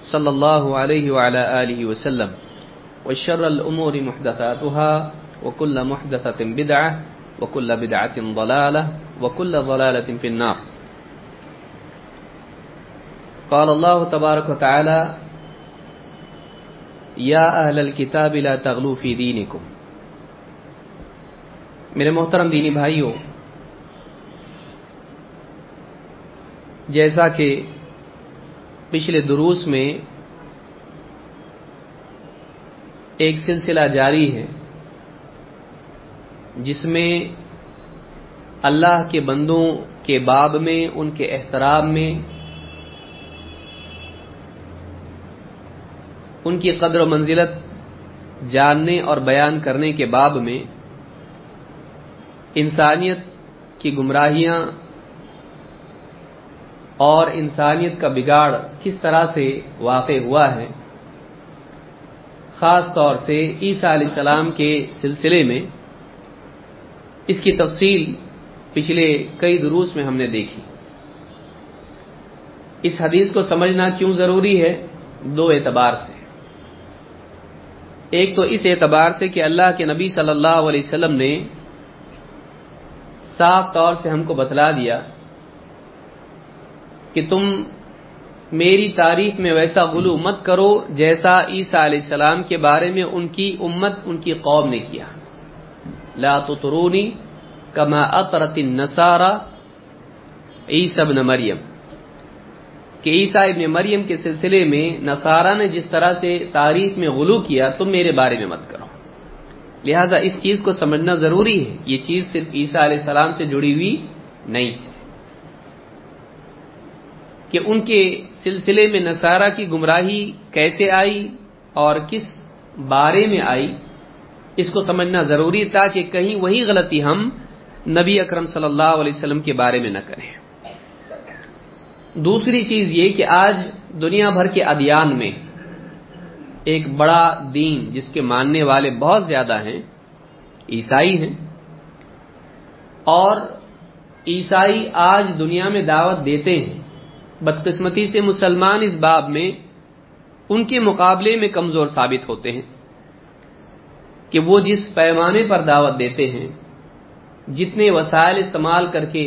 صلى الله عليه وعلى آله وسلم. والشر الأمور محدثاتها وكل محدثة بدعة وكل بدعة ضلالة وكل ضلالة في النار. قال الله تبارك وتعالى يا أهل الكتاب لا تغلو في دينكم. میرے محترم دینی بھائیوں جیسا کہ پچھلے دروس میں ایک سلسلہ جاری ہے جس میں اللہ کے بندوں کے باب میں، ان کے احترام میں، ان کی قدر و منزلت جاننے اور بیان کرنے کے باب میں انسانیت کی گمراہیاں اور انسانیت کا بگاڑ کس طرح سے واقع ہوا ہے؟ خاص طور سے عیسیٰ علیہ السلام کے سلسلے میں اس کی تفصیل پچھلے کئی دروس میں ہم نے دیکھی۔ اس حدیث کو سمجھنا کیوں ضروری ہے؟ دو اعتبار سے۔ ایک تو اس اعتبار سے کہ اللہ کے نبی صلی اللہ علیہ وسلم نے صاف طور سے ہم کو بتلا دیا کہ تم میری تعریف میں ویسا غلو مت کرو جیسا عیسیٰ علیہ السلام کے بارے میں ان کی امت، ان کی قوم نے کیا۔ لا تطرونی کما اطرت النصارى عیسی ابن مریم۔ کہ عیسیٰ ابن مریم کے سلسلے میں نصارہ نے جس طرح سے تعریف میں غلو کیا، تم میرے بارے میں مت کرو۔ لہذا اس چیز کو سمجھنا ضروری ہے۔ یہ چیز صرف عیسیٰ علیہ السلام سے جڑی ہوئی نہیں۔ کہ ان کے سلسلے میں نصارہ کی گمراہی کیسے آئی اور کس بارے میں آئی، اس کو سمجھنا ضروری تھا کہ کہیں وہی غلطی ہم نبی اکرم صلی اللہ علیہ وسلم کے بارے میں نہ کریں۔ دوسری چیز یہ کہ آج دنیا بھر کے ادیان میں ایک بڑا دین جس کے ماننے والے بہت زیادہ ہیں، عیسائی ہیں۔ اور عیسائی آج دنیا میں دعوت دیتے ہیں۔ بدقسمتی سے مسلمان اس باب میں ان کے مقابلے میں کمزور ثابت ہوتے ہیں کہ وہ جس پیمانے پر دعوت دیتے ہیں، جتنے وسائل استعمال کر کے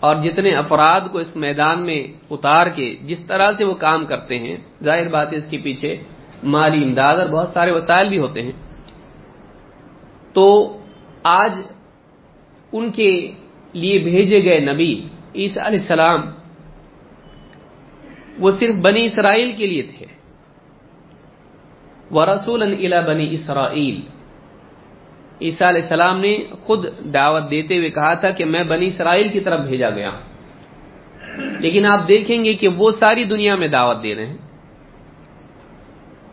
اور جتنے افراد کو اس میدان میں اتار کے جس طرح سے وہ کام کرتے ہیں، ظاہر بات ہے اس کے پیچھے مالی امداد اور بہت سارے وسائل بھی ہوتے ہیں۔ تو آج ان کے لیے بھیجے گئے نبی عیسیٰ علیہ السلام وہ صرف بنی اسرائیل کے لیے تھے۔ وہ رسول الا بنی اسرائیل عیسیٰ علیہ السلام نے خود دعوت دیتے ہوئے کہا تھا کہ میں بنی اسرائیل کی طرف بھیجا گیا لیکن آپ دیکھیں گے کہ وہ ساری دنیا میں دعوت دے رہے ہیں۔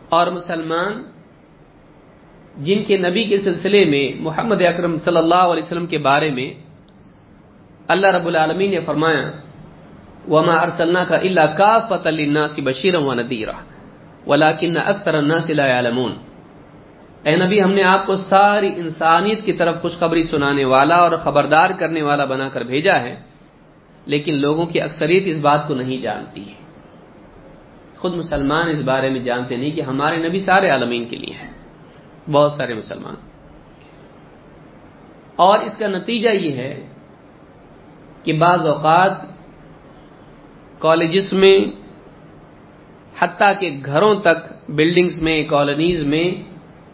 اور مسلمان جن کے نبی کے سلسلے میں محمد اکرم صلی اللہ علیہ وسلم کے بارے میں اللہ رب العالمین نے فرمایا وما ارسلنا کا اللہ کا فتح الناس بشیر و ندیرہ ولاکن اکثر الناس لا يعلمون. اے نبی، ہم نے آپ کو ساری انسانیت کی طرف خوشخبری سنانے والا اور خبردار کرنے والا بنا کر بھیجا ہے، لیکن لوگوں کی اکثریت اس بات کو نہیں جانتی ہے۔ خود مسلمان اس بارے میں جانتے نہیں کہ ہمارے نبی سارے عالمین کے لیے ہیں۔ بہت سارے مسلمان۔ اور اس کا نتیجہ یہ ہے کہ بعض اوقات کالجز میں، حتیٰ کہ گھروں تک بلڈنگز میں کالونیز میں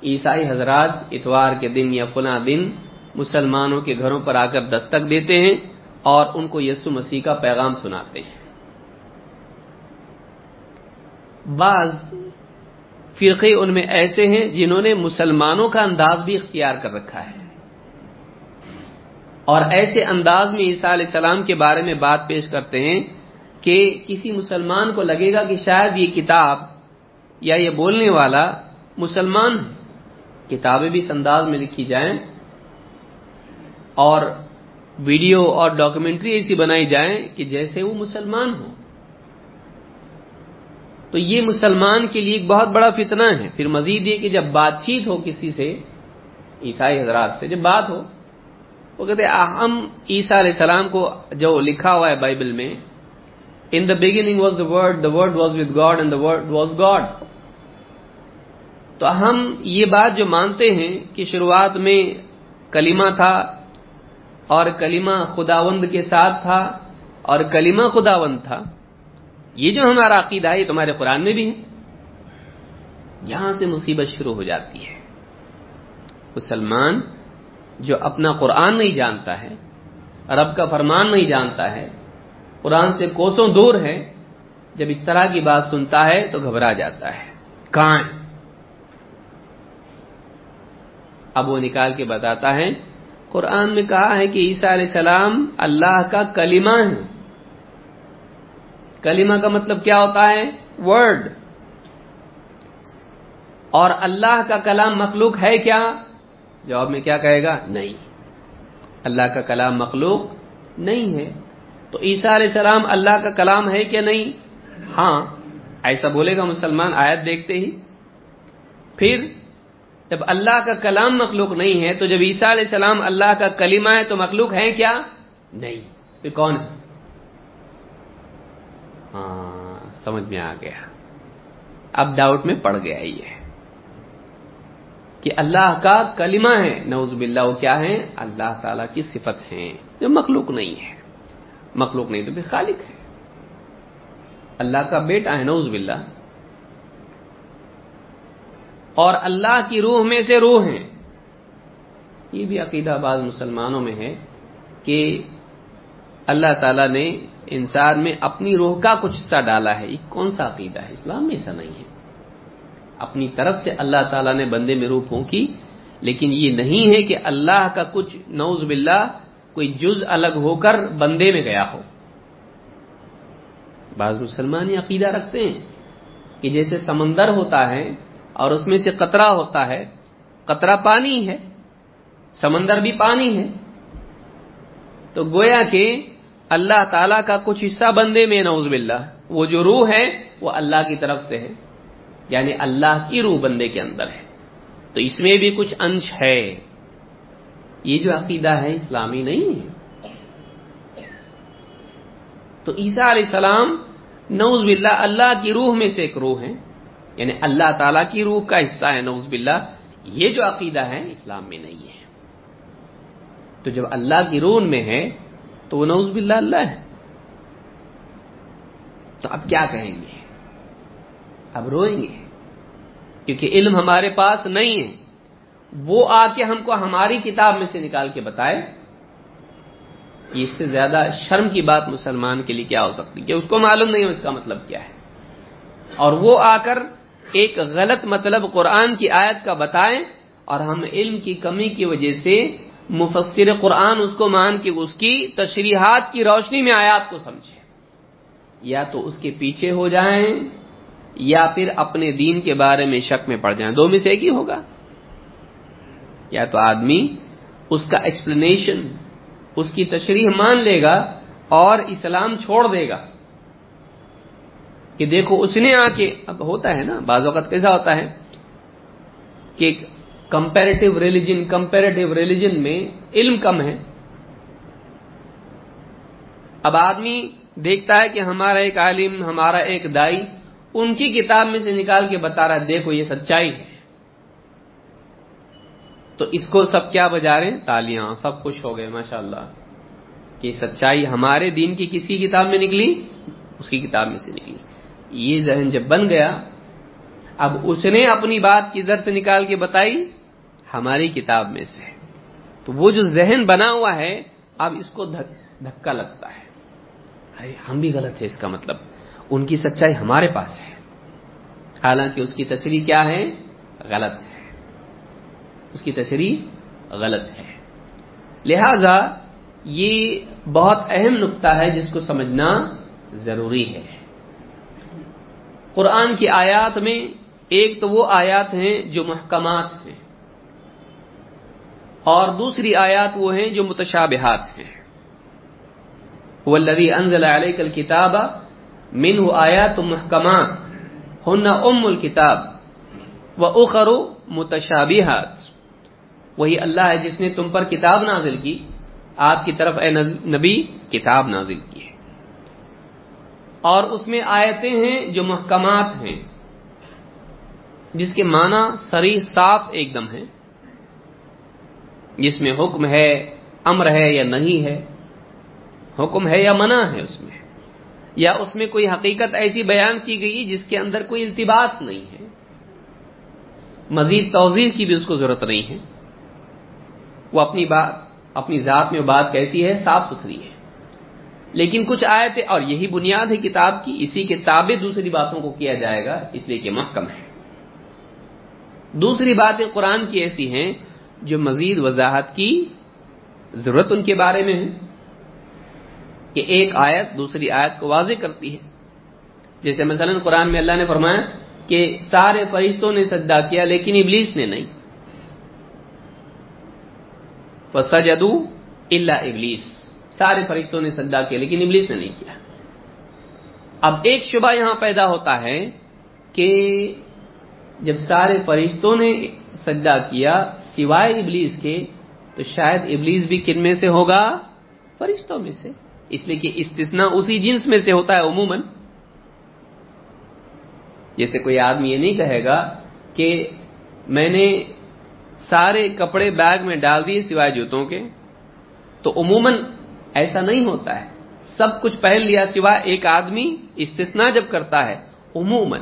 عیسائی حضرات اتوار کے دن یا فلاں دن مسلمانوں کے گھروں پر آ کر دستک دیتے ہیں اور ان کو یسو مسیح کا پیغام سناتے ہیں۔ بعض فرقے ان میں ایسے ہیں جنہوں نے مسلمانوں کا انداز بھی اختیار کر رکھا ہے۔ اور ایسے انداز میں عیسیٰ علیہ السلام کے بارے میں بات پیش کرتے ہیں کہ کسی مسلمان کو لگے گا کہ شاید یہ کتاب یا یہ بولنے والا مسلمان ہیں کتابیں بھی اس انداز میں لکھی جائیں اور ویڈیو اور ڈاکومنٹری ایسی بنائی جائیں کہ جیسے وہ مسلمان ہوں۔ تو یہ مسلمان کے لیے ایک بہت بڑا فتنہ ہے۔ پھر مزید یہ کہ جب بات چیت ہو کسی سے، عیسائی حضرات سے جب بات ہو، وہ کہتے ہم عیسیٰ علیہ السلام کو جو لکھا ہوا ہے بائبل میں in the beginning was the word the word was with God and the word was God تو ہم یہ بات جو مانتے ہیں کہ شروعات میں کلمہ تھا اور کلمہ خداوند کے ساتھ تھا اور کلمہ خداوند تھا، یہ جو ہمارا عقیدہ ہے، یہ تمہارے قرآن میں بھی ہے۔ یہاں سے مصیبت شروع ہو جاتی ہے۔ مسلمان جو اپنا قرآن نہیں جانتا ہے، رب کا فرمان نہیں جانتا ہے قرآن سے کوسوں دور ہے جب اس طرح کی بات سنتا ہے تو گھبرا جاتا ہے۔ کہاں اب وہ نکال کے بتاتا ہے، قرآن میں کہا ہے کہ عیسیٰ علیہ السلام اللہ کا کلمہ ہے کلمہ کا مطلب کیا ہوتا ہے؟ ورڈ اور اللہ کا کلام مخلوق ہے کیا؟ جواب میں کیا کہے گا؟ نہیں۔ اللہ کا کلام مخلوق نہیں ہے۔ تو عیسیٰ علیہ السلام اللہ کا کلام ہے کیا نہیں؟ ہاں ایسا بولے گا مسلمان، آیت دیکھتے ہی۔ پھر جب اللہ کا کلام مخلوق نہیں ہے، تو جب عیسیٰ علیہ السلام اللہ کا کلمہ ہے تو مخلوق ہے کیا؟ نہیں۔ پھر کون ہے؟ ہاں سمجھ میں آ گیا۔ اب ڈاؤٹ میں پڑ گیا یہ کہ اللہ کا کلمہ ہے۔ نوز باللہ، وہ کیا ہے؟ اللہ تعالی کی صفت ہیں۔ جو مخلوق نہیں ہے۔ مخلوق نہیں، تو پھر خالق ہے۔ اللہ کا بیٹا ہے نوز باللہ۔ اور اللہ کی روح میں سے روح ہیں۔ یہ بھی عقیدہ بعض مسلمانوں میں ہے کہ اللہ تعالیٰ نے انسان میں اپنی روح کا کچھ حصہ ڈالا ہے۔ یہ کون سا عقیدہ ہے؟ اسلام میں ایسا نہیں ہے۔ اپنی طرف سے اللہ تعالیٰ نے بندے میں روح پھونکی، لیکن یہ نہیں ہے کہ اللہ کا کچھ نوز باللہ کوئی جز الگ ہو کر بندے میں گیا ہو۔ بعض مسلمان یہ عقیدہ رکھتے ہیں کہ جیسے سمندر ہوتا ہے اور اس میں سے قطرہ ہوتا ہے، قطرہ پانی ہے، سمندر بھی پانی ہے۔ تو گویا کہ اللہ تعالیٰ کا کچھ حصہ بندے میں نوز باللہ۔ وہ جو روح ہے، وہ اللہ کی طرف سے ہے یعنی اللہ کی روح بندے کے اندر ہے۔ تو اس میں بھی کچھ انش ہے۔ یہ جو عقیدہ ہے اسلامی نہیں ہے۔ تو عیسیٰ علیہ السلام نوز باللہ اللہ کی روح میں سے ایک روح ہے یعنی اللہ تعالی کی روح کا حصہ ہے نوز باللہ۔ یہ جو عقیدہ ہے اسلام میں نہیں ہے۔ تو جب اللہ کی روح میں ہے تو وہ نوز باللہ اللہ ہے۔ تو اب کیا کہیں گے؟ اب روئیں گے۔ کیونکہ علم ہمارے پاس نہیں ہے۔ وہ آ کے ہم کو ہماری کتاب میں سے نکال کے بتائے اس سے زیادہ شرم کی بات مسلمان کے لیے کیا ہو سکتی کہ اس کو معلوم نہیں ہو اس کا مطلب کیا ہے۔ اور وہ آ کر ایک غلط مطلب قرآن کی آیت کا بتائیں اور ہم علم کی کمی کی وجہ سے مفسر قرآن اس کو مان کے اس کی تشریحات کی روشنی میں آیات کو سمجھے یا تو اس کے پیچھے ہو جائیں یا پھر اپنے دین کے بارے میں شک میں پڑ جائیں۔ دو میں سے ایک ہی ہوگا۔ یا تو آدمی اس کا ایکسپلینیشن اس کی تشریح مان لے گا اور اسلام چھوڑ دے گا۔ کہ دیکھو اس نے آ کے، اب ہوتا ہے نا، بعض اوقات کیسا ہوتا ہے کہ کمپیریٹو ریلیجن کمپیریٹو ریلیجن میں علم کم ہے۔ اب آدمی دیکھتا ہے کہ ہمارا ایک عالم، ہمارا ایک دائی، ان کی کتاب میں سے نکال کے بتا رہا ہے، دیکھو یہ سچائی ہے۔ تو اس کو سب کیا بجا رہے تالیاں، سب خوش ہو گئے ماشاء اللہ کہ سچائی ہمارے دین کی کسی کتاب میں نکلی؟ اس کی کتاب میں سے نکلی۔ یہ ذہن جب بن گیا، اب اس نے اپنی بات کی سے نکال کے بتائی ہماری کتاب میں سے۔ تو وہ جو ذہن بنا ہوا ہے، اب اس کو دھکا لگتا ہے۔ ارے، ہم بھی غلط ہے اس کا مطلب۔ ان کی سچائی ہمارے پاس ہے۔ حالانکہ اس کی تصریح کیا ہے؟ غلط ہے۔ اس کی تصریح غلط ہے۔ لہذا یہ بہت اہم نقطہ ہے جس کو سمجھنا ضروری ہے۔ قرآن کی آیات میں ایک تو وہ آیات ہیں جو محکمات ہیں، اور دوسری آیات وہ ہیں جو متشابہات ہیں۔ والذی انزل علیک الکتاب، منہ آیات محکمات، ہن ام الکتاب، و اخر متشابہات۔ وہی اللہ ہے جس نے تم پر کتاب نازل کی، آپ کی طرف اے نبی، کتاب نازل کی ہے۔ اور اس میں آیتیں ہیں جو محکمات ہیں، جس کے معنی سری صاف ایک دم ہے جس میں حکم ہے امر ہے یا نہیں ہے، حکم ہے یا منع ہے اس میں۔ یا اس میں کوئی حقیقت ایسی بیان کی گئی جس کے اندر کوئی التباس نہیں ہے۔ مزید توضیح کی بھی اس کو ضرورت نہیں ہے۔ وہ اپنی بات، اپنی ذات میں بات کیسی ہے، صاف ستھری ہے۔ لیکن کچھ آیتیں اور یہی بنیاد ہے کتاب کی، اسی کے تابع دوسری باتوں کو کیا جائے گا، اس لیے کہ محکم ہے۔ دوسری باتیں قرآن کی ایسی ہیں جو مزید وضاحت کی ضرورت ان کے بارے میں ہے کہ ایک آیت دوسری آیت کو واضح کرتی ہے۔ جیسے مثلا قرآن میں اللہ نے فرمایا کہ سارے فرشتوں نے سجدہ کیا لیکن ابلیس نے نہیں۔ سجدو اللہ ابلیس۔ سارے فرشتوں نے سجدہ کیا، لیکن ابلیس نے نہیں کیا۔ اب ایک شبہ یہاں پیدا ہوتا ہے کہ جب سارے فرشتوں نے سجدہ کیا سوائے ابلیس کے، تو شاید ابلیس بھی کن میں سے ہوگا؟ فرشتوں میں سے۔ اس لیے کہ استثنا اسی جنس میں سے ہوتا ہے عموماً۔ جیسے کوئی آدمی یہ نہیں کہے گا کہ میں نے سارے کپڑے بیگ میں ڈال دیے سوائے جوتوں کے۔ تو عموماً ایسا نہیں ہوتا ہے۔ سب کچھ پہن لیا سوائے ایک آدمی استثنا جب کرتا ہے، عموماً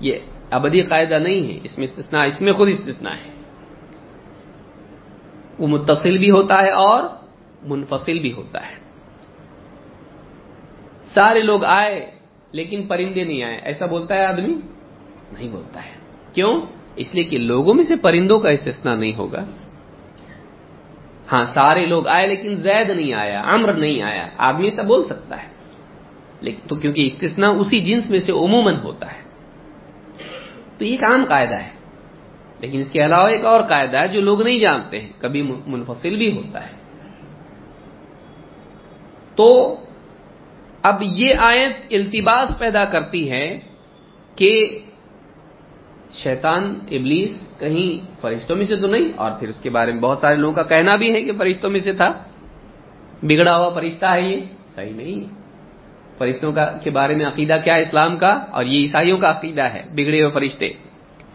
یہ ابدی قاعدہ نہیں ہے۔ اس میں استثناء، اس میں خود استثناء ہے۔ وہ متصل بھی ہوتا ہے اور منفصل بھی ہوتا ہے۔ سارے لوگ آئے لیکن پرندے نہیں آئے۔ ایسا بولتا ہے آدمی؟ نہیں بولتا ہے۔ کیوں؟ اس لیے کہ لوگوں میں سے پرندوں کا استثناء نہیں ہوگا۔ ہاں سارے لوگ آئے لیکن زید نہیں آیا امر نہیں آیا، آدمی ایسا بول سکتا ہے۔ لیکن تو کیونکہ استثناء اسی جنس میں سے عموماً ہوتا ہے۔ تو یہ ایک عام قاعدہ ہے۔ لیکن اس کے علاوہ ایک اور قاعدہ ہے جو لوگ نہیں جانتے ہیں، کبھی منفصل بھی ہوتا ہے۔ تو اب یہ آیت التباس پیدا کرتی ہے کہ شیطان، ابلیس کہیں فرشتوں میں سے تو نہیں، اور پھر اس کے بارے میں بہت سارے لوگوں کا کہنا بھی ہے کہ فرشتوں میں سے تھا۔ بگڑا ہوا فرشتہ ہے یہ، صحیح نہیں ہے۔ فرشتوں کا کے بارے میں عقیدہ کیا ہے اسلام کا؟ اور یہ عیسائیوں کا عقیدہ ہے، بگڑے ہوئے فرشتے۔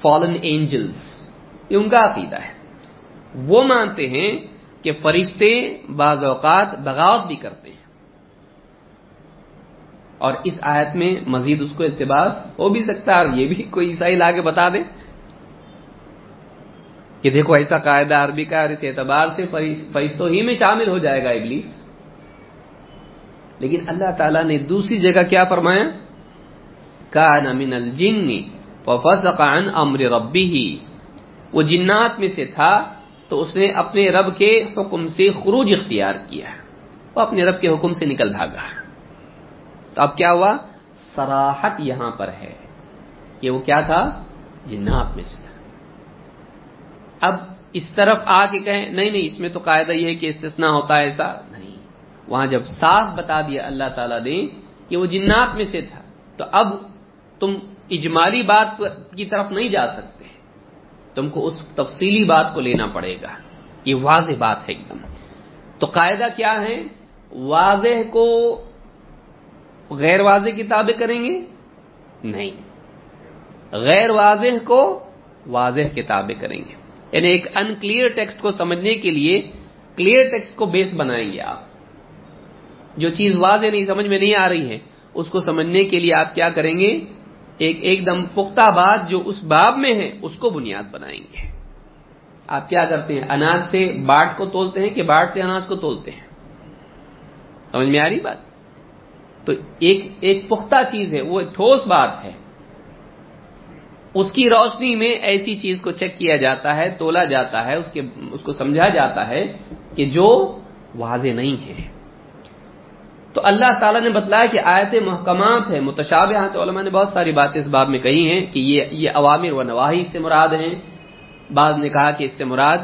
فالن اینجلس یہ ان کا عقیدہ ہے۔ وہ مانتے ہیں کہ فرشتے بعض اوقات بغاوت بھی کرتے ہیں۔ اور اس آیت میں مزید اس کو التباس ہو بھی سکتا ہے اور یہ بھی کوئی عیسائی لا کے بتا دے کہ دیکھو ایسا قاعدہ عربی کا اور اس اعتبار سے فرشتوں ہی میں شامل ہو جائے گا ابلیس۔ لیکن اللہ تعالیٰ نے دوسری جگہ کیا فرمایا؟ کا من الجن وفسق عن امر ربی وہ جنات میں سے تھا تو اس نے اپنے رب کے حکم سے خروج اختیار کیا۔ وہ اپنے رب کے حکم سے نکل بھاگا۔ تو اب کیا ہوا؟ سراحت یہاں پر ہے کہ وہ کیا تھا؟ جنات میں سے تھا۔ اب اس طرف آ کے کہیں، نہیں نہیں، اس میں تو قاعدہ یہ ہے کہ استثناء ہوتا ہے ایسا نہیں۔ وہاں جب صاف بتا دیا اللہ تعالیٰ نے کہ وہ جنات میں سے تھا، تو اب تم اجمالی بات کی طرف نہیں جا سکتے۔ تم کو اس تفصیلی بات کو لینا پڑے گا۔ یہ واضح بات ہے ایک دم۔ تو قاعدہ کیا ہے؟ واضح کو غیر واضح کتابیں کریں گے؟ نہیں۔ غیر واضح کو واضح کتابیں کریں گے۔ یعنی ایک ان کلیئر ٹیکسٹ کو سمجھنے کے لیے کلیئر ٹیکسٹ کو بیس بنائیں گے آپ۔ جو چیز واضح نہیں، سمجھ میں نہیں آ رہی ہے، اس کو سمجھنے کے لیے آپ کیا کریں گے؟ ایک ایک دم پختہ بات جو اس باب میں ہے، اس کو بنیاد بنائیں گے۔ آپ کیا کرتے ہیں؟ اناج سے باٹ کو تولتے ہیں کہ باٹ سے اناج کو تولتے ہیں؟ سمجھ میں آ رہی بات؟ تو ایک ایک پختہ چیز ہے، وہ ایک ٹھوس بات ہے۔ اس کی روشنی میں ایسی چیز کو چیک کیا جاتا ہے، تولا جاتا ہے، اس کے، اس کو سمجھا جاتا ہے کہ جو واضح نہیں ہے۔ تو اللہ تعالیٰ نے بتلایا کہ آیت محکمات ہے متشابہات علماء نے بہت ساری باتیں اس باب میں کہی ہیں کہ یہ یہ عوامر و نواحی سے مراد ہیں۔ بعض نے کہا کہ اس سے مراد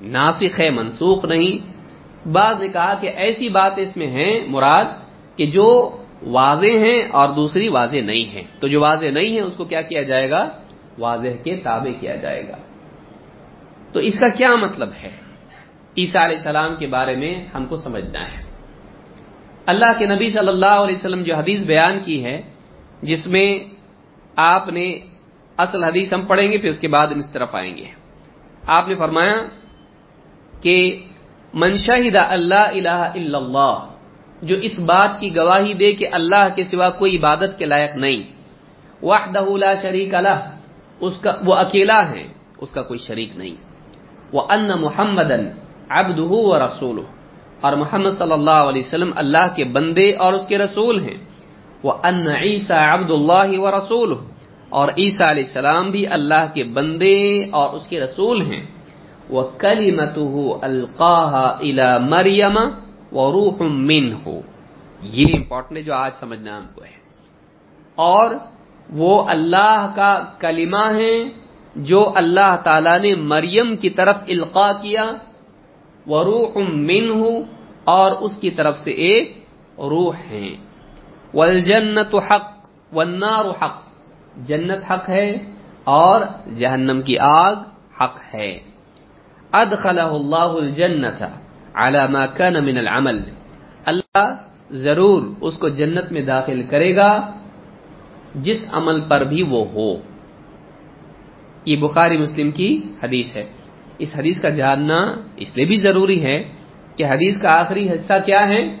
ناسخ ہے، منسوخ نہیں۔ بعض نے کہا کہ ایسی بات اس میں ہیں، مراد کہ جو واضح ہیں اور دوسری واضح نہیں ہیں۔ تو جو واضح نہیں ہے اس کو کیا کیا جائے گا؟ واضح کے تابع کیا جائے گا۔ تو اس کا کیا مطلب ہے؟ عیسیٰ علیہ السلام کے بارے میں ہم کو سمجھنا ہے۔ اللہ کے نبی صلی اللہ علیہ وسلم جو حدیث بیان کی ہے، جس میں آپ نے اصل حدیث ہم پڑھیں گے، پھر اس کے بعد اس طرف آئیں گے۔ آپ نے فرمایا کہ منشاہد اللہ الہ الا اللہ جو اس بات کی گواہی دے کہ اللہ کے سوا کوئی عبادت کے لائق نہیں۔ وحدہ لا شریک الہ اس کا، وہ اکیلا ہے، اس کا کوئی شریک نہیں۔ وہ ان محمد ابد و رسول اور محمد صلی اللہ علیہ وسلم اللہ کے بندے اور اس کے رسول ہیں۔ وہ ان عیسیٰ عبد اللہ و رسول اور عیسیٰ علیہ السلام بھی اللہ کے بندے اور اس کے رسول ہیں۔ وہ کلیمت القاح الا مریم و روح من ہو یہ امپورٹنٹ ہے جو آج سمجھنا ہم کو ہے۔ اور وہ اللہ کا کلمہ ہے جو اللہ تعالی نے مریم کی طرف القا کیا۔ وہ روح من اور اس کی طرف سے ایک روح ہے۔ والجنت حق، والنار حق۔ جنت حق ہے اور جہنم کی آگ حق ہے۔ ادخلہ اللہ الجنت على ما كان من العمل۔ اللہ ضرور اس کو جنت میں داخل کرے گا، جس عمل پر بھی وہ ہو۔ یہ بخاری مسلم کی حدیث ہے۔ اس حدیث کا جاننا اس لیے بھی ضروری ہے کہ حدیث کا آخری حصہ کیا ہے؟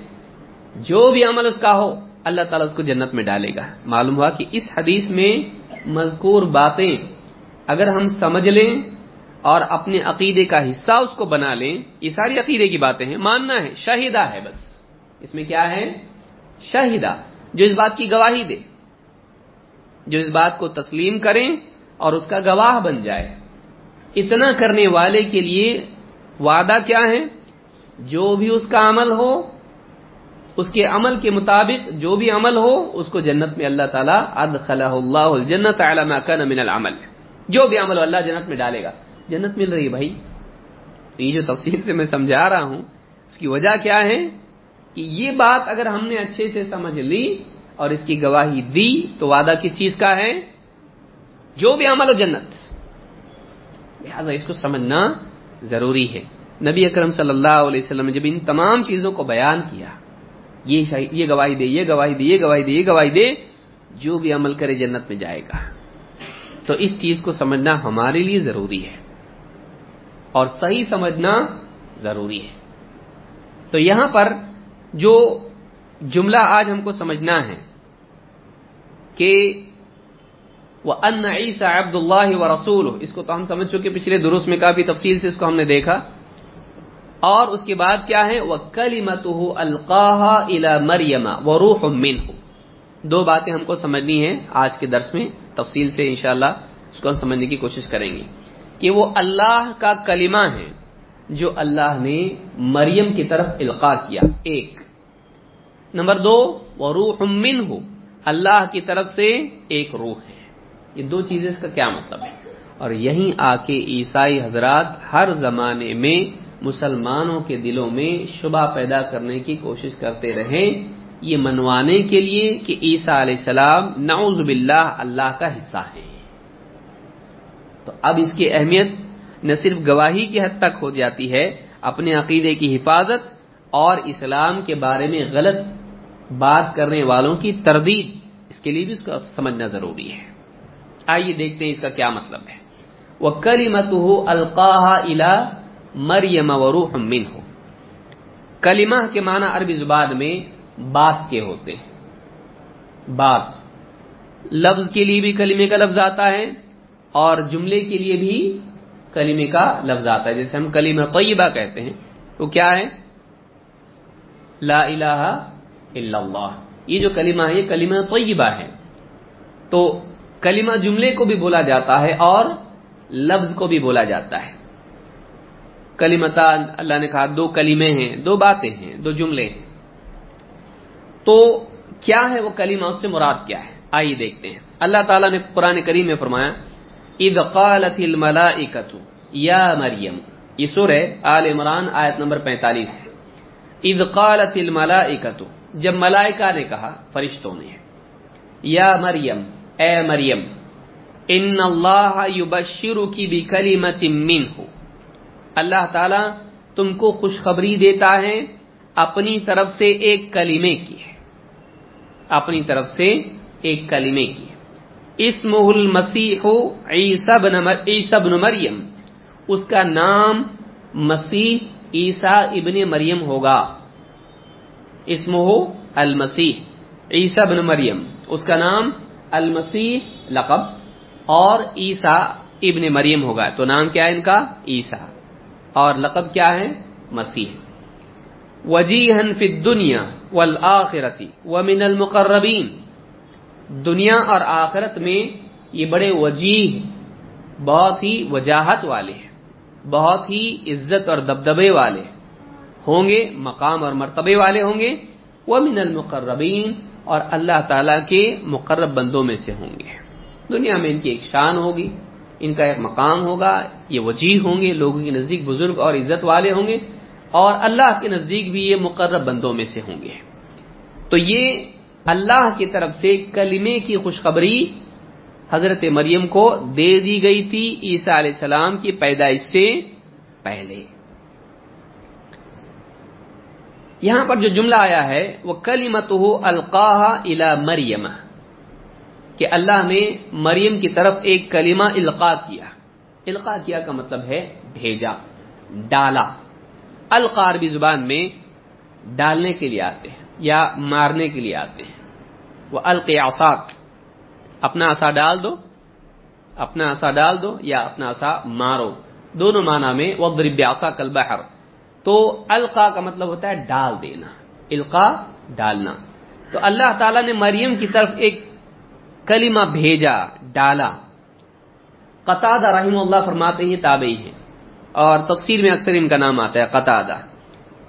جو بھی عمل اس کا ہو، اللہ تعالیٰ اس کو جنت میں ڈالے گا۔ معلوم ہوا کہ اس حدیث میں مذکور باتیں اگر ہم سمجھ لیں اور اپنے عقیدے کا حصہ اس کو بنا لیں، یہ ساری عقیدے کی باتیں ہیں، ماننا ہے، شاہدہ ہے بس۔ اس میں کیا ہے؟ شاہدہ۔ جو اس بات کی گواہی دے، جو اس بات کو تسلیم کریں اور اس کا گواہ بن جائے۔ اتنا کرنے والے کے لیے وعدہ کیا ہے؟ جو بھی اس کا عمل ہو، اس کے عمل کے مطابق جو بھی عمل ہو، اس کو جنت میں اللہ تعالیٰ ادخلہ اللہ الجنت ما كان من العمل۔ جو بھی عمل ہو، اللہ جنت میں ڈالے گا۔ جنت مل رہی ہے بھائی۔ تو یہ جو تفصیل سے میں سمجھا رہا ہوں، اس کی وجہ کیا ہے؟ کہ یہ بات اگر ہم نے اچھے سے سمجھ لی اور اس کی گواہی دی، تو وعدہ کس چیز کا ہے؟ جو بھی عمل ہو جنت۔ لہذا اس کو سمجھنا ضروری ہے۔ نبی اکرم صلی اللہ علیہ وسلم نے جب ان تمام چیزوں کو بیان کیا، یہ یہ گواہی دے، یہ گواہی دے، یہ گواہی دے، یہ گواہی دے، جو بھی عمل کرے جنت میں جائے گا۔ تو اس چیز کو سمجھنا ہمارے لیے ضروری ہے۔ اور صحیح سمجھنا ضروری ہے۔ تو یہاں پر جو جملہ آج ہم کو سمجھنا ہے کہ وہ ان عیسیٰ عبد اللہ و رسول اس کو تو ہم سمجھ چکے پچھلے درست میں کافی تفصیل سے اس کو ہم نے دیکھا۔ اور اس کے بعد کیا ہے؟ وہ کلی مت القاح الا و روح من دو باتیں ہم کو سمجھنی ہیں آج کے درس میں، تفصیل سے انشاءاللہ اس کو ہم سمجھنے کی کوشش کریں گے۔ کہ وہ اللہ کا کلمہ ہے جو اللہ نے مریم کی طرف القا کیا، ایک۔ نمبر دو وہ روح من اللہ کی طرف سے ایک روح ہے۔ یہ دو چیزیں اس کا کیا مطلب ہے اور یہیں آ کے عیسائی حضرات ہر زمانے میں مسلمانوں کے دلوں میں شبہ پیدا کرنے کی کوشش کرتے رہے۔ یہ منوانے کے لیے کہ عیسیٰ علیہ السلام نعوذ باللہ اللہ کا حصہ ہے تو اب اس کی اہمیت نہ صرف گواہی کی حد تک ہو جاتی ہے، اپنے عقیدے کی حفاظت اور اسلام کے بارے میں غلط بات کرنے والوں کی تردید۔ اس کے لیے بھی اس کو سمجھنا ضروری ہے۔ آئیے دیکھتے ہیں اس کا کیا مطلب ہے۔ وہ کری مت ہو القاح الا مریم و ہو کلمہ کے معنی عربی زبان میں بات کے ہوتے ہیں۔ بات۔ لفظ کے لیے بھی کلمے کا لفظ آتا ہے۔ اور جملے کے لیے بھی کلمے کا لفظ آتا ہے۔ جیسے ہم کلمہ طیبہ کہتے ہیں وہ کیا ہے؟ لا الہ الا اللہ۔ یہ جو کلمہ ہے، یہ کلمہ طیبہ ہے۔ تو کلمہ جملے کو بھی بولا جاتا ہے اور لفظ کو بھی بولا جاتا ہے۔ کلیمتان اللہ نے کہا، دو کلمے ہیں، دو باتیں ہیں، دو جملے ہیں۔ تو کیا ہے وہ کلمہ؟ اس سے مراد کیا ہے؟ آئیے دیکھتے ہیں۔ اللہ تعالیٰ نے قرآن کریم میں فرمایا اذ قالت الملائکۃ، یا مریم۔ یہ سورہ آل عمران آیت نمبر 45 ہے۔ اذ قالت الملائکۃ، جب ملائکہ نے کہا، فرشتوں نے یا مریم، اے مریم، ان اللہ یبشرک بکلمۃ منہ۔ اللہ تعالی تم کو خوشخبری دیتا ہے، اپنی طرف سے ایک کلمے کی ہے۔ اپنی طرف سے ایک کلمے کی ہے۔ اسمہ المسیح عیسی بن مریم. اس کا نام مسیح عیسیٰ ابن مریم ہوگا. اسمہ المسیح عیسیٰ بن مریم. اس کا نام المسیح لقب اور عیسیٰ ابن مریم ہوگا. تو نام کیا ہے ان کا؟ عیسیٰ. اور لقب کیا ہے؟ مسیح. وجیہن فی الدنیا والآخرتی ومن المقربین. دنیا اور آخرت میں یہ بڑے وجیح بہت ہی وجاہت والے ہیں، بہت ہی عزت اور دبدبے والے ہوں گے، مقام اور مرتبے والے ہوں گے وہ من المقربین اور اللہ تعالی کے مقرب بندوں میں سے ہوں گے۔ دنیا میں ان کی ایک شان ہوگی، ان کا ایک مقام ہوگا، یہ وجیح ہوں گے، لوگوں کے نزدیک بزرگ اور عزت والے ہوں گے اور اللہ کے نزدیک بھی یہ مقرب بندوں میں سے ہوں گے۔ تو یہ اللہ کی طرف سے کلمے کی خوشخبری حضرت مریم کو دے دی گئی تھی، عیسیٰ علیہ السلام کی پیدائش سے پہلے۔ یہاں پر جو جملہ آیا ہے، وہ کلیمت ہو القاح الا مریم، کہ اللہ نے مریم کی طرف ایک کلمہ القا کیا۔ القا کیا کا مطلب ہے بھیجا، ڈالا۔ القا عربی زبان میں ڈالنے کے لیے آتے ہیں یا مارنے کے لیے آتے ہیں۔ وہ القیاساک اپنا آسا ڈال دو، اپنا آسا ڈال دو یا اپنا آسا مارو۔ دونوں معنی میں وہ دربیاسا کل بحر تو القا کا مطلب ہوتا ہے ڈال دینا، القا ڈالنا۔ تو اللہ تعالیٰ نے مریم کی طرف ایک کلمہ بھیجا، ڈالا۔ قطع رحم اللہ فرماتے ہیں، تابعی ہے اور تفسیر میں اکثر ان کا نام آتا ہے قطع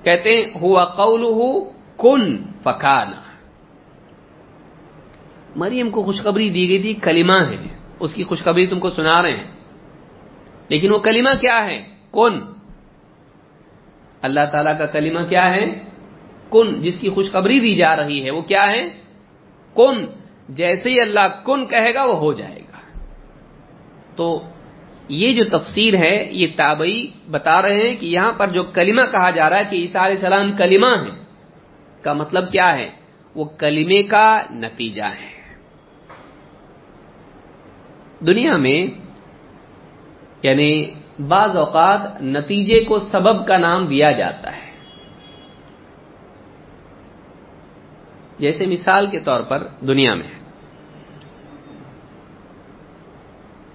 کہتے ہیں، ہوا قول کن فکانا مریم کو خوشخبری دی گئی تھی، کلمہ ہے۔ اس کی خوشخبری تم کو سنا رہے ہیں۔ لیکن وہ کلمہ کیا ہے؟ کن۔ اللہ تعالی کا کلمہ کیا ہے؟ کن، جس کی خوشخبری دی جا رہی ہے۔ وہ کیا ہے؟ کن۔ جیسے ہی اللہ کن کہے گا، وہ ہو جائے گا۔ تو یہ جو تفسیر ہے، یہ تابعی بتا رہے ہیں کہ یہاں پر جو کلمہ کہا جا رہا ہے کہ عیسیٰ علیہ السلام کلمہ ہے۔ کا مطلب کیا ہے؟ وہ کلمے کا نتیجہ ہے۔ دنیا میں یعنی بعض اوقات نتیجے کو سبب کا نام دیا جاتا ہے۔ جیسے مثال کے طور پر دنیا میں۔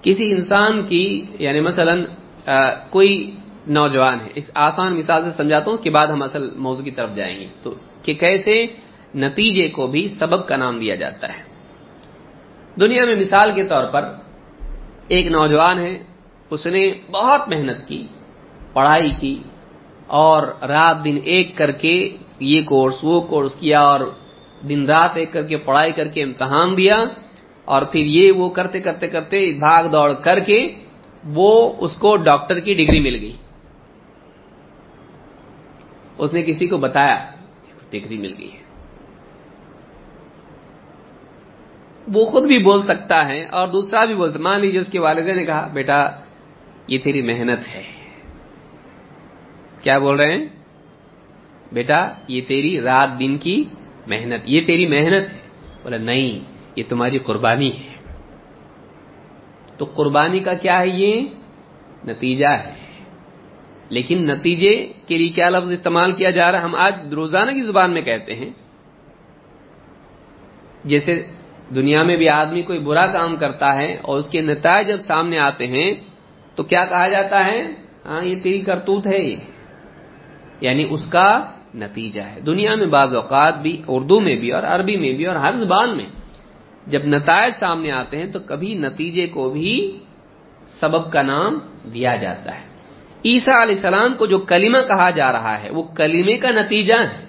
کسی انسان کی یعنی مثلا کوئی نوجوان ہے، ایک آسان مثال سے سمجھاتا ہوں، اس کے بعد ہم اصل موضوع کی طرف جائیں گے۔ تو کہ کیسے نتیجے کو بھی سبب کا نام دیا جاتا ہے۔ دنیا میں مثال کے طور پر ایک نوجوان ہے، اس نے بہت محنت کی، پڑھائی کی، اور رات دن ایک کر کے یہ کورس، وہ کورس کیا، اور دن رات ایک کر کے پڑھائی کر کے امتحان دیا، اور پھر یہ وہ کرتے کرتے کرتے بھاگ دوڑ کر کے وہ اس کو ڈاکٹر کی ڈگری مل گئی۔ اس نے کسی کو بتایا ڈگری مل گئی ہے۔ وہ خود بھی بول سکتا ہے اور دوسرا بھی بول مان لیجیے اس کے والدے نے کہا، بیٹا، یہ تیری محنت ہے۔ کیا بول رہے ہیں؟ بیٹا، یہ تیری رات دن کی محنت، یہ تیری محنت ہے۔ بولا، نہیں، یہ تمہاری قربانی ہے۔ تو قربانی کا کیا ہے یہ؟ نتیجہ ہے۔ لیکن نتیجے کے لیے کیا لفظ استعمال کیا جا رہا ہے؟ ہم آج روزانہ کی زبان میں کہتے ہیں، جیسے دنیا میں بھی آدمی کوئی برا کام کرتا ہے اور اس کے نتائج جب سامنے آتے ہیں، تو کیا کہا جاتا ہے؟ ہاں یہ تیری کرتوت ہے یہ۔ یعنی اس کا نتیجہ ہے۔ دنیا میں بعض اوقات بھی، اردو میں بھی اور عربی میں بھی اور ہر زبان میں جب نتائج سامنے آتے ہیں، تو کبھی نتیجے کو بھی سبب کا نام دیا جاتا ہے۔ عیسیٰ علیہ السلام کو جو کلمہ کہا جا رہا ہے، وہ کلمے کا نتیجہ ہے۔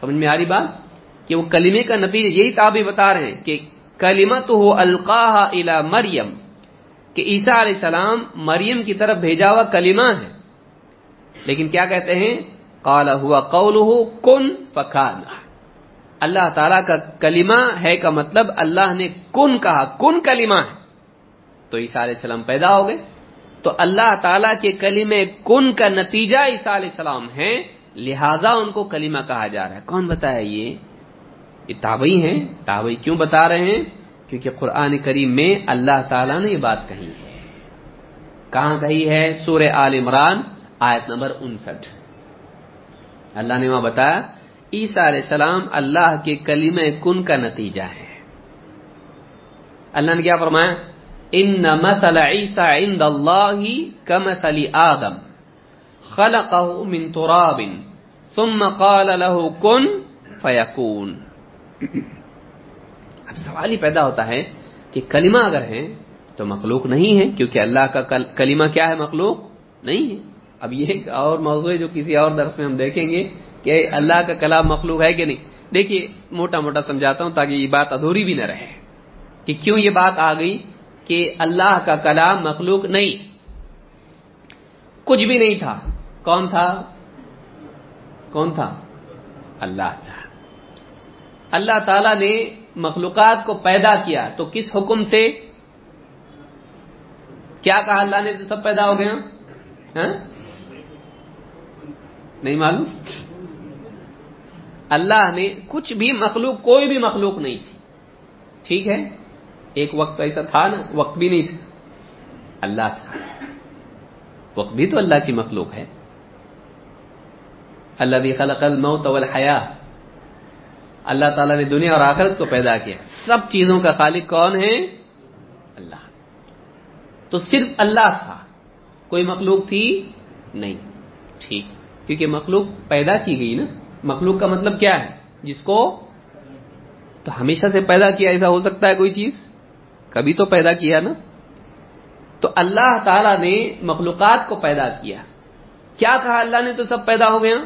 سمجھ میں آ رہی بات؟ کہ وہ کلمے کا نتیجہ یہی تابع بتا رہے ہیں کہ کلیمت ہو القاح الا مریم، کہ عیسیٰ علیہ السلام مریم کی طرف بھیجا ہوا کلمہ ہے۔ لیکن کیا کہتے ہیں؟ کالا ہوا قول کن فکان اللہ تعالی کا کلمہ ہے کا مطلب اللہ نے کن کہا، کن کلمہ ہے۔ تو عیسیٰ علیہ السلام پیدا ہو گئے۔ تو اللہ تعالیٰ کے کلمے کن کا نتیجہ عیسیٰ علیہ السلام ہے لہذا ان کو کلمہ کہا جا رہا ہے۔ کون بتایا یہ؟ یہ تابعی ہیں، تابعی کیوں بتا رہے ہیں؟ کیونکہ قرآن کریم میں اللہ تعالیٰ نے یہ بات کہی ہے۔ کہاں کہی ہے؟ سورہ آل عمران، آیت نمبر انسٹھ۔ اللہ نے وہاں بتایا، عیسیٰ علیہ السلام اللہ کے کلیم کن کا نتیجہ ہے۔ اللہ نے کیا فرمایا؟ ان مثل عیسیٰ عند اللہ کمثل آدم، خلقه من تراب، ثم قال له کن فیکون۔ اب سوال ہی پیدا ہوتا ہے کہ کلمہ اگر ہے تو مخلوق نہیں ہے، کیونکہ اللہ کا کلمہ کیا ہے؟ مخلوق نہیں ہے۔ اب یہ ایک اور موضوع ہے جو کسی اور درس میں ہم دیکھیں گے کہ اللہ کا کلام مخلوق ہے کہ نہیں۔ دیکھیے، موٹا موٹا سمجھاتا ہوں تاکہ یہ بات ادھوری بھی نہ رہے کہ کیوں یہ بات آ گئی کہ اللہ کا کلام مخلوق نہیں۔ کچھ بھی نہیں تھا۔ کون تھا؟ کون تھا؟ اللہ تھا۔ اللہ تعالی نے مخلوقات کو پیدا کیا تو کس حکم سے؟ کیا کہا اللہ نے تو سب پیدا ہو گیا ہاں؟ نہیں معلوم؟ اللہ نے کچھ بھی مخلوق، کوئی بھی مخلوق نہیں تھی۔ ٹھیک ہے؟ ایک وقت ایسا تھا نا، وقت بھی نہیں تھا۔ اللہ تھا۔ وقت بھی تو اللہ کی مخلوق ہے۔ اللہ بھی خلق الموت والحیاء۔ اللہ تعالیٰ نے دنیا اور آخرت کو پیدا کیا سب چیزوں کا خالق کون ہے؟ اللہ۔ تو صرف اللہ تھا۔ کوئی مخلوق تھی؟ نہیں۔ ٹھیک۔ کیونکہ مخلوق پیدا کی گئی نا۔ مخلوق کا مطلب کیا ہے؟ جس کو تو ہمیشہ سے پیدا کیا ایسا ہو سکتا ہے کوئی چیز؟ کبھی تو پیدا کیا نا۔ تو اللہ تعالی نے مخلوقات کو پیدا کیا۔ کیا کہا اللہ نے تو سب پیدا ہو گیا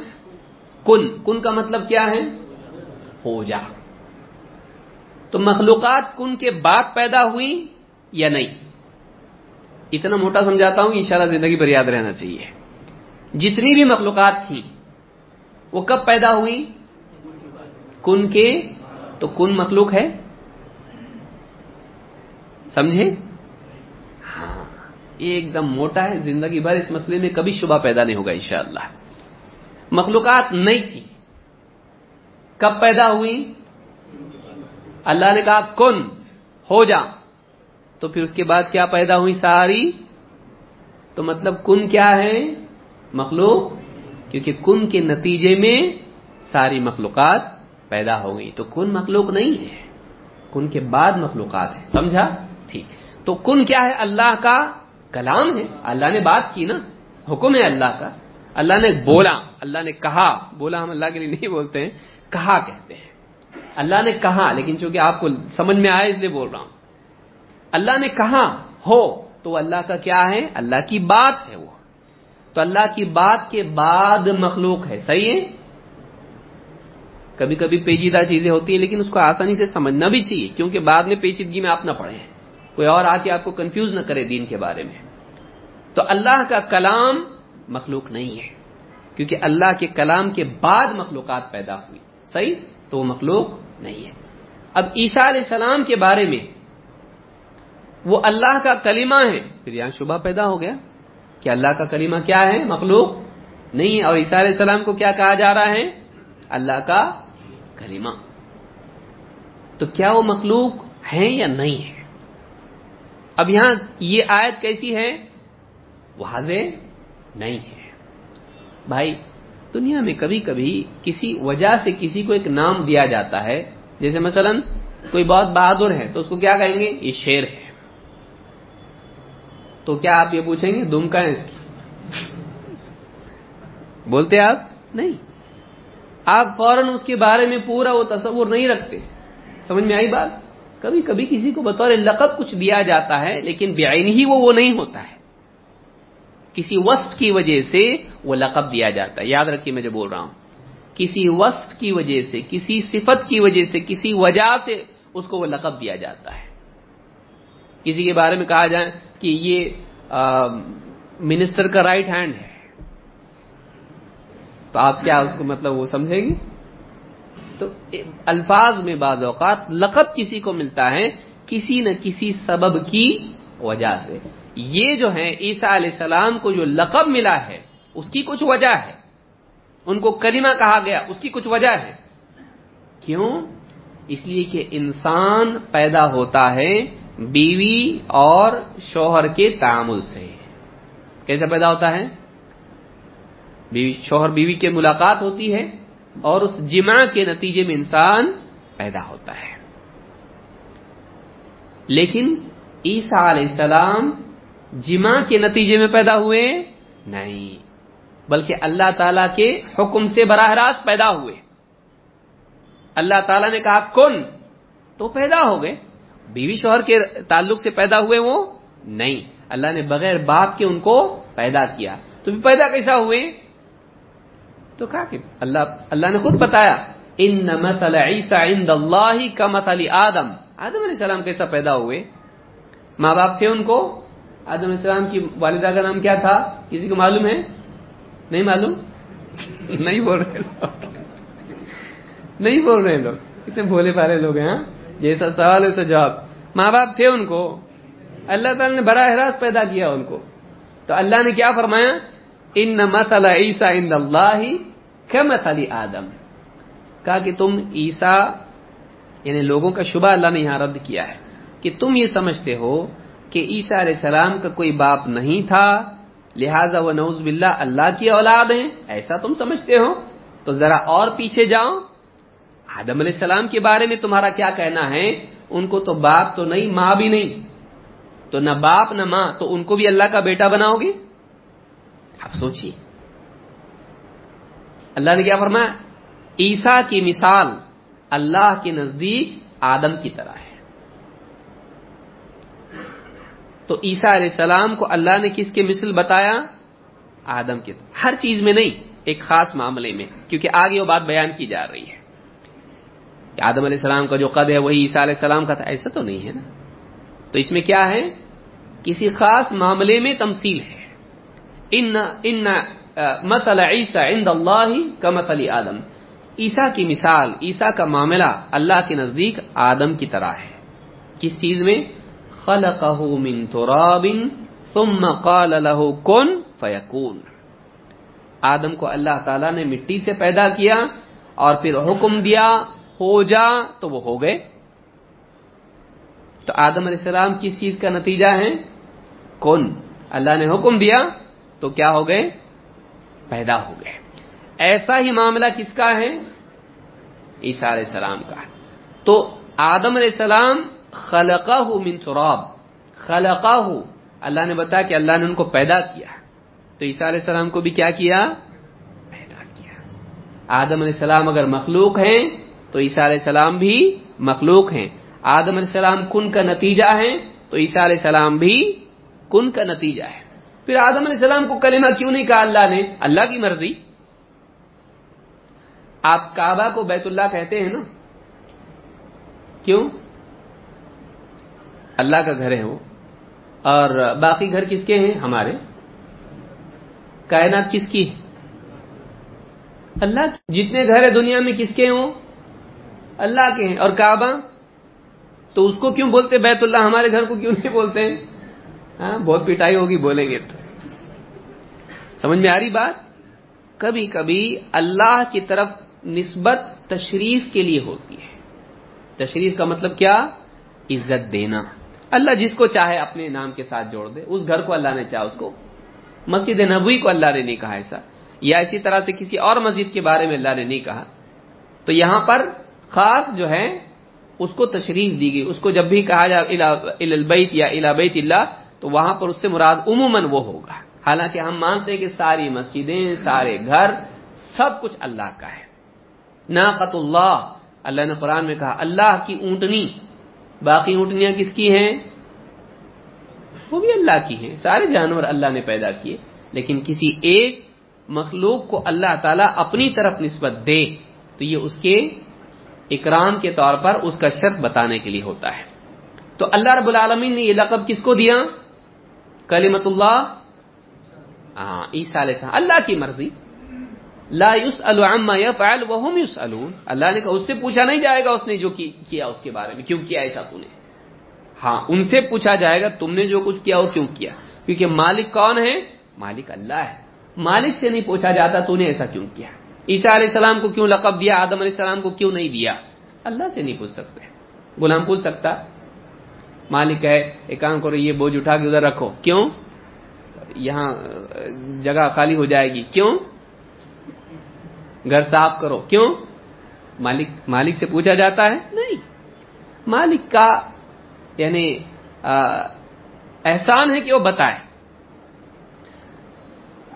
کن۔ کن کا مطلب کیا ہے؟ ہو جا۔ تو مخلوقات کن کے بعد پیدا ہوئی یا نہیں؟ اتنا موٹا سمجھاتا ہوں، انشاءاللہ زندگی پر یاد رہنا چاہیے۔ جتنی بھی مخلوقات تھیں، وہ کب پیدا ہوئی؟ کن کے؟ تو کن مخلوق ہے؟ سمجھے؟ ہاں ایک دم موٹا ہے۔ زندگی بھر اس مسئلے میں کبھی شبہ پیدا نہیں ہوگا، انشاءاللہ۔ مخلوقات نہیں تھی کب پیدا ہوئی؟ اللہ نے کہا، کن، ہو جا۔ تو پھر اس کے بعد کیا پیدا ہوئی ساری؟ تو مطلب کن کیا ہے؟ مخلوق۔ کیونکہ کن کے نتیجے میں ساری مخلوقات پیدا ہو گئی۔ تو کن مخلوق نہیں ہے، کن کے بعد مخلوقات ہے سمجھا؟ ٹھیک۔ تو کن کیا ہے؟ اللہ کا کلام ہے۔ اللہ نے بات کی نا۔ حکم ہے اللہ کا۔ اللہ نے بولا۔ اللہ نے کہا۔ بولا ہم اللہ کے لیے نہیں بولتے ہیں۔ کہا کہتے ہیں۔ اللہ نے کہا، لیکن چونکہ آپ کو سمجھ میں آئے اس لیے بول رہا ہوں۔ اللہ نے کہا، ہو، تو اللہ کا کیا ہے؟ اللہ کی بات ہے وہ۔ تو اللہ کی بات کے بعد مخلوق ہے، صحیح ہے؟ کبھی کبھی پیچیدہ چیزیں ہوتی ہیں، لیکن اس کو آسانی سے سمجھنا بھی چاہیے، کیونکہ بعد میں پیچیدگی میں آپ نہ پڑھے کوئی اور آ کے آپ کو کنفیوز نہ کرے دین کے بارے میں۔ تو اللہ کا کلام مخلوق نہیں ہے، کیونکہ اللہ کے کلام کے بعد مخلوقات پیدا ہوئی۔ صحیح تو وہ مخلوق نہیں ہے۔ اب عیسیٰ علیہ السلام کے بارے میں وہ اللہ کا کلمہ ہے، پھر یہاں شبہ پیدا ہو گیا کہ اللہ کا کلمہ کیا ہے، مخلوق نہیں ہے۔ اور عیسیٰ علیہ السلام کو کیا کہا جا رہا ہے؟ اللہ کا کلمہ۔ تو کیا وہ مخلوق ہے یا نہیں ہے اب یہاں یہ آیت کیسی ہے؟ واضح نہیں ہے۔ بھائی دنیا میں کبھی کبھی کسی وجہ سے کسی کو ایک نام دیا جاتا ہے، جیسے مثلا کوئی بہت بہادر ہے تو اس کو کیا کہیں گے؟ یہ شیر ہے۔ تو کیا آپ یہ پوچھیں گے؟ دم کا ہے اس کی؟ بولتے آپ؟ نہیں۔ آپ فوراً اس کے بارے میں پورا وہ تصور نہیں رکھتے۔ سمجھ میں آئی بات؟ کبھی کبھی کسی کو بطور لقب کچھ دیا جاتا ہے، لیکن بےآئی ہی وہ وہ نہیں ہوتا ہے۔ کسی وسط کی وجہ سے وہ لقب دیا جاتا ہے۔ یاد رکھیے میں جو بول رہا ہوں۔ کسی وصف کی وجہ سے، کسی صفت کی وجہ سے، کسی وجہ سے اس کو وہ لقب دیا جاتا ہے۔ کسی کے بارے میں کہا جائے کہ یہ منسٹر کا رائٹ ہینڈ ہے۔ تو آپ کیا اس کو مطلب وہ سمجھیں گے؟ تو الفاظ میں بعض اوقات لقب کسی کو ملتا ہے کسی نہ کسی سبب کی وجہ سے۔ یہ جو ہے عیسیٰ علیہ السلام کو جو لقب ملا ہے، اس کی کچھ وجہ ہے۔ ان کو کلمہ کہا گیا، اس کی کچھ وجہ ہے۔ کیوں؟ اس لیے کہ انسان پیدا ہوتا ہے بیوی اور شوہر کے تعامل سے۔ کیسے پیدا ہوتا ہے؟ بیوی، شوہر بیوی کے ملاقات ہوتی ہے اور اس جمع کے نتیجے میں انسان پیدا ہوتا ہے۔ لیکن عیسیٰ علیہ السلام جمع کے نتیجے میں پیدا ہوئے نہیں، بلکہ اللہ تعالی کے حکم سے براہ راست پیدا ہوئے۔ اللہ تعالیٰ نے کہا، کن؟ تو پیدا ہو گئے۔ بیوی شوہر کے تعلق سے پیدا ہوئے وہ نہیں۔ اللہ نے بغیر باپ کے ان کو پیدا کیا۔ تو پیدا کیسا ہوئے؟ تو کہا کہ اللہ اللہ نے خود بتایا، ان مسل عیسا عند اللہ کا مسلی آدم۔ آدم علیہ السلام کیسا پیدا ہوئے؟ ماں باپ تھے ان کو؟ آدم علیہ السلام کی والدہ کا نام کیا تھا؟ کسی کو معلوم ہے؟ نہیں معلوم؟ نہیں بول رہے لوگ۔ نہیں بول رہے لوگ۔ اتنے بھولے پالے لوگ ہیں ہاں؟ جیسا سوال، ایسا جواب۔ ماں باپ تھے ان کو۔ اللہ تعالی نے براہ راست پیدا کیا ان کو۔ تو اللہ نے کیا فرمایا؟ ان مسل عیسا ان اللہ کمت علی آدم کہا کہ تم عیسا یعنی لوگوں کا شبہ اللہ نے یہاں رد کیا ہے کہ تم یہ سمجھتے ہو کہ عیسیٰ علیہ السلام کا کوئی باپ نہیں تھا، لہذا وہ نوز باللہ اللہ کی اولاد ہیں۔ ایسا تم سمجھتے ہو؟ تو ذرا اور پیچھے جاؤ۔ آدم علیہ السلام کے بارے میں تمہارا کیا کہنا ہے؟ ان کو تو باپ تو نہیں، ماں بھی نہیں۔ تو نہ باپ نہ ماں، تو ان کو بھی اللہ کا بیٹا بناؤ گے؟ آپ سوچیے۔ اللہ نے کیا فرمایا؟ عیسا کی مثال اللہ کے نزدیک آدم کی طرح ہے۔ تو عیسا علیہ السلام کو اللہ نے کس کے مثل بتایا؟ آدم کے ہر چیز میں نہیں، ایک خاص معاملے میں، کیونکہ آگے وہ بات بیان کی جا رہی ہے کہ آدم علیہ السلام کا جو قد ہے وہی عیسیٰ علیہ السلام کا تھا۔ ایسا تو نہیں ہے نا۔ تو اس میں کیا ہے؟ کسی خاص معاملے میں تمثیل ہے۔ ان ان مسل عیسیٰ عند اللہ کا مسل آدم۔ عیسیٰ کی مثال، عیسیٰ کا معاملہ اللہ کے نزدیک آدم کی طرح ہے۔ کس چیز میں؟ خلقه من تراب ثم قال له كن فيكون۔ آدم کو اللہ تعالی نے مٹی سے پیدا کیا اور پھر حکم دیا، ہو جا، تو وہ ہو گئے۔ تو آدم علیہ السلام کس چیز کا نتیجہ ہے؟ کن۔ اللہ نے حکم دیا، تو کیا ہو گئے؟ پیدا ہو گئے۔ ایسا ہی معاملہ کس کا ہے؟ عیسیٰ علیہ السلام کا۔ تو آدم علیہ السلام خلقہ من تراب. خلقہ اللہ نے بتایا کہ اللہ نے ان کو پیدا کیا. تو عیسیٰ علیہ السلام کو بھی کیا کیا؟ پیدا کیا. آدم علیہ السلام اگر مخلوق ہیں، تو عیسیٰ علیہ السلام بھی مخلوق ہیں. آدم علیہ السلام کن کا نتیجہ ہے؟ تو عیسیٰ علیہ السلام بھی کن کا نتیجہ ہے. پھر آدم علیہ السلام کو کلمہ کیوں نہیں کہا اللہ نے؟ اللہ کی مرضی. آپ کعبہ کو بیت اللہ کہتے ہیں نا؟ کیوں؟ اللہ کا گھر ہے وہ اور باقی گھر کس کے ہیں؟ ہمارے۔ کائنات کس کی؟ اللہ کی۔ جتنے گھر ہے دنیا میں کس کے ہوں اللہ کے ہیں۔ اور کعبہ؟ تو اس کو کیوں بولتے؟ بیت اللہ ہمارے گھر کو کیوں نہیں بولتے؟ ہیں ہاں بہت پٹائی ہوگی، بولیں گے تو۔ سمجھ میں آ رہی بات؟ کبھی کبھی اللہ کی طرف نسبت تشریف کے لیے ہوتی ہے۔ تشریف کا مطلب کیا؟ عزت دینا۔ اللہ جس کو چاہے اپنے نام کے ساتھ جوڑ دے۔ اس گھر کو اللہ نے چاہا، اس کو مسجد نبوی کو اللہ نے نہیں کہا ایسا۔ یا اسی طرح سے کسی اور مسجد کے بارے میں اللہ نے نہیں کہا۔ تو یہاں پر خاص جو ہے، اس کو تشریف دی گئی۔ اس کو جب بھی کہا جائے البیت یا الابیت اللہ، تو وہاں پر اس سے مراد عموماً وہ ہوگا۔ حالانکہ ہم مانتے ہیں کہ ساری مسجدیں، سارے گھر، سب کچھ اللہ کا ہے۔ ناقت اللہ اللہ نے قرآن میں کہا، اللہ کی اونٹنی باقی اونٹنیاں کس کی ہیں؟ وہ بھی اللہ کی ہیں۔ سارے جانور اللہ نے پیدا کیے، لیکن کسی ایک مخلوق کو اللہ تعالیٰ اپنی طرف نسبت دے تو یہ اس کے اکرام کے طور پر اس کا شرط بتانے کے لیے ہوتا ہے۔ تو اللہ رب العالمین نے یہ لقب کس کو دیا؟ کلیمت اللہ ہاں عیسیٰ علیہ السلام، اللہ کی مرضی۔ لا يسأل عما يفعل وهم يسألون اللہ نے کہا، اس سے پوچھا نہیں جائے گا اس نے جو کیا اس کے بارے میں، کیوں کیا ایسا تو نے؟ ہاں ان سے پوچھا جائے گا، تم نے جو کچھ کیا وہ کیوں کیا؟ کیونکہ مالک کون ہے؟ مالک اللہ ہے۔ مالک سے نہیں پوچھا جاتا تو نے ایسا کیوں کیا؟ عیسیٰ علیہ السلام کو کیوں لقب دیا؟ آدم علیہ السلام کو کیوں نہیں دیا؟ اللہ سے نہیں پوچھ سکتے۔ غلام پوچھ سکتا۔ مالک ہے ایک کام کرو، یہ بوجھ اٹھا کے ادھر رکھو۔ کیوں؟ یہاں، جگہ خالی ہو جائے گی۔ کیوں؟ گھر صاف کرو۔ کیوں؟ مالک مالک سے پوچھا جاتا ہے۔ نہیں۔ مالک کا یعنی احسان ہے کہ وہ بتائے۔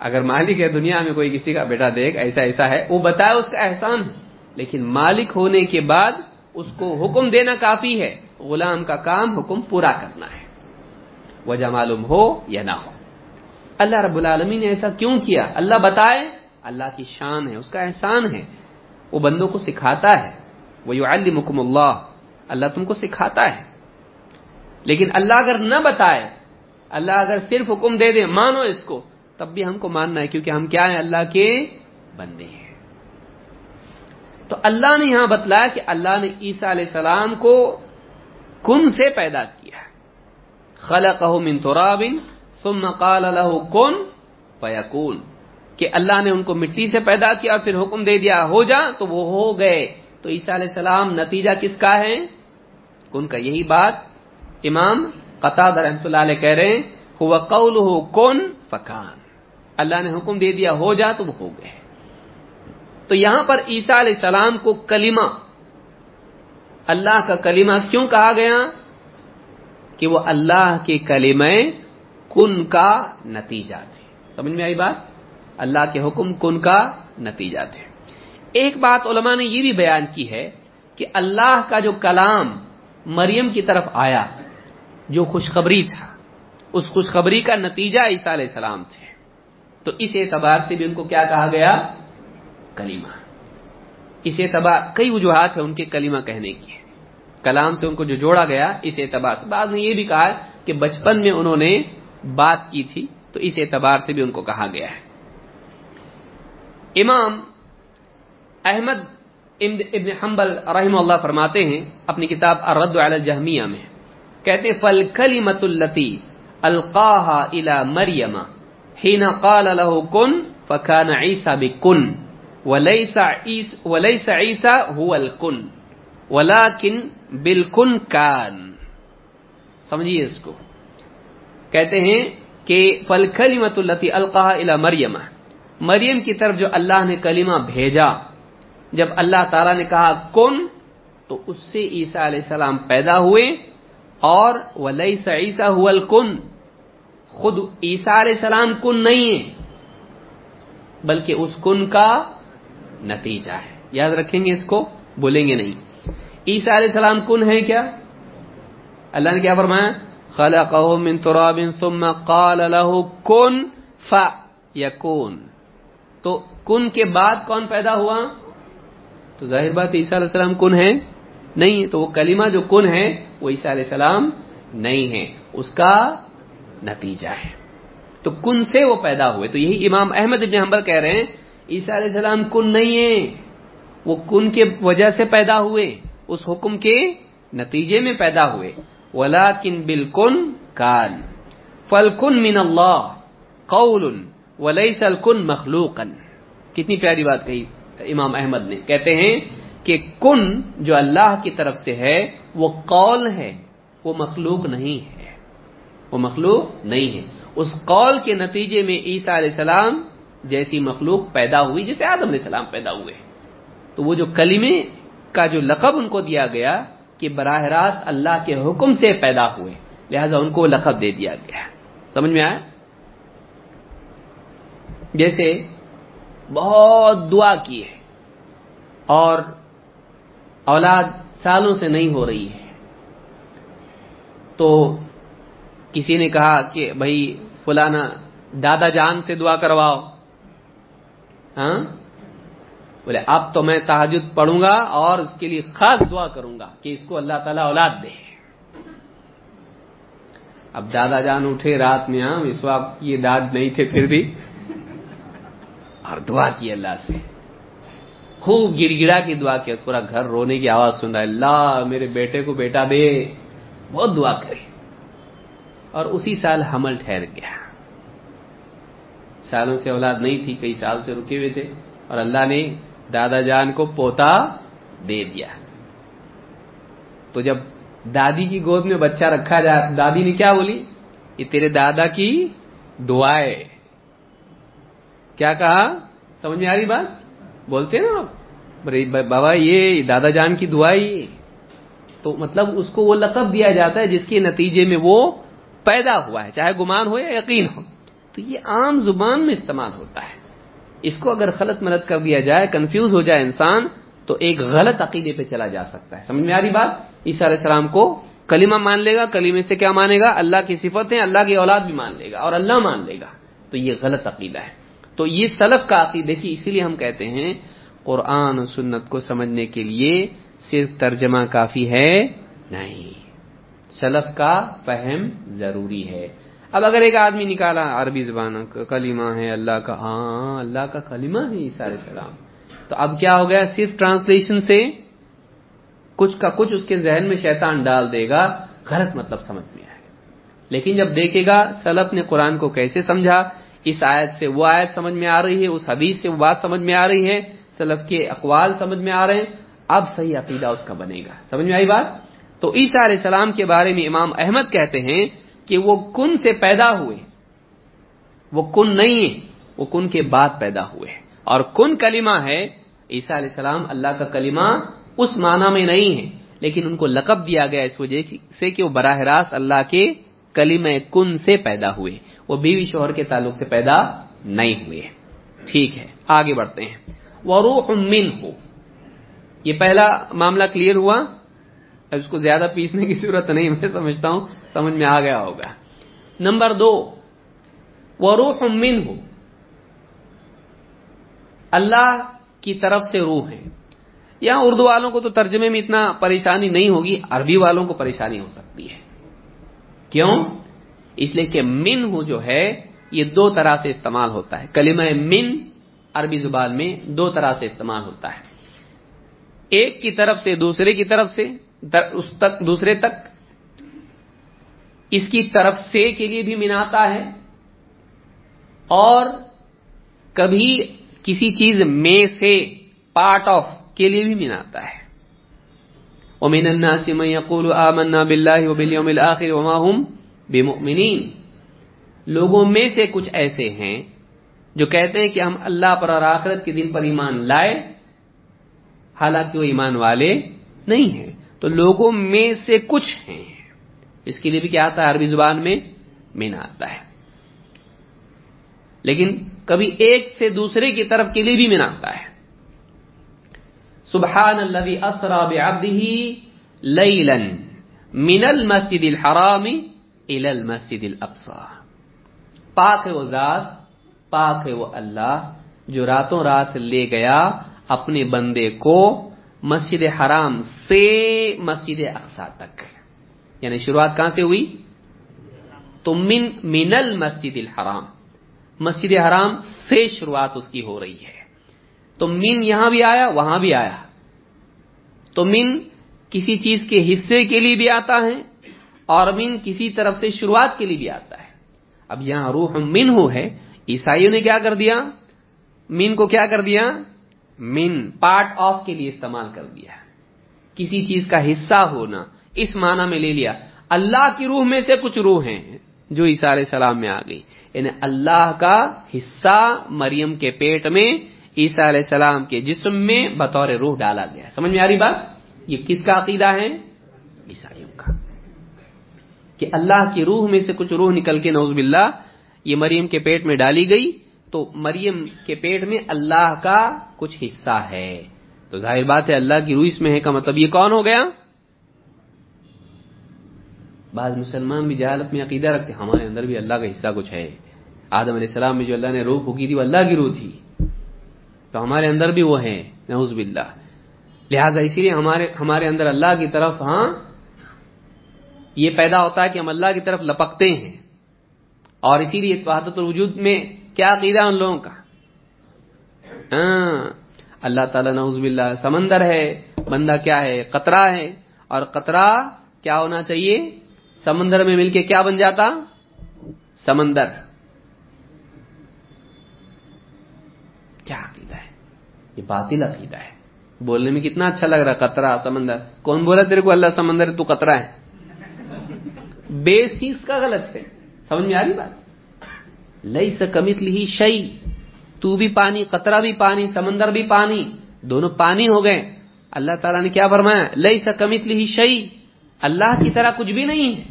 اگر مالک ہے دنیا میں کوئی کسی کا بیٹا دیکھ ایسا ایسا ہے وہ بتائے اس کا احسان ہے۔ لیکن مالک ہونے کے بعد اس کو حکم دینا کافی ہے۔ غلام کا کام حکم پورا کرنا ہے۔ وجہ معلوم ہو یا نہ ہو۔ اللہ رب العالمین نے ایسا کیوں کیا؟ اللہ بتائے اللہ کی شان ہے، اس کا احسان ہے۔ وہ بندوں کو سکھاتا ہے۔ وہ یو اللہ اللہ تم کو سکھاتا ہے۔ لیکن اللہ اگر نہ بتائے، اللہ اگر صرف حکم دے دے، مانو اس کو، تب بھی ہم کو ماننا ہے، کیونکہ ہم کیا ہیں؟ اللہ کے بندے ہیں۔ تو اللہ نے یہاں بتلایا کہ اللہ نے عیسیٰ علیہ السلام کو کن سے پیدا کیا خلقہ من تراب ثم قال له کن فیکون کہ اللہ نے ان کو مٹی سے پیدا کیا اور پھر حکم دے دیا ہو جا تو وہ ہو گئے۔ تو عیسیٰ علیہ السلام نتیجہ کس کا ہے؟ کن کا یہی بات امام قطع رحمت اللہ علیہ کہہ رہے ہیں، ہوا قول ہو کون فکان۔ اللہ نے حکم دے دیا ہو جا تو وہ ہو گئے۔ تو یہاں پر عیسیٰ علیہ السلام کو کلمہ، اللہ کا کلمہ کیوں کہا گیا؟ کہ وہ اللہ کے کلمے کن کا نتیجہ تھے۔ سمجھ میں آئی بات؟ اللہ کے حکم کن کا نتیجہ تھے۔ ایک بات علماء نے یہ بھی بیان کی ہے کہ اللہ کا جو کلام مریم کی طرف آیا، جو خوشخبری تھا، اس خوشخبری کا نتیجہ عیسیٰ علیہ السلام تھے۔ تو اس اعتبار سے بھی ان کو کیا کہا گیا؟ کلیمہ اس اعتبار، کئی وجوہات ہیں ان کے کلمہ کہنے کی۔ کلام سے ان کو جو جوڑا گیا، اس اعتبار سے۔ بعد نے یہ بھی کہا کہ بچپن میں انہوں نے بات کی تھی، تو اس اعتبار سے بھی ان کو کہا گیا ہے۔ امام احمد ابن حنبل رحم اللہ فرماتے ہیں، اپنی کتاب الرد علی الجہمیہ میں۔ کہتے ہیں فل کلیمت التی القاہ الا مریم حين قال له كن فكان عيسى بكن، وليس عيسى وليس عيسى هو الكن، ولكن بالكن كان۔ سمجھیے اس کو۔ کہتے ہیں کہ فل کلیمت التی القاہ الا مریم مریم کی طرف جو اللہ نے کلمہ بھیجا، جب اللہ تعالی نے کہا کن، تو اس سے عیسیٰ علیہ السلام پیدا ہوئے اور ولی عیسیٰ ہوا الکن۔ خود عیسیٰ علیہ السلام کن نہیں ہے، بلکہ اس کن کا نتیجہ ہے۔ یاد رکھیں گے اس کو، بولیں گے نہیں۔ عیسیٰ علیہ السلام کن ہے کیا؟ اللہ نے کیا فرمایا؟ خلقه من تراب ثم قال له کن فیکون۔ تو کن کے بعد کون پیدا ہوا؟ تو ظاہر بات عیسیٰ علیہ السلام کن ہے نہیں تو وہ کلمہ جو کن ہے، وہ عیسیٰ علیہ السلام نہیں ہے، اس کا نتیجہ ہے۔ تو کن سے وہ پیدا ہوئے؟ تو یہی امام احمد ابن حنبل کہہ رہے ہیں، عیسیٰ علیہ السلام کن نہیں ہے وہ کن کے وجہ سے پیدا ہوئے، اس حکم کے نتیجے میں پیدا ہوئے۔ ولاکن بالکن کان فلکن من اللہ قول ولیس الکن مخلوقن کتنی پیاری بات کہی امام احمد نے۔ کہتے ہیں کہ کن جو اللہ کی طرف سے ہے، وہ قول ہے، وہ مخلوق نہیں ہے۔ وہ مخلوق نہیں ہے۔ اس قول کے نتیجے میں عیسیٰ علیہ السلام جیسی مخلوق پیدا ہوئی، جیسے آدم علیہ السلام پیدا ہوئے۔ تو وہ جو کلمے کا جو لقب ان کو دیا گیا کہ براہ راست اللہ کے حکم سے پیدا ہوئے، لہذا ان کو لقب دے دیا گیا۔ سمجھ میں آیا؟ جیسے بہت دعا کی ہے اور اولاد سالوں سے نہیں ہو رہی ہے۔ تو کسی نے کہا کہ بھائی فلانا دادا جان سے دعا کرواؤ۔ ہاں؟ بولے، اب تو میں تحجد پڑھوں گا اور اس کے لیے خاص دعا کروں گا کہ اس کو اللہ تعالیٰ اولاد دے۔ اب دادا جان اٹھے رات میں ہاں اس وقت یہ داد نہیں تھے پھر بھی۔ اور دعا کی اللہ سے۔ خوب گڑ گڑا کی دعا کیا پورا گھر رونے کی آواز سن رہا ہے، اللہ میرے بیٹے کو بیٹا دے۔ بہت دعا کرے اور اسی سال حمل ٹھہر گیا۔ سالوں سے اولاد نہیں تھی، کئی سال سے رکے ہوئے تھے۔ اور اللہ نے دادا جان کو پوتا دے دیا۔ تو جب دادی کی گود میں بچہ رکھا جا، دادی نے کیا بولی؟ یہ تیرے دادا کی دعا ہے۔ کیا کہا؟ سمجھ میں آ رہی بات؟ بولتے ہیں نا بابا، یہ دادا جان کی دعا ہی تو مطلب اس کو وہ لقب دیا جاتا ہے جس کے نتیجے میں وہ پیدا ہوا ہے، چاہے گمان ہو یا یقین ہو۔ تو یہ عام زبان میں استعمال ہوتا ہے۔ اس کو اگر غلط مدد کر دیا جائے، کنفیوز ہو جائے انسان، تو ایک غلط عقیدے پہ چلا جا سکتا ہے۔ سمجھ میں آ رہی بات؟ عیسیٰ علیہ السلام کو کلمہ مان لے گا۔ کلیمے سے کیا مانے گا؟ اللہ کی صفتیں اللہ کی اولاد بھی مان لے گا اور اللہ مان لے گا۔ تو یہ غلط عقیدہ ہے۔ تو یہ سلف کا عقید دیکھیے، اسی لیے ہم کہتے ہیں قرآن و سنت کو سمجھنے کے لیے صرف ترجمہ کافی ہے نہیں۔ سلف کا فہم ضروری ہے۔ اب اگر ایک آدمی نکالا، عربی زبان کلیمہ ہے، اللہ کا ہاں اللہ کا کلیمہ ہے عیسیٰ علیہ السلام تو اب کیا ہو گیا؟ صرف ٹرانسلیشن سے کچھ کا کچھ اس کے ذہن میں شیطان ڈال دے گا، غلط مطلب سمجھ میں آئے گا۔ لیکن جب دیکھے گا، سلف نے قرآن کو کیسے سمجھا؟ اس آیت سے وہ آیت سمجھ میں آ رہی ہے، اس حدیث سے وہ بات سمجھ میں آ رہی ہے، سلف کے اقوال سمجھ میں آ رہے ہیں۔ اب صحیح عقیدہ اس کا بنے گا۔ سمجھ میں آئی بات؟ تو عیسیٰ علیہ السلام کے بارے میں امام احمد کہتے ہیں کہ وہ کن سے پیدا ہوئے۔ وہ کن نہیں ہے، وہ کن کے بعد پیدا ہوئے۔ اور کن کلمہ ہے؟ عیسیٰ علیہ السلام اللہ کا کلمہ اس معنی میں نہیں ہے، لیکن ان کو لقب دیا گیا اس وجہ سے کہ وہ براہ راست اللہ کے کلمہ کن سے پیدا ہوئے۔ وہ بیوی شوہر کے تعلق سے پیدا نہیں ہوئے ٹھیک ہے، آگے بڑھتے ہیں۔ وہ روح من ہو یہ پہلا معاملہ کلیئر ہوا۔ اب اس کو زیادہ پیسنے کی ضرورت نہیں، میں سمجھتا ہوں، سمجھ میں آ گیا ہوگا۔ نمبر دو وہ روح من ہو اللہ کی طرف سے روح ہے۔ یہاں اردو والوں کو تو ترجمے میں اتنا پریشانی نہیں ہوگی، عربی والوں کو پریشانی ہو سکتی ہے۔ کیوں؟ اس لیے کہ من ہو جو ہے، یہ دو طرح سے استعمال ہوتا ہے۔ کلمہ من عربی زبان میں دو طرح سے استعمال ہوتا ہے۔ ایک کی طرف سے، دوسرے کی طرف سے اس تک، دوسرے تک۔ اس کی طرف سے کے لیے بھی من آتا ہے۔ اور کبھی کسی چیز میں سے پارٹ آف کے لیے بھی من آتا ہے۔ ومن الناس من يقول آمنا بالله وباليوم الآخر وما هم بمؤمنين لوگوں میں سے کچھ ایسے ہیں جو کہتے ہیں کہ ہم اللہ پر اور آخرت کے دن پر ایمان لائے، حالانکہ وہ ایمان والے نہیں ہیں۔ تو لوگوں میں سے کچھ ہیں۔ اس کے لیے بھی کیا آتا ہے؟ عربی زبان میں مین آتا ہے۔ لیکن کبھی ایک سے دوسرے کی طرف کے لیے بھی مین آتا ہے۔ سبحان الذي اسرا بعبده ليلا من المسجد الحرام الى المسجد الاقصى پاک ہے وہ ذات، پاک ہے وہ اللہ جو راتوں رات لے گیا اپنے بندے کو مسجد حرام سے مسجد اقصا تک۔ یعنی شروعات کہاں سے ہوئی؟ تو من من المسجد الحرام۔ مسجد حرام سے شروعات اس کی ہو رہی ہے۔ تو من یہاں بھی آیا، وہاں بھی آیا۔ تو من کسی چیز کے حصے کے لیے بھی آتا ہے اور من کسی طرف سے شروعات کے لیے بھی آتا ہے۔ اب یہاں روح من ہو ہے۔ عیسائیوں نے کیا کر دیا؟ من کو کیا کر دیا؟ من پارٹ آف کے لیے استعمال کر دیا۔ کسی چیز کا حصہ ہونا۔ اس معنی میں لے لیا۔ اللہ کی روح میں سے کچھ روح ہیں جو عیسیٰ علیہ السلام میں آ گئی۔ یعنی اللہ کا حصہ مریم کے پیٹ میں عیسیٰ علیہ السلام کے جسم میں بطور روح ڈالا گیا۔ سمجھ میں آ رہی بات؟ یہ کس کا عقیدہ ہے؟ عیسائیوں کا۔ کہ اللہ کی روح میں سے کچھ روح نکل کے نوز باللہ یہ مریم کے پیٹ میں ڈالی گئی تو مریم کے پیٹ میں اللہ کا کچھ حصہ ہے۔ تو ظاہر بات ہے اللہ کی روح اس میں ہے کا مطلب یہ کون ہو گیا؟ بعض مسلمان بھی جہالت میں عقیدہ رکھتے ہمارے اندر بھی اللہ کا حصہ کچھ ہے۔ آدم علیہ السلام میں جو اللہ نے روح پھونکی تھی وہ اللہ کی روح تھی۔ تو ہمارے اندر بھی وہ ہے نعوذ باللہ۔ لہذا اسی لیے ہمارے ہمارے اندر اللہ کی طرف ہاں یہ پیدا ہوتا ہے کہ ہم اللہ کی طرف لپکتے ہیں۔ اور اسی لیے وحدت الوجود میں کیا عقیدہ ان لوگوں کا؟ ہاں اللہ تعالیٰ نعوذ باللہ سمندر ہے، بندہ کیا ہے؟ قطرہ ہے۔ اور قطرہ کیا ہونا چاہیے؟ سمندر میں مل کے کیا بن جاتا؟ سمندر۔ کیا عقیدہ ہے؟ یہ باطل عقیدہ ہے۔ بولنے میں کتنا اچھا لگ رہا قطرہ، سمندر۔ کون بولا تیرے کو اللہ سمندر تو قطرہ ہے؟ بیس ہی اس کا غلط ہے۔ سمجھ میں آ رہی بات؟ لئی سکمت لی شعی تو بھی پانی، قطرہ بھی پانی، سمندر بھی پانی، دونوں پانی ہو گئے۔ اللہ تعالیٰ نے کیا فرمایا؟ لئی سکمت لی شعی اللہ کی طرح کچھ بھی نہیں ہے۔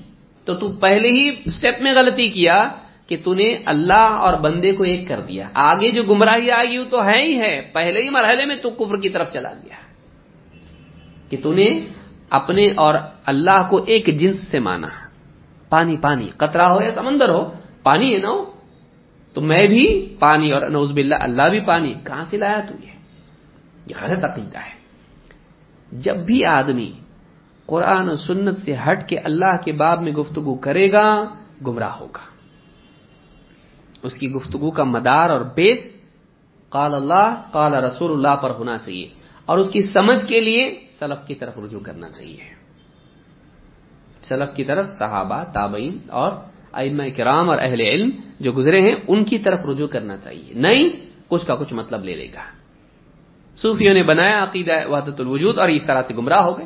تو تو پہلے ہی سٹیپ میں غلطی کیا کہ تو نے اللہ اور بندے کو ایک کر دیا۔ آگے جو گمراہی آئی وہ تو ہے ہی ہے۔ پہلے ہی مرحلے میں تو کفر کی طرف چلا گیا۔ کہ تو نے اپنے اور اللہ کو ایک جنس سے مانا۔ پانی پانی. قطرہ ہو یا سمندر ہو، پانی ہے نا تو میں بھی پانی اور نوز باللہ اللہ بھی پانی. کہاں سے لایا تو یہ غلط عقیدہ ہے. جب بھی آدمی قرآن و سنت سے ہٹ کے اللہ کے باب میں گفتگو کرے گا، گمراہ ہوگا. اس کی گفتگو کا مدار اور بیس قال اللہ، قال رسول اللہ پر ہونا چاہیے اور اس کی سمجھ کے لیے سلف کی طرف رجوع کرنا چاہیے. سلف کی طرف صحابہ، تابعین اور ائمہ کرام اور اہل علم جو گزرے ہیں، ان کی طرف رجوع کرنا چاہیے۔ نہیں، کچھ کا کچھ مطلب لے لے گا۔ صوفیوں نے بنایا عقیدہ وحدت الوجود اور اس طرح سے گمراہ ہو گئے۔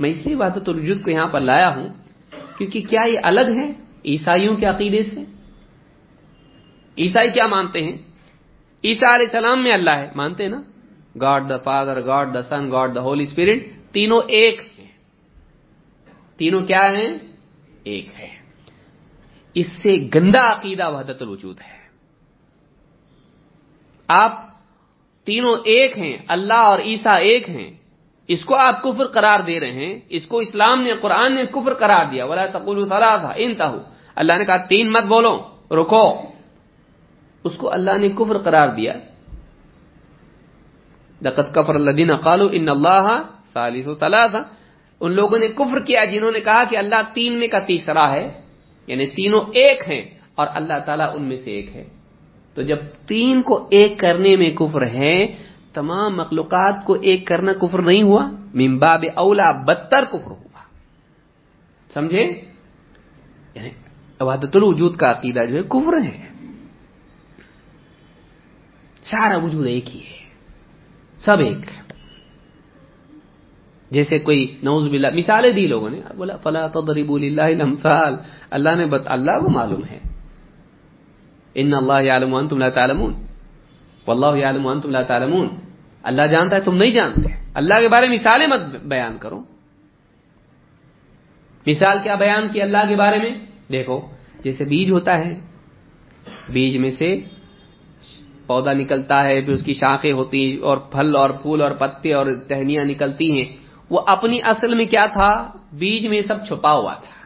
میں اس لیے وحدت الوجود کو یہاں پر لایا ہوں کیونکہ کیا یہ الگ ہے عیسائیوں کے عقیدے سے؟ عیسائی کیا مانتے ہیں؟ عیسا علیہ السلام میں اللہ ہے، مانتے ہیں نا؟ God the father God the son God the holy spirit تینوں ایک۔ تینوں کیا ہیں؟ ایک ہے۔ اس سے گندا عقیدہ وحدت الوجود ہے۔ آپ تینوں ایک ہیں، اللہ اور عیسا ایک ہیں۔ اس کو آپ کفر قرار دے رہے ہیں۔ اس کو اسلام نے، قرآن نے کفر قرار دیا۔ ولا تقول تھا ان اللہ نے کہا تین مت بولو، رکو۔ اس کو اللہ نے کفر قرار دیا۔ دقت کفر اللہ قالو ان اللہ ثالث ثلاثہ ان لوگوں نے کفر کیا جنہوں نے کہا کہ اللہ تین میں کا تیسرا ہے یعنی تینوں ایک ہیں اور اللہ تعالیٰ ان میں سے ایک ہے۔ تو جب تین کو ایک کرنے میں کفر ہے، تمام مخلوقات کو ایک کرنا کفر نہیں ہوا ممباب اولا بدتر کفر ہوا۔ سمجھے؟ یعنی عبادت الوجود کا عقیدہ جو ہے، کفر ہے۔ سارا وجود ایک ہی ہے۔ سب ایک۔ جیسے کوئی نوز باللہ مثالیں دی لوگوں نے، بولا، فلا تضربوا اللہ الامثال اللہ نے بت، اللہ کو معلوم ہے۔ ان اللہ یعلم وانتم لا تعلمون۔ واللہ یعلم وانتم لا تعلمون۔ اللہ جانتا ہے، تم نہیں جانتے۔ اللہ کے بارے میں مثالیں مت بیان کرو۔ مثال کیا بیان کی اللہ کے بارے میں؟ دیکھو، جیسے بیج ہوتا ہے، بیج میں سے پودا نکلتا ہے، پھر اس کی شاخیں ہوتی اور پھل اور پھول اور پتے اور ٹہنیاں نکلتی ہیں۔ وہ اپنی اصل میں کیا تھا؟ بیج میں سب چھپا ہوا تھا۔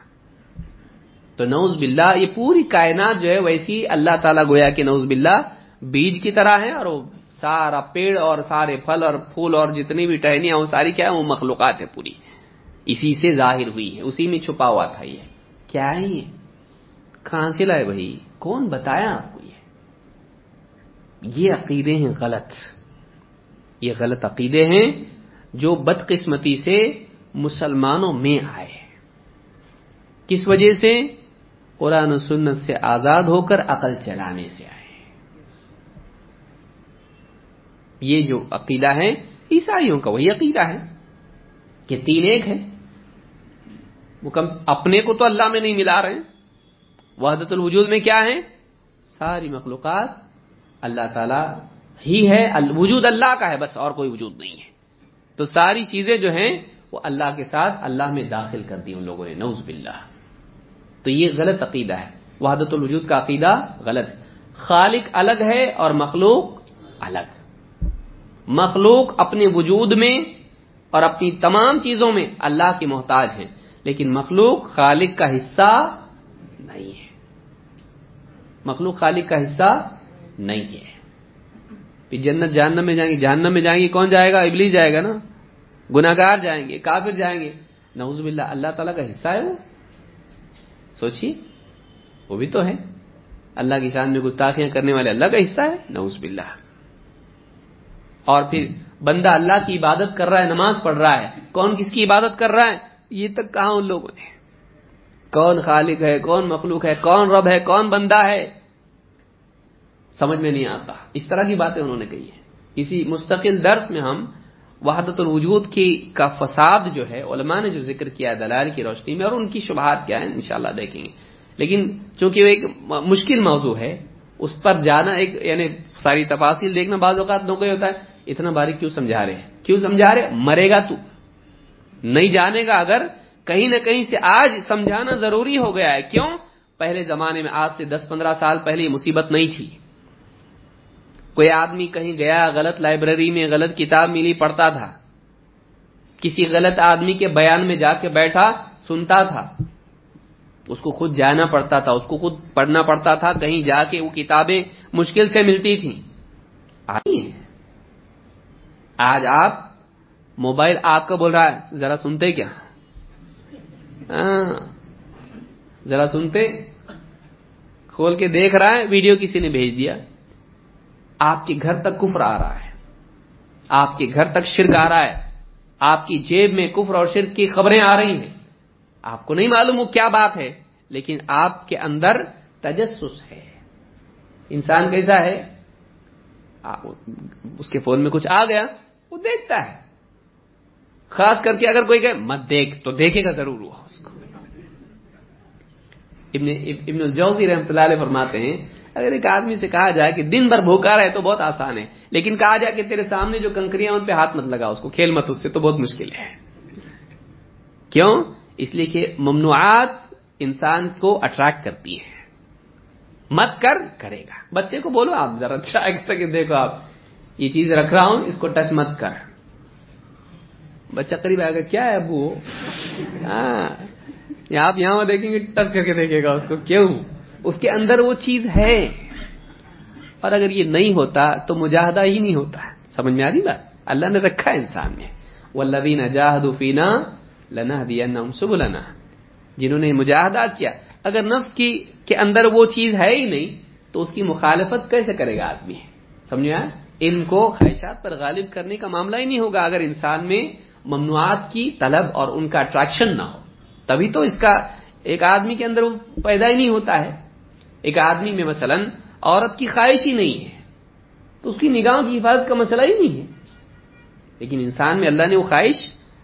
تو نوز باللہ، یہ پوری کائنات جو ہے ویسی اللہ تعالیٰ گویا کہ نوز باللہ بیج کی طرح ہے اور وہ سارا پیڑ اور سارے پھل اور پھول اور جتنی بھی ٹہنیاں وہ ساری کیا ہے، وہ مخلوقات ہے پوری۔ اسی سے ظاہر ہوئی ہے، اسی میں چھپا ہوا تھا یہ۔ کیا ہے یہ؟ کہاں سے لائے بھائی؟ کون بتایا آپ کو یہ؟ یہ عقیدے ہیں غلط۔ یہ غلط عقیدے ہیں۔ جو بدقسمتی سے مسلمانوں میں آئے کس وجہ سے؟ قرآن و سنت سے آزاد ہو کر عقل چلانے سے آئے یہ جو عقیدہ ہے، عیسائیوں کا وہی عقیدہ ہے کہ تین ایک ہے۔ وہ کم، اپنے کو تو اللہ میں نہیں ملا رہے وحدت الوجود میں کیا ہے؟ ساری مخلوقات اللہ تعالی ہی ہے۔ وجود اللہ کا ہے، بس اور کوئی وجود نہیں ہے۔ تو ساری چیزیں جو ہیں وہ اللہ کے ساتھ اللہ میں داخل کر دی ان لوگوں نے نوز باللہ۔ تو یہ غلط عقیدہ ہے۔ وحدت الوجود کا عقیدہ غلط ہے۔ خالق الگ ہے اور مخلوق الگ۔ مخلوق اپنے وجود میں اور اپنی تمام چیزوں میں اللہ کی محتاج ہیں، لیکن مخلوق خالق کا حصہ نہیں ہے۔ مخلوق خالق کا حصہ نہیں ہے۔ پھر جنت جہنم میں جائیں گے جہنم میں جائیں گے کون جائے گا؟ ابلی جائے گا نا؟ گناگار جائیں گے، کافر جائیں گے۔ نعوذ باللہ، اللہ تعالیٰ کا حصہ ہے وہ۔ سوچیے، وہ بھی تو ہے اللہ کی شان میں گستاخیاں کرنے والے اللہ کا حصہ ہے۔ نعوذ باللہ۔ اور پھر بندہ اللہ کی عبادت کر رہا ہے، نماز پڑھ رہا ہے۔ کون کس کی عبادت کر رہا ہے؟ یہ تک کہاں ان لوگوں نے؟ کون خالق ہے، کون مخلوق ہے، کون رب ہے، کون بندہ ہے؟ سمجھ میں نہیں آتا۔ اس طرح کی باتیں انہوں نے کہی ہے اسی مستقل درس میں ہم وحدت الوجود کی کا فساد جو ہے، علماء نے جو ذکر کیا دلال کی روشنی میں اور ان کی شبہات کیا ہیں، انشاءاللہ دیکھیں گے۔ لیکن چونکہ وہ ایک مشکل موضوع ہے، اس پر جانا ایک یعنی ساری تفاصیل دیکھنا بعض اوقات نو ہوتا ہے۔ اتنا باریک کیوں سمجھا رہے ہیں؟ کیوں سمجھا رہے مرے گا تو۔ نہیں جانے گا اگر کہیں نہ کہیں سے آج سمجھانا ضروری ہو گیا ہے۔ کیوں؟ پہلے زمانے میں آج سے دس پندرہ سال پہلے یہ مصیبت نہیں تھی۔ کوئی آدمی کہیں گیا غلط لائبریری میں غلط کتاب ملی، پڑھتا تھا۔ کسی غلط آدمی کے بیان میں جا کے بیٹھا، سنتا تھا۔ اس کو خود جانا پڑتا تھا، اس کو خود پڑھنا پڑتا تھا، کہیں جا کے وہ کتابیں مشکل سے ملتی تھیں۔ آج آپ موبائل آپ کا بول رہا ہے، ذرا سنتے کیا؟ ہاں۔ ذرا سنتے۔ کھول کے دیکھ رہا ہے، ویڈیو کسی نے بھیج دیا۔ آپ کے گھر تک کفر آ رہا ہے۔ آپ کے گھر تک شرک آ رہا ہے۔ آپ کی جیب میں کفر اور شرک کی خبریں آ رہی ہیں۔ آپ کو نہیں معلوم وہ کیا بات ہے، لیکن آپ کے اندر تجسس ہے۔ انسان کیسا ہے؟ اس کے فون میں کچھ آ گیا، وہ دیکھتا ہے۔ خاص کر کے اگر کوئی کہ مت دیکھ، تو دیکھے گا ضرور ہوا اس کو۔ ابن ابن الجوزی رحمۃ اللہ علیہ فرماتے ہیں اگر ایک آدمی سے کہا جائے کہ دن بھر بھوکا رہے تو بہت آسان ہے، لیکن کہا جائے کہ تیرے سامنے جو کنکریاں ان پہ ہاتھ مت لگا، اس کو کھیل مت، اس سے تو بہت مشکل ہے۔ کیوں؟ اس لیے کہ ممنوعات انسان کو اٹریکٹ کرتی ہیں۔ مت کر، کرے گا۔ بچے کو بولو آپ ذرا اچھا کر کے دیکھو آپ۔ یہ چیز رکھ رہا ہوں، اس کو ٹچ مت کر۔ بچہ قریب آئے گا، کیا ہے ابو؟ ہاں آپ یہاں دیکھیں گے ٹچ کر کے دیکھے گا اس کو۔ کیوں؟ اس کے اندر وہ چیز ہے۔ اور اگر یہ نہیں ہوتا تو مجاہدہ ہی نہیں ہوتا سمجھ میں آ رہی بات؟ اللہ نے رکھا ہے انسان میں۔ وہ اللہ دین فینا لنا دیا لنا جنہوں نے مجاہدہ کیا، اگر نفس کی کے اندر وہ چیز ہے ہی نہیں، تو اس کی مخالفت کیسے کرے گا آدمی؟ سمجھے ان کو خواہشات پر غالب کرنے کا معاملہ ہی نہیں ہوگا۔ اگر انسان میں ممنوعات کی طلب اور ان کا اٹریکشن نہ ہو، تبھی تو اس کا ایک آدمی کے اندر پیدا ہی نہیں ہوتا ہے۔ ایک آدمی میں مثلا عورت کی خواہش ہی نہیں ہے، تو اس کی نگاہوں کی حفاظت کا مسئلہ ہی نہیں ہے۔ لیکن انسان میں اللہ نے وہ خواہش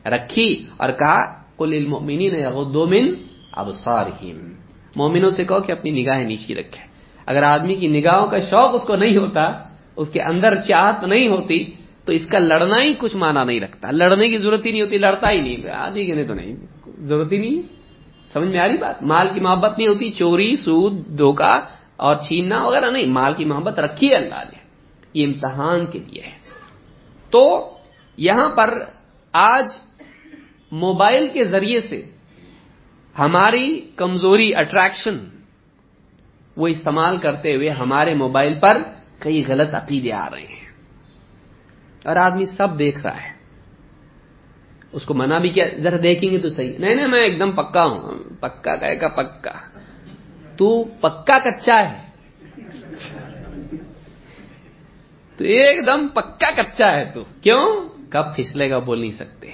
رکھی اور کہا کل المؤمنین یغضوا من ابصارہم مومنوں سے کہو کہ اپنی نگاہیں نیچی رکھے اگر آدمی کی نگاہوں کا شوق اس کو نہیں ہوتا، اس کے اندر چاہت نہیں ہوتی، تو اس کا لڑنا ہی کچھ مانا نہیں رکھتا۔ لڑنے کی ضرورت ہی نہیں ہوتی، لڑتا ہی نہیں۔ آدھی کے تو نہیں، ضرورت ہی نہیں سمجھ میں آ رہی بات؟ مال کی محبت نہیں ہوتی، چوری، سود دھوکا اور چھیننا وغیرہ نہیں، مال کی محبت رکھی ہے اللہ نے، یہ امتحان کے لیے ہے۔ تو یہاں پر آج موبائل کے ذریعے سے ہماری کمزوری اٹریکشن وہ استعمال کرتے ہوئے ہمارے موبائل پر کئی غلط عقیدے آ رہے ہیں۔ اور آدمی سب دیکھ رہا ہے۔ اس کو منع بھی کیا، ذرا دیکھیں گے تو صحیح۔ نہیں نہیں، میں ایک دم پکا ہوں۔ پکا کہے کا پکا۔ تو پکا کچا ہے۔ تو ایک دم پکا کچا ہے تو۔ کیوں؟ کب پھسلے گا بول نہیں سکتے۔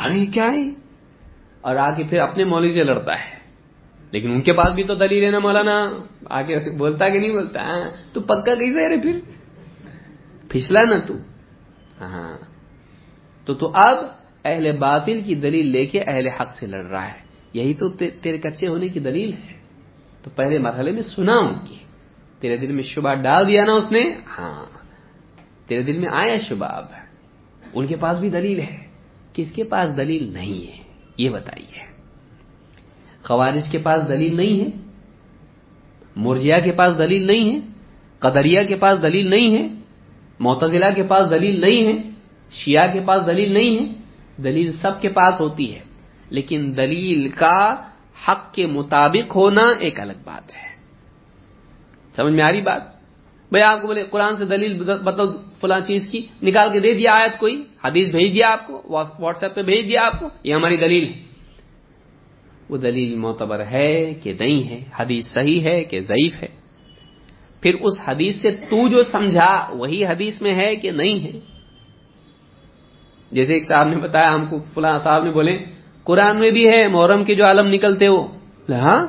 ہاں، ارے کیا ہے؟ اور آگے پھر اپنے مولوی سے لڑتا ہے۔ لیکن ان کے پاس بھی تو دلیل ہے نا مولانا۔ آگے بولتا کہ نہیں بولتا؟ ہاں، تو پکا کیسے ہے پھر؟ پھسلا نا تو۔ ہاں تو تو اب اہل باطل کی دلیل لے کے اہل حق سے لڑ رہا ہے۔ یہی تو تیرے کچے ہونے کی دلیل ہے۔ تو پہلے مرحلے میں سنا ان کی۔ تیرے دل میں شبہ ڈال دیا نا اس نے۔ ہاں۔ تیرے دل میں آیا شبہ اب۔ ان کے پاس بھی دلیل ہے۔ کس کے پاس دلیل نہیں ہے؟ یہ بتائیے۔ خوارج کے پاس دلیل نہیں ہے۔ مرجیا کے پاس دلیل نہیں ہے۔ قدریا کے پاس دلیل نہیں ہے۔ معتزلہ کے پاس دلیل نہیں ہے۔ شیعہ کے پاس دلیل نہیں ہے، دلیل سب کے پاس ہوتی ہے، لیکن دلیل کا حق کے مطابق ہونا ایک الگ بات ہے۔ سمجھ میں آ رہی بات؟ بھائی آپ کو بولے قرآن سے دلیل مطلب بتاؤ فلاں چیز کی، نکال کے دے دیا آیت کوئی، حدیث بھیج دیا آپ کو، واٹس ایپ پہ بھیج دیا آپ کو، یہ ہماری دلیل ہے۔ وہ دلیل معتبر ہے کہ نہیں ہے، حدیث صحیح ہے کہ ضعیف ہے۔ پھر اس حدیث سے تو جو سمجھا، وہی حدیث میں ہے کہ نہیں ہے۔ جیسے ایک صاحب نے بتایا ہم کو فلاں صاحب نے بولے، قرآن میں بھی ہے، محرم کے جو عالم نکلتے وہ ہاں؟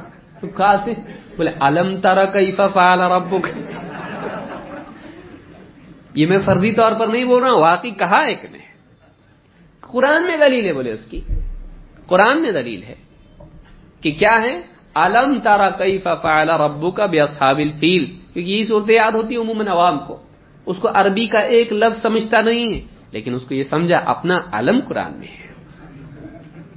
سے بولے، علم تارا کیفا فعال رب یہ میں فرضی طور پر نہیں بول رہا ہوں، واقعی کہا ایک نے۔ قرآن میں دلیل ہے، بولے اس کی۔ قرآن میں دلیل ہے کہ کیا ہے؟ علم تارا کئی فعال ربو کا بے اصحابل فیل کیونکہ یہی صورت یاد ہوتی ہے عموماً عوام کو۔ اس کو عربی کا ایک لفظ سمجھتا نہیں ہے۔ لیکن اس کو یہ سمجھا، اپنا علم قرآن میں ہے۔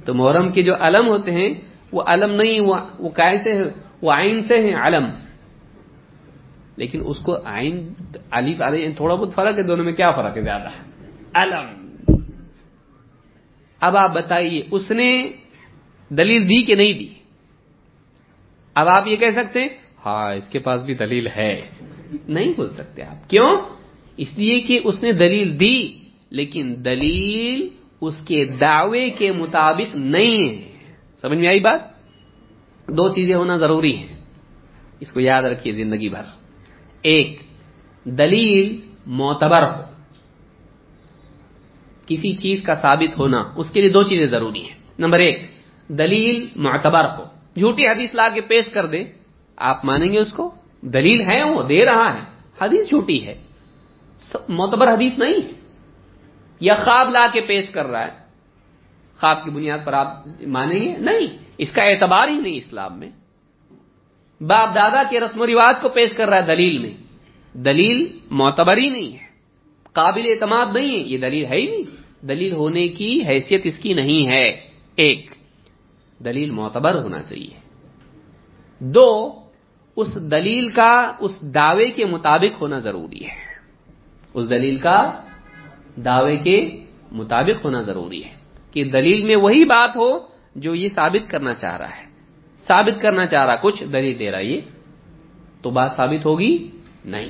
تو محرم کے جو علم ہوتے ہیں، وہ علم نہیں، وہ کیسے وہ آئین سے ہیں، علم۔ لیکن اس کو آئین علی یعنی تھوڑا بہت فرق ہے، دونوں میں کیا فرق ہے؟ زیادہ۔ علم۔ اب آپ بتائیے، اس نے دلیل دی کہ نہیں دی؟ اب آپ یہ کہہ سکتے ہیں ہاں اس کے پاس بھی دلیل ہے۔ نہیں بول سکتے آپ۔ کیوں؟ اس لیے کہ اس نے دلیل دی۔ لیکن دلیل اس کے دعوے کے مطابق نہیں ہے۔ سمجھ میں آئی بات؟ دو چیزیں ہونا ضروری ہیں۔ اس کو یاد رکھیے زندگی بھر۔ ایک، دلیل معتبر ہو۔ کسی چیز کا ثابت ہونا اس کے لیے دو چیزیں ضروری ہیں۔ نمبر ایک، دلیل معتبر ہو۔ جھوٹی حدیث لا کے پیش کر دے آپ مانیں گے اس کو؟ دلیل ہے وہ، دے رہا ہے۔ حدیث جھوٹی ہے۔ معتبر حدیث نہیں یا خواب لا کے پیش کر رہا ہے۔ خواب کی بنیاد پر آپ مانیں گے؟ نہیں، اس کا اعتبار ہی نہیں اسلام میں۔ باپ دادا کے رسم و رواج کو پیش کر رہا ہے دلیل میں۔ دلیل معتبر ہی نہیں ہے۔ قابل اعتماد نہیں ہے۔ یہ دلیل ہے ہی نہیں۔ دلیل ہونے کی حیثیت اس کی نہیں ہے۔ ایک، دلیل معتبر ہونا چاہیے۔ دو، اس دلیل کا، اس دعوے کے مطابق ہونا ضروری ہے۔ اس دلیل کا دعوے کے مطابق ہونا ضروری ہے کہ دلیل میں وہی بات ہو جو یہ ثابت کرنا چاہ رہا ہے۔ ثابت کرنا چاہ رہا کچھ، دلیل دے رہا یہ۔ تو بات ثابت ہوگی؟ نہیں۔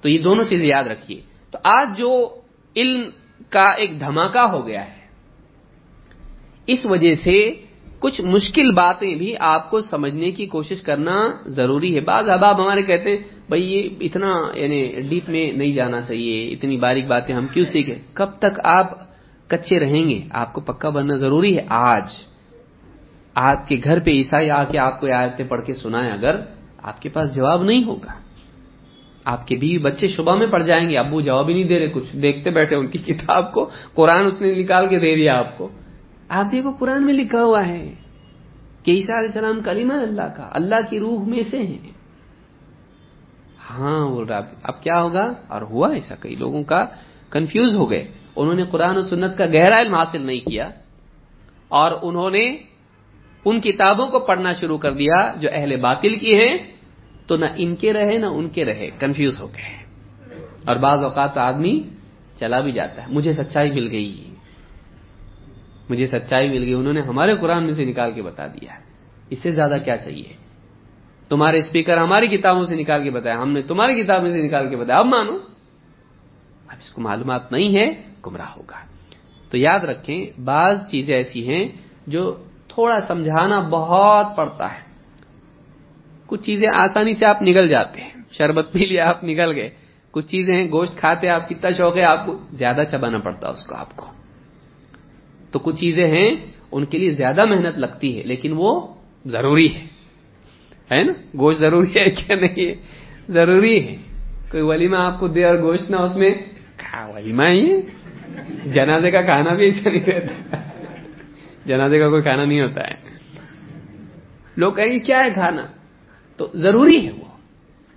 تو یہ دونوں چیزیں یاد رکھیے۔ تو آج جو علم کا ایک دھماکہ ہو گیا ہے، اس وجہ سے کچھ مشکل باتیں بھی آپ کو سمجھنے کی کوشش کرنا ضروری ہے۔ بعض احباب ہمارے کہتے ہیں بھائی یہ اتنا یعنی ڈیپ میں نہیں جانا چاہیے، اتنی باریک باتیں ہم کیوں سیکھیں؟ کب تک آپ کچے رہیں گے؟ آپ کو پکا بننا ضروری ہے۔ آج، آپ کے گھر پہ عیسائی آ کے آپ کو آیتیں پڑھ کے سنائے اگر آپ کے پاس جواب نہیں ہوگا۔ آپ کے بیوی بچے شبہ میں پڑ جائیں گے، ابو جواب ہی نہیں دے رہے، کچھ دیکھتے بیٹھے ان کی کتاب کو، قرآن اس نے نکال کے دے دیا آپ کو۔ آپ دیکھو، قرآن میں لکھا ہوا ہے کہ عیسیٰ علیہ السلام کلیمہ اللہ کا، اللہ کی روح میں سے ہیں۔ ہاں بول رہا اب کیا ہوگا؟ اور ہوا ایسا، کئی لوگوں کا کنفیوز ہو گئے۔ انہوں نے قرآن و سنت کا گہرا علم حاصل نہیں کیا اور انہوں نے ان کتابوں کو پڑھنا شروع کر دیا جو اہل باطل کی ہیں، تو نہ ان کے رہے، نہ ان کے رہے۔ کنفیوز ہو گئے۔ اور بعض اوقات آدمی چلا بھی جاتا ہے۔ مجھے سچائی مل گئی۔ مجھے سچائی مل گئی۔ انہوں نے ہمارے قرآن میں سے نکال کے بتا دیا۔ اس سے زیادہ کیا چاہیے؟ تمہارے اسپیکر ہماری کتابوں سے نکال کے بتایا، ہم نے تمہاری کتاب میں سے نکال کے بتایا۔ اب مانو۔ اب اس کو معلومات نہیں ہے، گمراہ ہوگا۔ تو یاد رکھیں، بعض چیزیں ایسی ہیں جو تھوڑا سمجھانا بہت پڑتا ہے۔ کچھ چیزیں آسانی سے آپ نگل جاتے ہیں۔ شربت پی لیا، آپ نگل گئے۔ کچھ چیزیں ہیں، گوشت کھاتے، آپ کتنا شوق ہے، آپ کو زیادہ چبانا پڑتا اس کو، آپ کو۔ تو کچھ چیزیں ہیں، ان کے لیے زیادہ محنت لگتی ہے، لیکن وہ ضروری ہے۔ ہے نا؟ گوشت ضروری ہے کیا نہیں ہے؟ ضروری ہے۔ کوئی ولیمہ آپ کو دے اور گوشت نہ اس میں؟ ولیمہ ہی ہے جنازے کا کھانا بھی ایسا نہیں رہتا۔ جنازے کا کوئی کھانا نہیں ہوتا ہے۔ لوگ کہیں گے، کیا ہے کھانا؟ تو ضروری ہے وہ۔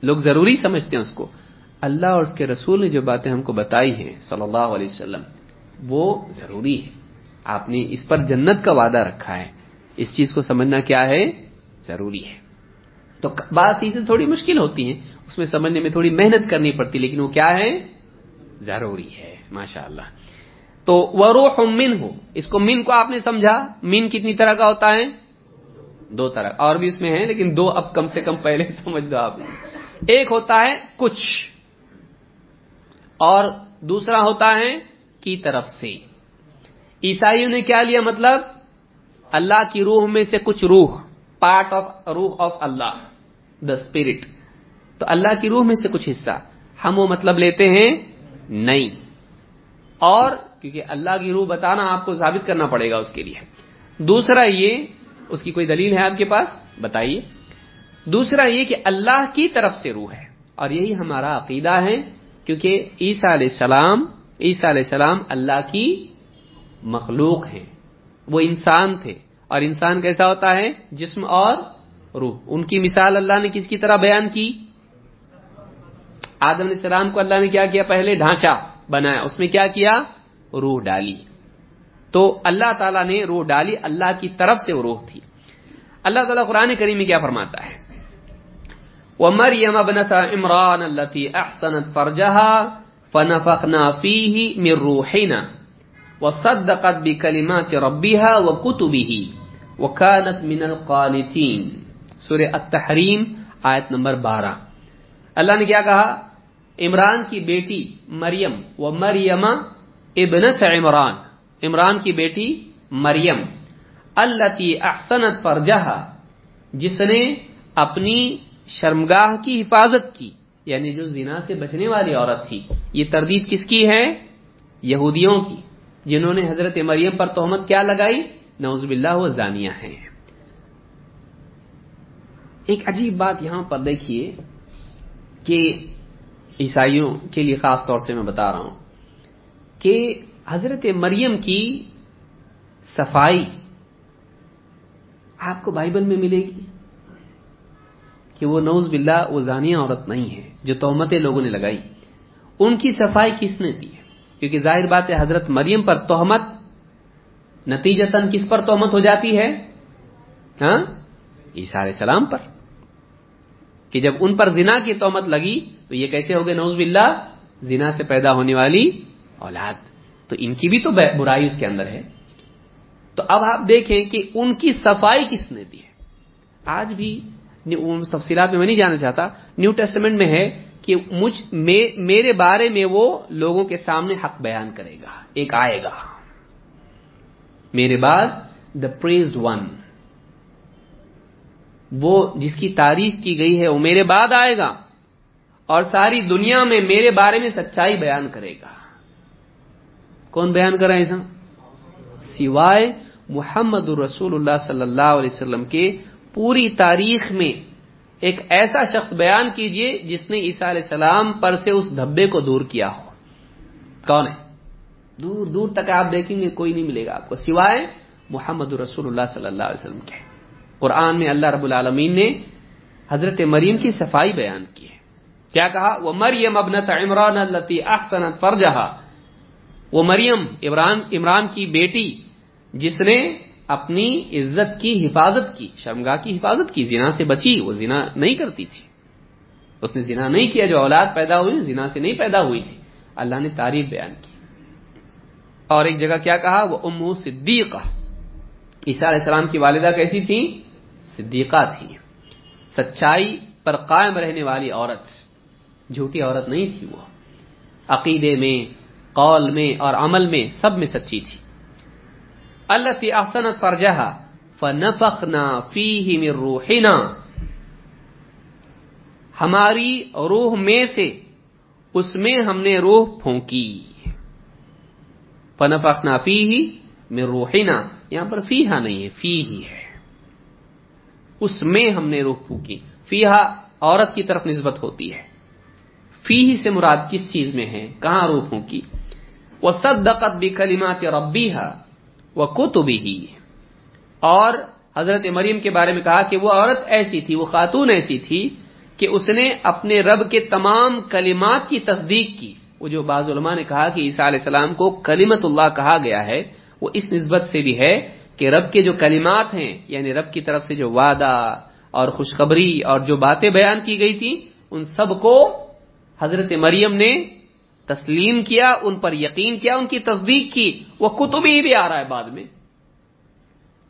لوگ ضروری سمجھتے ہیں اس کو۔ اللہ اور اس کے رسول نے جو باتیں ہم کو بتائی ہیں صلی اللہ علیہ وسلم، وہ ضروری ہے۔ آپ نے اس پر جنت کا وعدہ رکھا ہے۔ اس چیز کو سمجھنا کیا ہے؟ ضروری ہے۔ تو بعض چیزیں تھوڑی مشکل ہوتی ہیں، اس میں سمجھنے میں تھوڑی محنت کرنی پڑتی لیکن وہ کیا ہے؟ ضروری ہے ماشاء اللہ تو وہ روح من ہو اس کو من کو آپ نے سمجھا؟ من کتنی طرح کا ہوتا ہے؟ دو طرح، اور بھی اس میں ہے لیکن دو اب کم سے کم پہلے سمجھ دو آپ۔ ایک ہوتا ہے کچھ، اور دوسرا ہوتا ہے کی طرف سے۔ عیسائیوں نے کیا لیا مطلب؟ اللہ کی روح میں سے کچھ روح پارٹ آف روح آف اللہ دا اسپرٹ تو اللہ کی روح میں سے کچھ حصہ ہم وہ مطلب لیتے ہیں نہیں۔ اور کیونکہ اللہ کی روح بتانا آپ کو ثابت کرنا پڑے گا اس کے لیے۔ دوسرا یہ، اس کی کوئی دلیل ہے آپ کے پاس؟ بتائیے۔ دوسرا یہ کہ اللہ کی طرف سے روح ہے۔ اور یہی ہمارا عقیدہ ہے، کیونکہ عیسیٰ علیہ السلام، عیسیٰ علیہ السلام اللہ کی مخلوق ہیں۔ وہ انسان تھے۔ اور انسان کیسا ہوتا ہے؟ جسم اور روح۔ ان کی مثال اللہ نے کس کی طرح بیان کی؟ آدم علیہ السلام کو اللہ نے کیا کیا؟ پہلے ڈھانچہ بنایا۔ اس میں کیا کیا؟ روح ڈالی۔ تو اللہ تعالیٰ نے روح ڈالی، اللہ کی طرف سے وہ روح تھی۔ اللہ تعالیٰ قرآن کریم میں کیا فرماتا ہے؟ وَمَرْيَمَ ابْنَةَ عِمْرَانَ الَّتِي أَحْسَنَتْ فَرْجَهَا فَنَفَخْنَا فِيهِ مِنْ رُوحِنَا وَصَدَّقَتْ بِكَلِمَاتِ رَبِّهَا وَكُتُبِهِ وَكَانَتْ مِنَ الْقَانِتِينَ۔ سورہ التحریم، آیت نمبر بارہ۔ اللہ نے کیا کہا؟ عمران کی بیٹی مریم و مریم ابنت عمران۔ عمران کی بیٹی مریم۔ اللہ احسنت فرجہ جس نے اپنی شرمگاہ کی حفاظت کی یعنی جو زنا سے بچنے والی عورت تھی۔ یہ تردید کس کی ہے؟ یہودیوں کی۔ جنہوں نے حضرت مریم پر تہمت کیا لگائی؟ نوز باللہ وہ زانیہ ہیں۔ ایک عجیب بات یہاں پر دیکھیے کہ عیسائیوں کے لیے خاص طور سے میں بتا رہا ہوں کہ حضرت مریم کی صفائی آپ کو بائبل میں ملے گی کہ وہ نوز باللہ وہ زانیہ عورت نہیں ہے جو تہمتیں لوگوں نے لگائی۔ ان کی صفائی کس نے دی ہے کیونکہ ظاہر بات ہے حضرت مریم پر تہمت نتیجتاً کس پر تہمت ہو جاتی ہے؟ ہاں؟ عیسیٰ علیہ السلام پر۔ کہ جب ان پر زنا کی تومت لگی تو یہ کیسے ہو گئے؟ نوز باللہ، زنا سے پیدا ہونے والی اولاد۔ تو ان کی بھی تو برائی اس کے اندر ہے۔ تو اب آپ دیکھیں کہ ان کی صفائی کس نے دی ہے؟ آج بھی تفصیلات میں میں نہیں جانا چاہتا، نیو ٹیسٹمنٹ میں ہے کہ مجھ میرے بارے میں وہ لوگوں کے سامنے حق بیان کرے گا، ایک آئے گا۔ میرے بعد دا پریز ون وہ جس کی تعریف کی گئی ہے وہ میرے بعد آئے گا اور ساری دنیا میں میرے بارے میں سچائی بیان کرے گا۔ کون بیان کرا ایسا سوائے محمد الرسول اللہ صلی اللہ علیہ وسلم کے پوری تاریخ میں ایک ایسا شخص بیان کیجیے جس نے عیسیٰ علیہ السلام پر سے اس دھبے کو دور کیا ہو۔ کون ہے؟ دور دور تک آپ دیکھیں گے کوئی نہیں ملے گا آپ کو۔ سوائے محمد الرسول اللہ صلی اللہ علیہ وسلم کے۔ قرآن میں اللہ رب العالمین نے حضرت مریم کی صفائی بیان کی ہے۔ کیا کہا؟ وہ مریم ابنت عمران التی احسنت فرجہا۔ وہ مریم عمران عمران کی بیٹی جس نے اپنی عزت کی حفاظت کی، شرمگاہ کی حفاظت کی، زنا سے بچی، وہ زنا نہیں کرتی تھی۔ اس نے زنا نہیں کیا، جو اولاد پیدا ہوئی، زنا سے نہیں پیدا ہوئی تھی۔ اللہ نے تعریف بیان کی۔ اور ایک جگہ کیا کہا؟ وہ امو صدیقہ۔ عیسیٰ علیہ السلام کی والدہ کیسی تھی؟ صدیقہ تھی۔ سچائی پر قائم رہنے والی عورت، جھوٹی عورت نہیں تھی وہ۔ عقیدے میں، قول میں اور عمل میں سب میں سچی تھی۔ اللہ تی احسن فرجہ فنفخنا فیہ من روحنا۔ ہماری روح میں سے اس میں ہم نے روح پھونکی۔ فنفخنا فیہ من روحنا۔ یہاں پر فیہا نہیں ہے فی ہی ہے۔ اس میں ہم نے روح پھونکی فیہا عورت کی طرف نسبت ہوتی ہے۔ فی ہی سے مراد کس چیز میں ہے؟ کہاں روح پھونکی وہ صدقت بھی کلیمات ربی وہ کتبی اور حضرت مریم کے بارے میں کہا کہ وہ عورت ایسی تھی، وہ خاتون ایسی تھی کہ اس نے اپنے رب کے تمام کلمات کی تصدیق کی۔ وہ جو بعض علماء نے کہا کہ عیسیٰ علیہ السلام کو کلیمت اللہ کہا گیا ہے، وہ اس نسبت سے بھی ہے کہ رب کے جو کلمات ہیں یعنی رب کی طرف سے جو وعدہ اور خوشخبری اور جو باتیں بیان کی گئی تھی، ان سب کو حضرت مریم نے تسلیم کیا، ان پر یقین کیا، ان کی تصدیق کی۔ وہ کتبی بھی آ رہا ہے بعد میں۔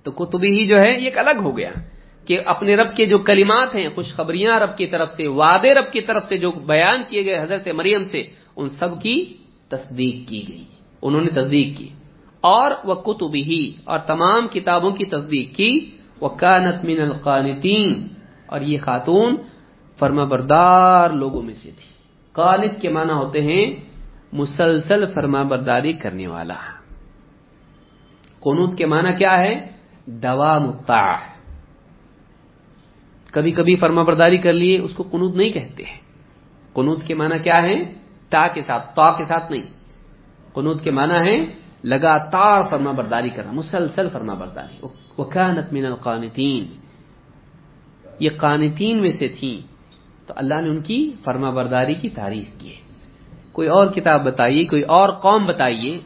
تو کتبی ہی جو ہے، یہ ایک الگ ہو گیا کہ اپنے رب کے جو کلمات ہیں، خوشخبریاں رب کی طرف سے، وعدے رب کی طرف سے جو بیان کیے گئے حضرت مریم سے، ان سب کی تصدیق کی گئی۔ انہوں نے تصدیق کی۔ اور وہ کتب ہی اور تمام کتابوں کی تصدیق کی۔ وہ کانت من القانتین۔ اور یہ خاتون فرما بردار لوگوں میں سے تھی۔ قانت کے معنی ہوتے ہیں مسلسل فرما برداری کرنے والا۔ قنوت کے معنی کیا ہے؟ دوا متا کبھی کبھی فرما برداری کر لیے، اس کو قنوت نہیں کہتے ہیں۔ قنوت کے معنی کیا ہے؟ تا کے ساتھ، تا کے ساتھ نہیں۔ قنوت کے معنی ہے لگاتار فرما برداری کرنا، مسلسل فرما برداری۔ وکانت من القانتین۔ یہ قانتین میں سے تھیں۔ تو اللہ نے ان کی فرما برداری کی تعریف کی۔ کوئی اور کتاب بتائیے، کوئی اور قوم بتائیے،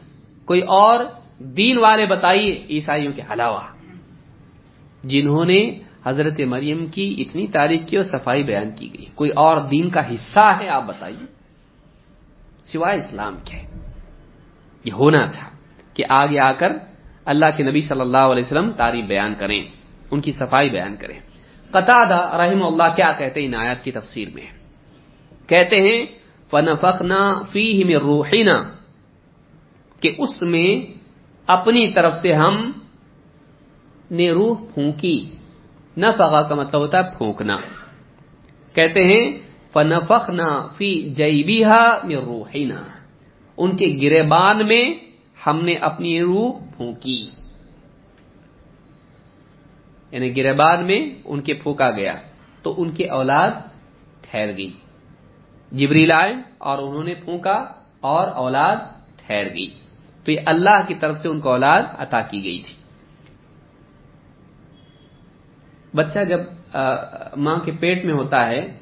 کوئی اور دین والے بتائیے عیسائیوں کے علاوہ، جنہوں نے حضرت مریم کی اتنی تعریف کی اور صفائی بیان کی گئی۔ کوئی اور دین کا حصہ ہے، آپ بتائیے۔ سوائے اسلام کے۔ یہ ہونا تھا۔ کہ آگے آ کر اللہ کے نبی صلی اللہ علیہ وسلم تعریف بیان کریں، ان کی صفائی بیان کریں۔ قطع رحم اللہ کیا کہتے ہیں ان آیات کی تفسیر میں؟ کہتے ہیں فن فخنا فی میں روحینا کہ اس میں اپنی طرف سے ہم نے روح پھونکی۔ نہ کا مطلب ہوتا ہے پھونکنا۔ کہتے ہیں فن فخنا فی جیبیہ میں روحینا ان کے گربان میں ہم نے اپنی روح پھونکی۔ یعنی گربان میں ان کے پھونکا گیا، تو ان کے اولاد ٹھہر گئی۔ جبریل آئے اور انہوں نے پھونکا اور اولاد ٹھہر گئی۔ تو یہ اللہ کی طرف سے ان کو اولاد عطا کی گئی تھی۔ بچہ جب ماں کے پیٹ میں ہوتا ہے،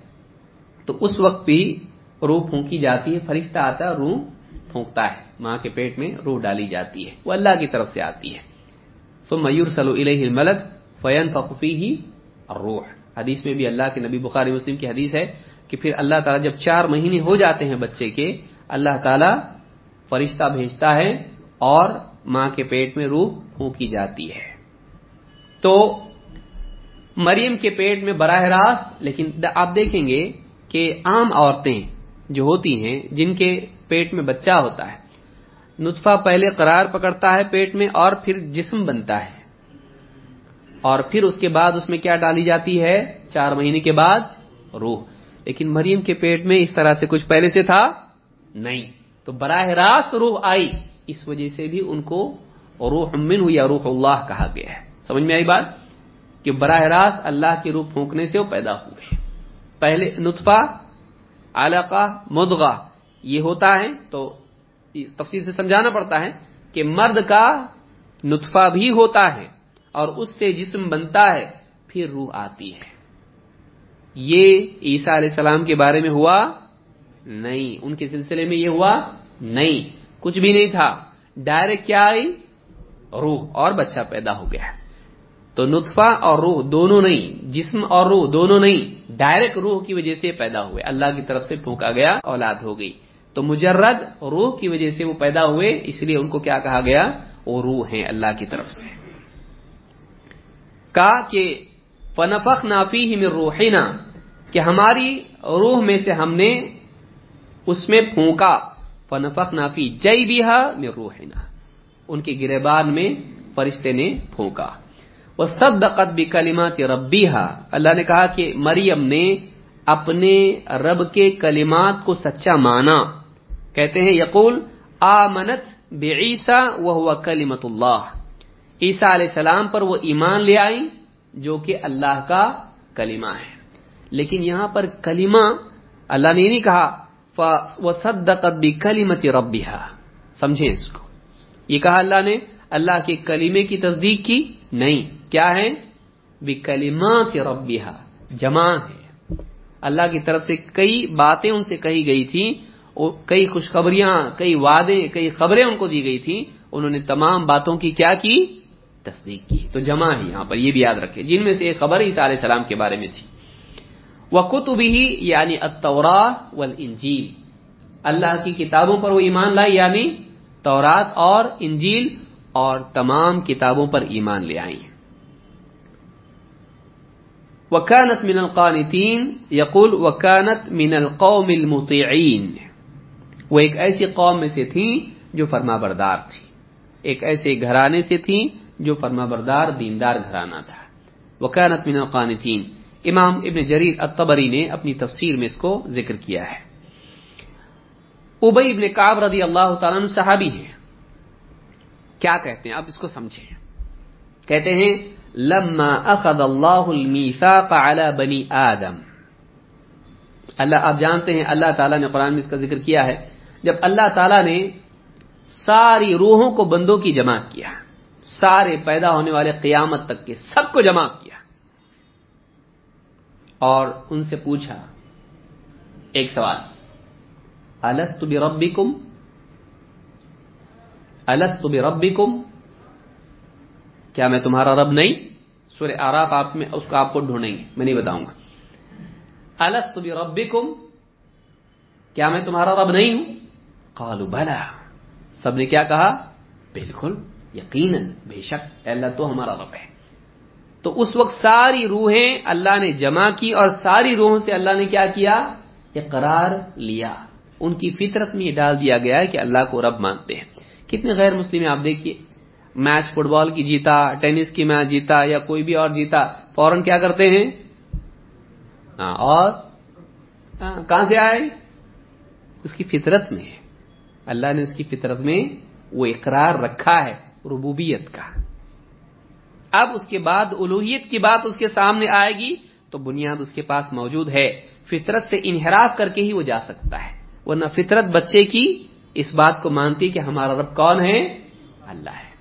تو اس وقت بھی روح پھونکی جاتی ہے، فرشتہ آتا ہے روح پھونکتا ہے۔ ماں کے پیٹ میں روح ڈالی جاتی ہے، وہ اللہ کی طرف سے آتی ہے۔ سو میور سلو الہ ملک فین فقفی ہی روح حدیث میں بھی اللہ کے نبی بخاری مسلم کی حدیث ہے کہ پھر اللہ تعالیٰ جب چار مہینے ہو جاتے ہیں بچے کے، اللہ تعالیٰ فرشتہ بھیجتا ہے اور ماں کے پیٹ میں روح پھونکی جاتی ہے۔ تو مریم کے پیٹ میں براہ راست، لیکن آپ دیکھیں گے کہ عام عورتیں جو ہوتی ہیں، جن کے پیٹ میں بچہ ہوتا ہے نطفہ پہلے قرار پکڑتا ہے پیٹ میں اور پھر جسم بنتا ہے۔ اور پھر اس کے بعد اس میں کیا ڈالی جاتی ہے؟ چار مہینے کے بعد روح۔ لیکن مریم کے پیٹ میں اس طرح سے کچھ پہلے سے تھا نہیں۔ تو براہ راست روح آئی۔ اس وجہ سے بھی ان کو روح من یا روح اللہ کہا گیا ہے۔ سمجھ میں آئی بات؟ کہ براہ راست اللہ کی روح پھونکنے سے وہ پیدا ہوئے۔ پہلے نطفہ، علاقہ مدغہ یہ ہوتا ہے تو تفصیل سے سمجھانا پڑتا ہے کہ مرد کا نطفہ بھی ہوتا ہے اور اس سے جسم بنتا ہے، پھر روح آتی ہے۔ یہ عیسیٰ علیہ السلام کے بارے میں ہوا نہیں۔ ان کے سلسلے میں یہ ہوا نہیں۔ کچھ بھی نہیں تھا۔ ڈائریکٹ کیا آئی؟ روح۔ اور بچہ پیدا ہو گیا۔ تو نطفہ اور روح دونوں نہیں، جسم اور روح دونوں نہیں۔ ڈائریکٹ روح کی وجہ سے پیدا ہوئے۔ اللہ کی طرف سے پھونکا گیا، اولاد ہو گئی۔ تو مجرد روح کی وجہ سے وہ پیدا ہوئے، اس لیے ان کو کیا کہا گیا؟ وہ روح ہیں اللہ کی طرف سے۔ کہا کہ فنفق نافی ہی میں روحینا کہ ہماری روح میں سے ہم نے اس میں پھونکا۔ فنفق نافی جئی بھی میں روحینا ان کے گربان میں فرشتے نے پھونکا۔ وہ سب دقت بھی کلیمات اللہ نے کہا کہ مریم نے اپنے رب کے کلمات کو سچا مانا۔ کہتے ہیں، یقول، آمنت بے عیسا وہ کلیمت اللہ۔ عیسیٰ علیہ السلام پر وہ ایمان لے آئی، جو کہ اللہ کا کلمہ ہے۔ لیکن یہاں پر کلمہ اللہ نے نہیں کہا وہ صدقت بھی کلیمت ربی سمجھیں اس کو۔ یہ کہا اللہ نے، اللہ کے کلیمے کی تصدیق کی نہیں۔ کیا ہے؟ بھی کلیمات جمع ہے۔ اللہ کی طرف سے کئی باتیں ان سے کہی گئی تھی کئی خوشخبریاں، کئی وعدے، کئی خبریں ان کو دی گئی تھی انہوں نے تمام باتوں کی کیا کی؟ تصدیق کی۔ تو جمع ہے یہاں پر، یہ بھی یاد رکھے جن میں سے ایک خبر عیسیٰ علیہ السلام کے بارے میں تھی۔ وہ کتب ہی یعنی اتورا انجیل اللہ کی کتابوں پر وہ ایمان لائی یعنی تورات اور انجیل، اور تمام کتابوں پر ایمان لے آئی وکانت من القانتین یقول وکانت من القوم المطیعین وہ ایک ایسی قوم میں سے تھی جو فرما بردار تھی۔ ایک ایسے گھرانے سے تھی جو فرما بردار دیندار گھرانہ تھا۔ وکانت من القانتین۔ امام ابن جریر الطبری نے اپنی تفسیر میں اس کو ذکر کیا ہے۔ ابئی ابن کاب رضی اللہ تعالیٰ صحابی ہیں۔ کیا کہتے ہیں؟ آپ اس کو سمجھیں۔ کہتے ہیں، لما اخذ اللہ المیثاق على بنی آدم۔ اللہ، آپ جانتے ہیں، اللہ تعالیٰ نے قرآن میں اس کا ذکر کیا ہے۔ جب اللہ تعالیٰ نے ساری روحوں کو بندوں کی جمع کیا، سارے پیدا ہونے والے قیامت تک کے سب کو جمع کیا، اور ان سے پوچھا ایک سوال، الست بربکم؟ الست بربکم؟ کیا میں تمہارا رب نہیں؟ سورہ آراف آپ میں، اس کو آپ کو ڈھونڈیں گے، میں نہیں بتاؤں گا۔ الست بربکم؟ کیا میں تمہارا رب نہیں ہوں؟ قالوا بلا سب نے کیا کہا؟ بالکل، یقیناً، بے شک اللہ، تو ہمارا رب ہے۔ تو اس وقت ساری روحیں اللہ نے جمع کی اور ساری روحوں سے اللہ نے کیا کیا؟ اقرار لیا۔ ان کی فطرت میں یہ ڈال دیا گیا ہے کہ اللہ کو رب مانتے ہیں۔ کتنے غیر مسلم آپ دیکھیے۔ میچ فٹ بال کی جیتا، ٹینس کی میچ جیتا یا کوئی بھی اور جیتا، فوراً کیا کرتے ہیں؟ ہاں اور؟ ہاں، کہاں سے آئے؟ اس کی فطرت میں۔ اللہ نے اس کی فطرت میں وہ اقرار رکھا ہے، ربوبیت کا۔ اب اس کے بعد الوحیت کی بات اس کے سامنے آئے گی تو بنیاد اس کے پاس موجود ہے۔ فطرت سے انحراف کر کے ہی وہ جا سکتا ہے۔ ورنہ فطرت بچے کی اس بات کو مانتی کہ ہمارا رب کون ہے؟ اللہ ہے۔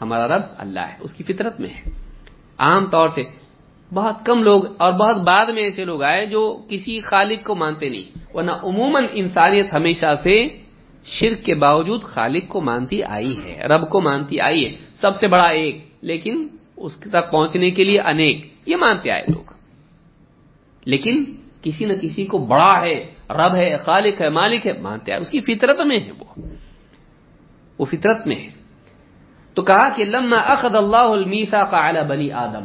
ہمارا رب اللہ ہے، اس کی فطرت میں ہے۔ عام طور سے بہت کم لوگ اور بہت بعد میں ایسے لوگ آئے جو کسی خالق کو مانتے نہیں۔ ورنہ عموماً انسانیت ہمیشہ سے شرک کے باوجود خالق کو مانتی آئی ہے، رب کو مانتی آئی ہے۔ سب سے بڑا ایک، لیکن اس تک پہنچنے کے لیے انیک۔ یہ مانتے آئے لوگ۔ لیکن کسی نہ کسی کو بڑا ہے، رب ہے، خالق ہے، مالک ہے، مانتے آئے۔ اس کی فطرت میں ہے وہ۔ وہ فطرت میں ہے۔ تو کہا کہ لما اخذ اللہ المیسا کا بنی آدم۔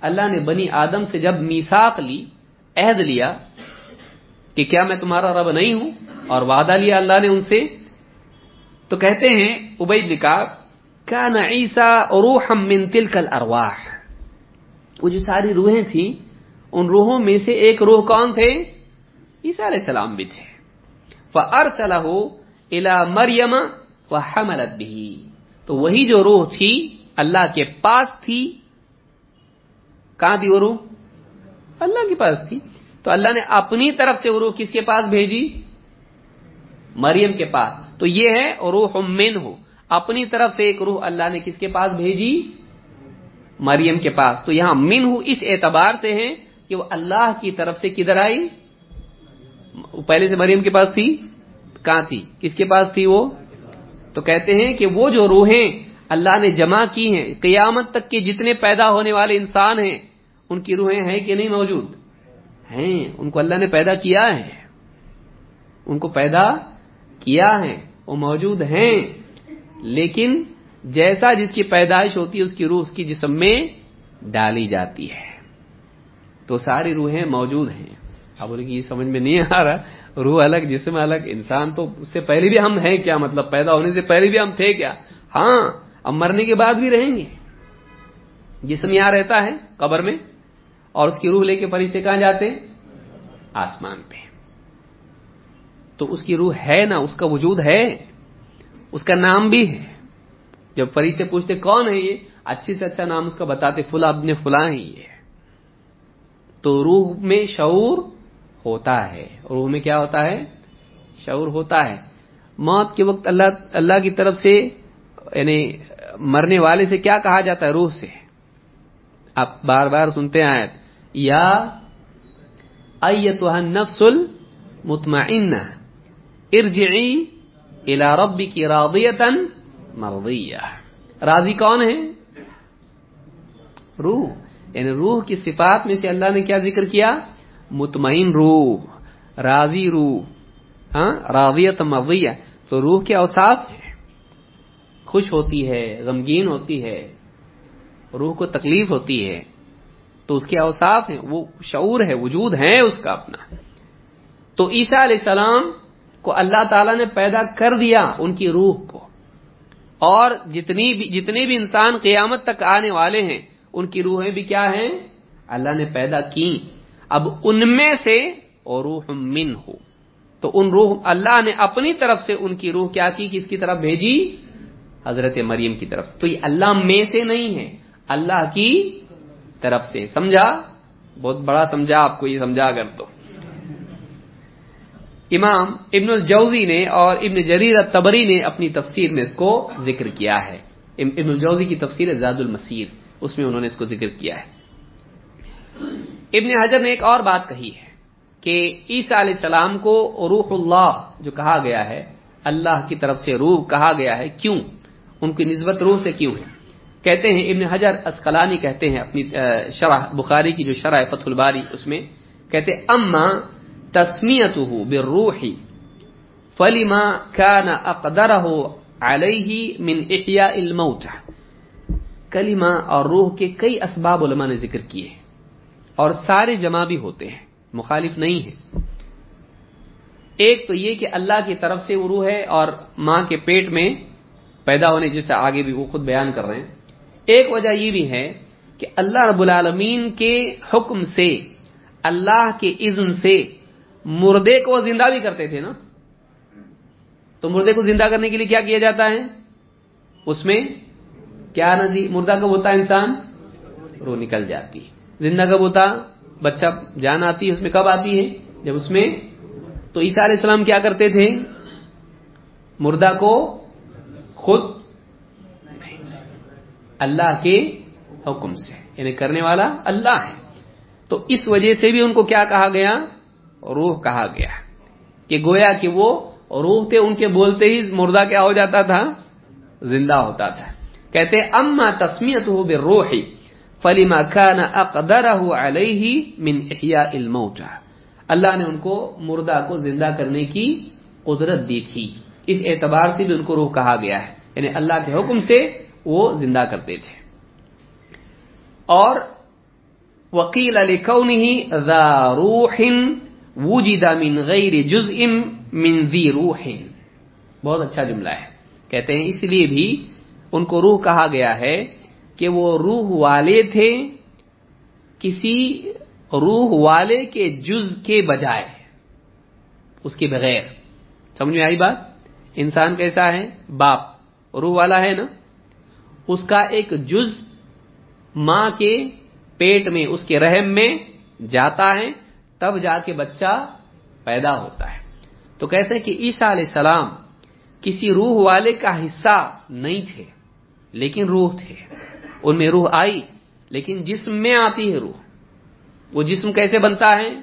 اللہ نے بنی آدم سے جب میساق لی، عہد لیا کہ کیا میں تمہارا رب نہیں ہوں؟ اور وعدہ لیا اللہ نے ان سے۔ تو کہتے ہیں ابید نکاب کیا نعیسا روح من تلکل ارواح وہ جو ساری روحیں تھیں، ان روحوں میں سے ایک روح کون تھے؟ عیسیٰ علیہ السلام بھی تھے۔ فَأَرْسَلَهُ إِلَى مریم وَحَمَلَتْ بِهِ۔ تو وہی جو روح تھی اللہ کے پاس تھی۔ کہاں تھی وہ روح؟ اللہ کے پاس تھی۔ تو اللہ نے اپنی طرف سے وہ روح کس کے پاس بھیجی؟ مریم کے پاس۔ تو یہ ہے روح من ہو اپنی طرف سے ایک روح اللہ نے کس کے پاس بھیجی؟ مریم کے پاس۔ تو یہاں من ہو اس اعتبار سے ہے کہ وہ اللہ کی طرف سے کدھر آئی؟ پہلے سے مریم کے پاس تھی؟ کہاں تھی؟ کس کے پاس تھی وہ؟ تو کہتے ہیں کہ وہ جو روحیں اللہ نے جمع کی ہیں، قیامت تک کے جتنے پیدا ہونے والے انسان ہیں، ان کی روحیں ہیں کہ نہیں موجود؟ ہیں، ان کو اللہ نے پیدا کیا ہے۔ ان کو پیدا کیا ہے وہ موجود ہیں۔ لیکن جیسا جس کی پیدائش ہوتی ہے، اس کی روح اس کی جسم میں ڈالی جاتی ہے۔ تو ساری روحیں موجود ہیں۔ اب ان کی سمجھ میں نہیں آ رہا۔ روح الگ، جسم الگ۔ انسان تو اس سے پہلے بھی ہم ہیں کیا؟ مطلب پیدا ہونے سے پہلے بھی ہم تھے کیا؟ ہاں اب مرنے کے بعد بھی رہیں گے۔ جسم یہاں رہتا ہے قبر میں، اور اس کی روح لے کے فرشتے کہاں جاتے ہیں؟ آسمان پہ۔ تو اس کی روح ہے نا، اس کا وجود ہے، اس کا نام بھی ہے۔ جب فرشتے پوچھتے، کون ہے یہ؟ اچھی سے اچھا نام اس کا بتاتے فلا ابن فلاں ہی یہ۔ تو روح میں شعور ہوتا ہے۔ روح میں کیا ہوتا ہے؟ شعور ہوتا ہے۔ موت کے وقت اللہ اللہ کی طرف سے یعنی مرنے والے سے کیا کہا جاتا ہے؟ روح سے۔ آپ بار بار سنتے ہیں یا ایتها النفس المطمئنہ۔ ارجعی الى ربک راضیتا مرضیہ۔ راضی کون ہے؟ روح۔ یعنی روح کی صفات میں سے اللہ نے کیا ذکر کیا؟ مطمئن روح، راضی روح ہاں؟ راضیت مرضیہ۔ تو روح کے اوصاف ہے؟ خوش ہوتی ہے، غمگین ہوتی ہے، روح کو تکلیف ہوتی ہے۔ تو اس کے اوصاف ہیں وہ شعور ہے، وجود ہے اس کا اپنا۔ تو عیسیٰ علیہ السلام کو اللہ تعالیٰ نے پیدا کر دیا ان کی روح کو۔ اور جتنی بھی جتنے بھی انسان قیامت تک آنے والے ہیں، ان کی روحیں بھی کیا ہیں؟ اللہ نے پیدا کی اب ان میں سے اور روح من ہو تو ان روح اللہ نے اپنی طرف سے ان کی روح کیا کی؟ کس کی طرف بھیجی؟ حضرت مریم کی طرف۔ تو یہ اللہ میں سے نہیں ہے، اللہ کی طرف سے۔ سمجھا؟ بہت بڑا سمجھا آپ کو یہ سمجھا کر تو۔ امام ابن الجوزی نے اور ابن جریر تبری نے اپنی تفسیر میں اس کو ذکر کیا ہے۔ ابن الجوزی کی تفسیر زاد المسیر، اس میں انہوں نے اس کو ذکر کیا ہے۔ ابن حجر نے ایک اور بات کہی ہے کہ عیسیٰ علیہ السلام کو روح اللہ جو کہا گیا ہے، اللہ کی طرف سے روح کہا گیا ہے، کیوں؟ ان کی نسبت روح سے کیوں ہے؟ کہتے ہیں ابن حجر اسقلانی کہتے ہیں اپنی شرح بخاری کی جو شرح فتح الباری، اس میں کہتے اما تسمیت بالروح فلما كان اقدره عليه من احیاء الموت. کلمہ اور روح کے کئی اسباب علماء نے ذکر کیے اور سارے جمع بھی ہوتے ہیں، مخالف نہیں ہے ایک تو یہ کہ اللہ کی طرف سے وہ روح ہے اور ماں کے پیٹ میں پیدا ہونے جسے آگے بھی وہ خود بیان کر رہے ہیں۔ ایک وجہ یہ بھی ہے کہ اللہ رب العالمین کے حکم سے، اللہ کے اذن سے مردے کو زندہ بھی کرتے تھے نا؟ تو مردے کو زندہ کرنے کے لیے کیا کیا جاتا ہے؟ اس میں کیا نزی، مردہ کب ہوتا ہے انسان روح نکل جاتی زندہ کب ہوتا بچہ جان آتی ہے، اس میں کب آتی ہے؟ جب اس میں تو عیسیٰ علیہ السلام کیا کرتے تھے؟ مردہ کو خود اللہ کے حکم سے یعنی کرنے والا اللہ ہے۔ تو اس وجہ سے بھی ان کو کیا کہا گیا؟ روح کہا گیا کہ گویا کہ وہ روح تھے، ان کے بولتے ہی مردہ کیا ہو جاتا تھا؟ زندہ ہوتا تھا۔ کہتے، اما تسمیت ہو بے روحی فلیما خان اقدر علیہ من احیاء الموت اللہ نے ان کو مردہ کو زندہ کرنے کی قدرت دی تھی۔ اس اعتبار سے بھی ان کو روح کہا گیا ہے۔ یعنی اللہ کے حکم سے وہ زندہ کرتے تھے۔ اور وکیل علی ذا روح وجد من غیر جزء من ذی روح. بہت اچھا جملہ ہے۔ کہتے ہیں، اس لیے بھی ان کو روح کہا گیا ہے کہ وہ روح والے تھے، کسی روح والے کے جز کے بجائے، اس کے بغیر۔ سمجھ میں آئی بات؟ انسان کیسا ہے؟ باپ روح والا ہے نا؟ اس کا ایک جز ماں کے پیٹ میں، اس کے رحم میں جاتا ہے تب جا کے بچہ پیدا ہوتا ہے۔ تو کہتے ہیں کہ عیسیٰ علیہ السلام کسی روح والے کا حصہ نہیں تھے، لیکن روح تھے۔ ان میں روح آئی، لیکن جسم میں آتی ہے روح۔ وہ جسم کیسے بنتا ہے؟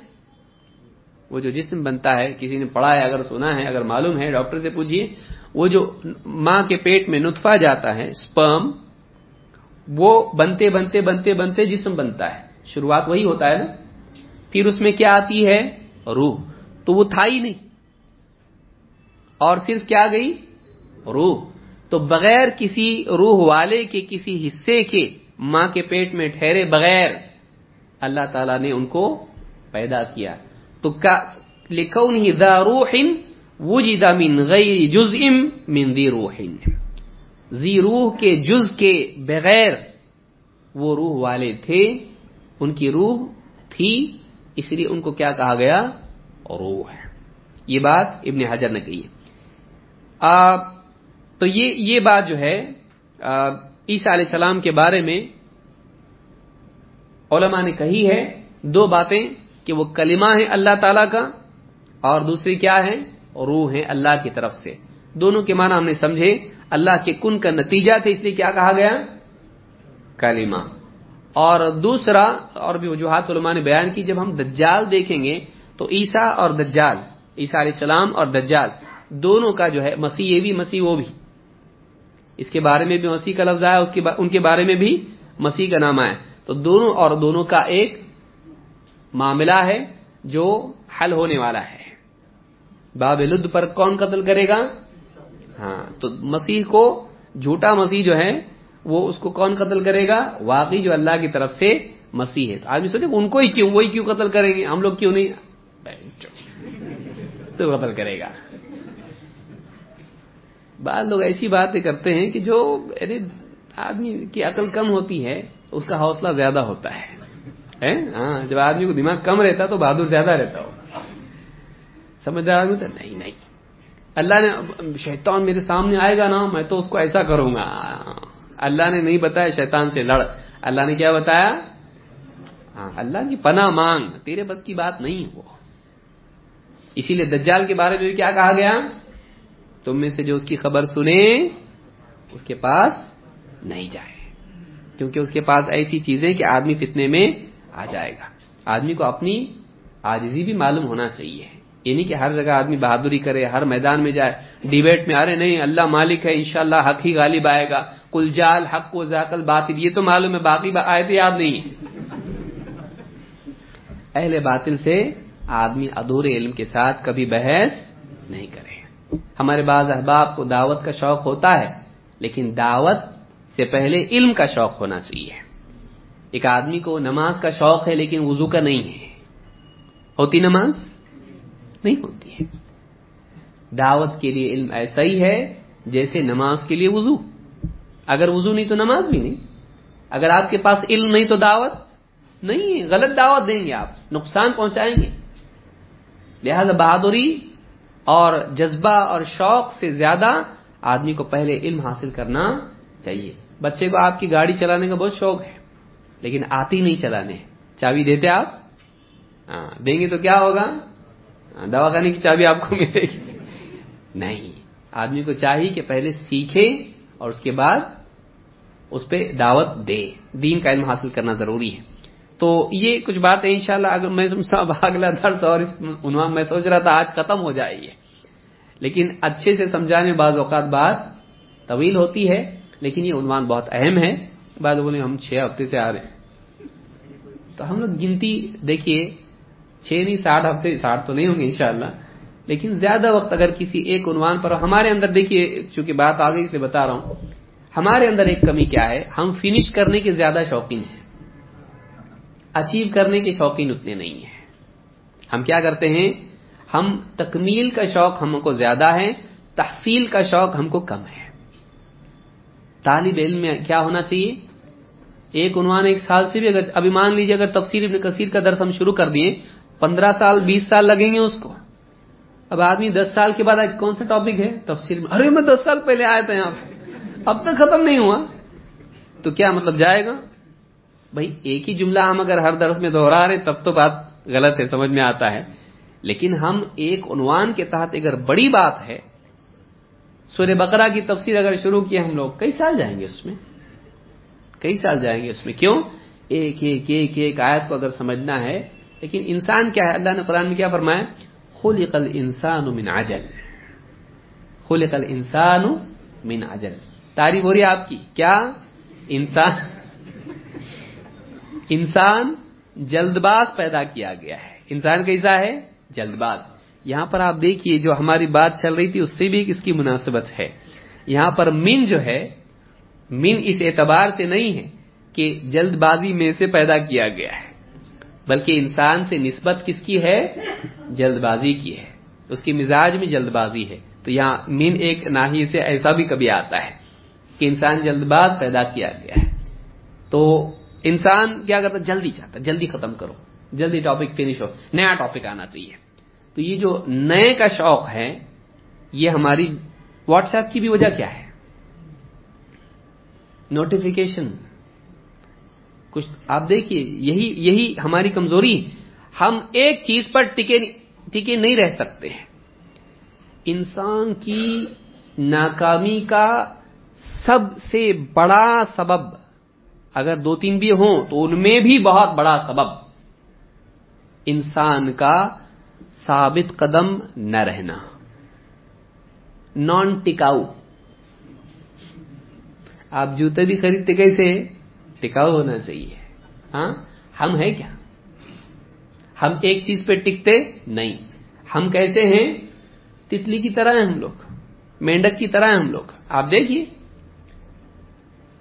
وہ جو جسم بنتا ہے، کسی نے پڑھا ہے، اگر سنا ہے، اگر معلوم ہے، ڈاکٹر سے پوچھیے وہ جو ماں کے پیٹ میں نطفہ جاتا ہے، سپرم، وہ بنتے بنتے بنتے بنتے جسم بنتا ہے۔ شروعات وہی ہوتا ہے نا؟ پھر اس میں کیا آتی ہے؟ روح۔ تو وہ تھا ہی نہیں۔ اور صرف کیا گئی؟ روح۔ تو بغیر کسی روح والے کے، کسی حصے کے، ماں کے پیٹ میں ٹھہرے بغیر اللہ تعالی نے ان کو پیدا کیا۔ تو لکھو نہیں دا روح وجد من غیر جز من ذی روح زی روح کے جز کے بغیر وہ روح والے تھے۔ ان کی روح تھی۔ اس لیے ان کو کیا کہا گیا؟ روح. یہ بات ابن حجر نے کہی ہے۔ تو یہ یہ بات جو ہے عیسیٰ علیہ السلام کے بارے میں علماء نے کہی ہے۔ دو باتیں کہ وہ کلمہ ہے اللہ تعالی کا اور دوسری کیا ہے؟ روح ہے اللہ کی طرف سے۔ دونوں کے معنی ہم نے سمجھے۔ اللہ کے کن کا نتیجہ تھے، اس لیے کیا کہا گیا؟ کلمہ۔ اور دوسرا اور بھی وجوہات علماء نے بیان کی، جب ہم دجال دیکھیں گے تو عیسیٰ اور دجال، عیسیٰ علیہ السلام اور دجال، دونوں کا جو ہے، مسیح یہ بھی، مسیح وہ بھی۔ اس کے بارے میں بھی مسیح کا لفظ آیا، اس کے ان کے بارے میں بھی مسیح کا نام آیا۔ تو دونوں اور دونوں کا ایک معاملہ ہے جو حل ہونے والا ہے۔ باب لد پر کون قتل کرے گا؟ ہاں تو مسیح کو، جھوٹا مسیح جو ہے وہ اس کو کون قتل کرے گا؟ واقعی جو اللہ کی طرف سے مسیح ہے۔ تو آدمی سوچے ان کو ہی کیوں وہی کیوں قتل کریں گے؟ ہم لوگ کیوں نہیں؟ تو قتل کرے گا۔ بعض لوگ ایسی باتیں کرتے ہیں کہ جو ارے آدمی کی عقل کم ہوتی ہے، اس کا حوصلہ زیادہ ہوتا ہے۔ ہاں جب آدمی کو دماغ کم رہتا تو بہادر زیادہ رہتا ہو۔ سمجھدار آدمی تو نہیں نہیں۔ اللہ نے، شیطان میرے سامنے آئے گا نا، میں تو اس کو ایسا کروں گا۔ اللہ نے نہیں بتایا شیطان سے لڑ۔ اللہ نے کیا بتایا؟ ہاں اللہ کی پناہ مانگ۔ تیرے بس کی بات نہیں وہ اسی لیے دجال کے بارے میں بھی کیا کہا گیا؟ تم میں سے جو اس کی خبر سنے، اس کے پاس نہیں جائے۔ کیونکہ اس کے پاس ایسی چیزیں کہ آدمی فتنے میں آ جائے گا۔ آدمی کو اپنی آجزی بھی معلوم ہونا چاہیے۔ یہ نہیں کہ ہر جگہ آدمی بہادری کرے، ہر میدان میں جائے۔ ڈیبیٹ میں آ رہے نہیں، اللہ مالک ہے، انشاءاللہ حق ہی غالب آئے گا۔ کل جال حق کو ذاکل باطل یہ تو معلوم ہے، باقی آئے یاد نہیں اہل باطل سے آدمی ادھورے علم کے ساتھ کبھی بحث نہیں کرے۔ ہمارے بعض احباب کو دعوت کا شوق ہوتا ہے، لیکن دعوت سے پہلے علم کا شوق ہونا چاہیے۔ ایک آدمی کو نماز کا شوق ہے، لیکن وضو کا نہیں ہے۔ ہوتی نماز؟ نہیں ہوتی ہے۔ دعوت کے لیے علم ایسا ہی ہے جیسے نماز کے لیے وضو۔ اگر وضو نہیں تو نماز بھی نہیں۔ اگر آپ کے پاس علم نہیں تو دعوت نہیں غلط دعوت دیں گے آپ نقصان پہنچائیں گے۔ لہذا بہادری اور جذبہ اور شوق سے زیادہ آدمی کو پہلے علم حاصل کرنا چاہیے۔ بچے کو آپ کی گاڑی چلانے کا بہت شوق ہے لیکن آتی نہیں چلانے۔ چابی دیتے آپ؟ ہاں دیں گے تو کیا ہوگا؟ ہاں، دوا خانے کی چابی آپ کو ملے گی۔ نہیں آدمی کو چاہیے کہ پہلے سیکھے اور اس کے بعد اس پہ دعوت دے۔ دین کا علم حاصل کرنا ضروری ہے۔ تو یہ کچھ بات ہے انشاءاللہ اگر میں اگلا درس اور اس عنوان میں سوچ رہا تھا، آج ختم ہو جائے گی لیکن اچھے سے سمجھانے بعض اوقات بات طویل ہوتی ہے، لیکن یہ عنوان بہت اہم ہے۔ بعد بولے ہم چھ ہفتے سے آ رہے ہیں۔ تو ہم لوگ گنتی دیکھیے، چھ نہیں، ساٹھ ہفتے، ساٹھ تو نہیں ہوں گے انشاءاللہ۔ لیکن زیادہ وقت اگر کسی ایک عنوان پر ہمارے اندر دیکھیے، چونکہ بات آ گئی اس لیے بتا رہا ہوں، ہمارے اندر ایک کمی کیا ہے؟ ہم فنش کرنے کے زیادہ شوقین ہیں۔ اچیو کرنے کے شوقین اتنے نہیں ہیں۔ ہم کیا کرتے ہیں؟ ہم تکمیل کا شوق ہم کو زیادہ ہے، تحصیل کا شوق ہم کو کم ہے۔ طالب علم میں کیا ہونا چاہیے؟ ایک عنوان ایک سال سے بھی، اگر ابھی مان لیجیے اگر تفسیر ابن کثیر کا درس ہم شروع کر دیے، پندرہ سال، بیس سال لگیں گے اس کو۔ اب آدمی دس سال کے بعد کون سا ٹاپک ہے؟ تفسیر میں۔ ارے، میں دس سال پہلے آیا تھا یہاں پہ۔ اب تک ختم نہیں ہوا۔ تو کیا مطلب جائے گا؟ بھائی، ایک ہی جملہ ہم اگر ہر درس میں دوہرا رہے تب تو بات غلط ہے، سمجھ میں آتا ہے۔ لیکن ہم ایک عنوان کے تحت اگر بڑی بات ہے سور بقرہ کی تفسیر اگر شروع کیا ہم لوگ، کئی سال جائیں گے اس میں؟ کئی سال جائیں گے اس میں؟ کیوں؟ ایک ایک ایک ایک آیت کو اگر سمجھنا ہے، لیکن انسان کیا ہے؟ اللہ نے قرآن میں کیا فرمایا؟ خلق الانسان من عجل. خلق الانسان من عجل. تعریف ہو رہی ہے آپ کی؟ کیا؟ انسان. انسان جلد باز پیدا کیا گیا ہے. انسان کیسا ہے جلد باز یہاں پر آپ دیکھیے جو ہماری بات چل رہی تھی، اس سے بھی کس کی مناسبت ہے. یہاں پر من جو ہے، من اس اعتبار سے نہیں ہے کہ جلد بازی میں سے پیدا کیا گیا ہے. بلکہ انسان سے نسبت کس کی ہے؟ جلد بازی کی ہے۔ اس کی مزاج میں جلد بازی ہے۔ تو یہاں من ایک ناحیے سے ایسا بھی کبھی آتا ہے کہ انسان جلد باز پیدا کیا گیا ہے۔ تو انسان کیا کرتا جلدی چاہتا جلدی ختم کرو۔ جلدی ٹاپک فنش ہو۔ نیا ٹاپک آنا چاہیے۔ تو یہ جو نئے کا شوق ہے، یہ ہماری واٹس ایپ کی بھی وجہ کیا ہے؟ نوٹیفیکیشن۔ کچھ آپ دیکھیے، یہی یہی ہماری کمزوری ہم ایک چیز پر ٹکے ٹکے نہیں رہ سکتے ہیں۔ انسان کی ناکامی کا سب سے بڑا سبب، اگر دو تین بھی ہوں تو ان میں بھی بہت بڑا سبب۔ انسان کا ثابت قدم نہ رہنا۔ نان ٹکاؤ آپ جوتے بھی خریدتے کیسے ٹکاؤ ہونا چاہیے۔ ہاں؟ ہم ہیں کیا؟ ہم ایک چیز پہ ٹکتے نہیں۔ ہم کیسے ہیں؟ تتلی کی طرح ہیں ہم لوگ۔ مینڈک کی طرح ہیں ہم لوگ۔ آپ دیکھیے۔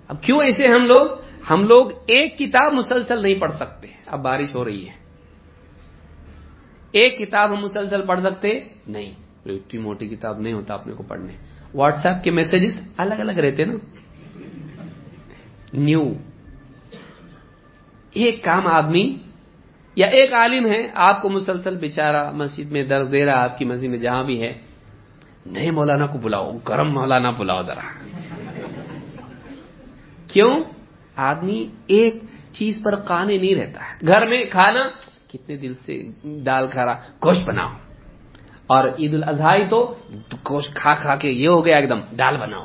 اب کیوں ایسے ہم لوگ؟ ہم لوگ ایک کتاب مسلسل نہیں پڑھ سکتے۔ اب بارش ہو رہی ہے۔ ایک کتاب ہم مسلسل پڑھ سکتے نہیں۔ اتنی موٹی کتاب نہیں ہوتا اپنے کو پڑھنے۔ واٹس ایپ کے میسجز الگ الگ رہتے نا۔ نیو۔ ایک کام آدمی یا ایک عالم ہے، آپ کو مسلسل بےچارا مسجد میں درد دے رہا، آپ کی مسجد میں جہاں بھی ہے نئے مولانا کو بلاؤ، گرم مولانا بلاؤ ذرا۔ کیوں؟ آدمی ایک چیز پر قانے نہیں رہتا ہے۔ گھر میں کھانا، کتنے دل سے دال کھا رہا، گوشت بناؤ۔ اور عید الاضحی تو گوشت کھا کھا کے یہ ہو گیا، ایک دم دال بناؤ۔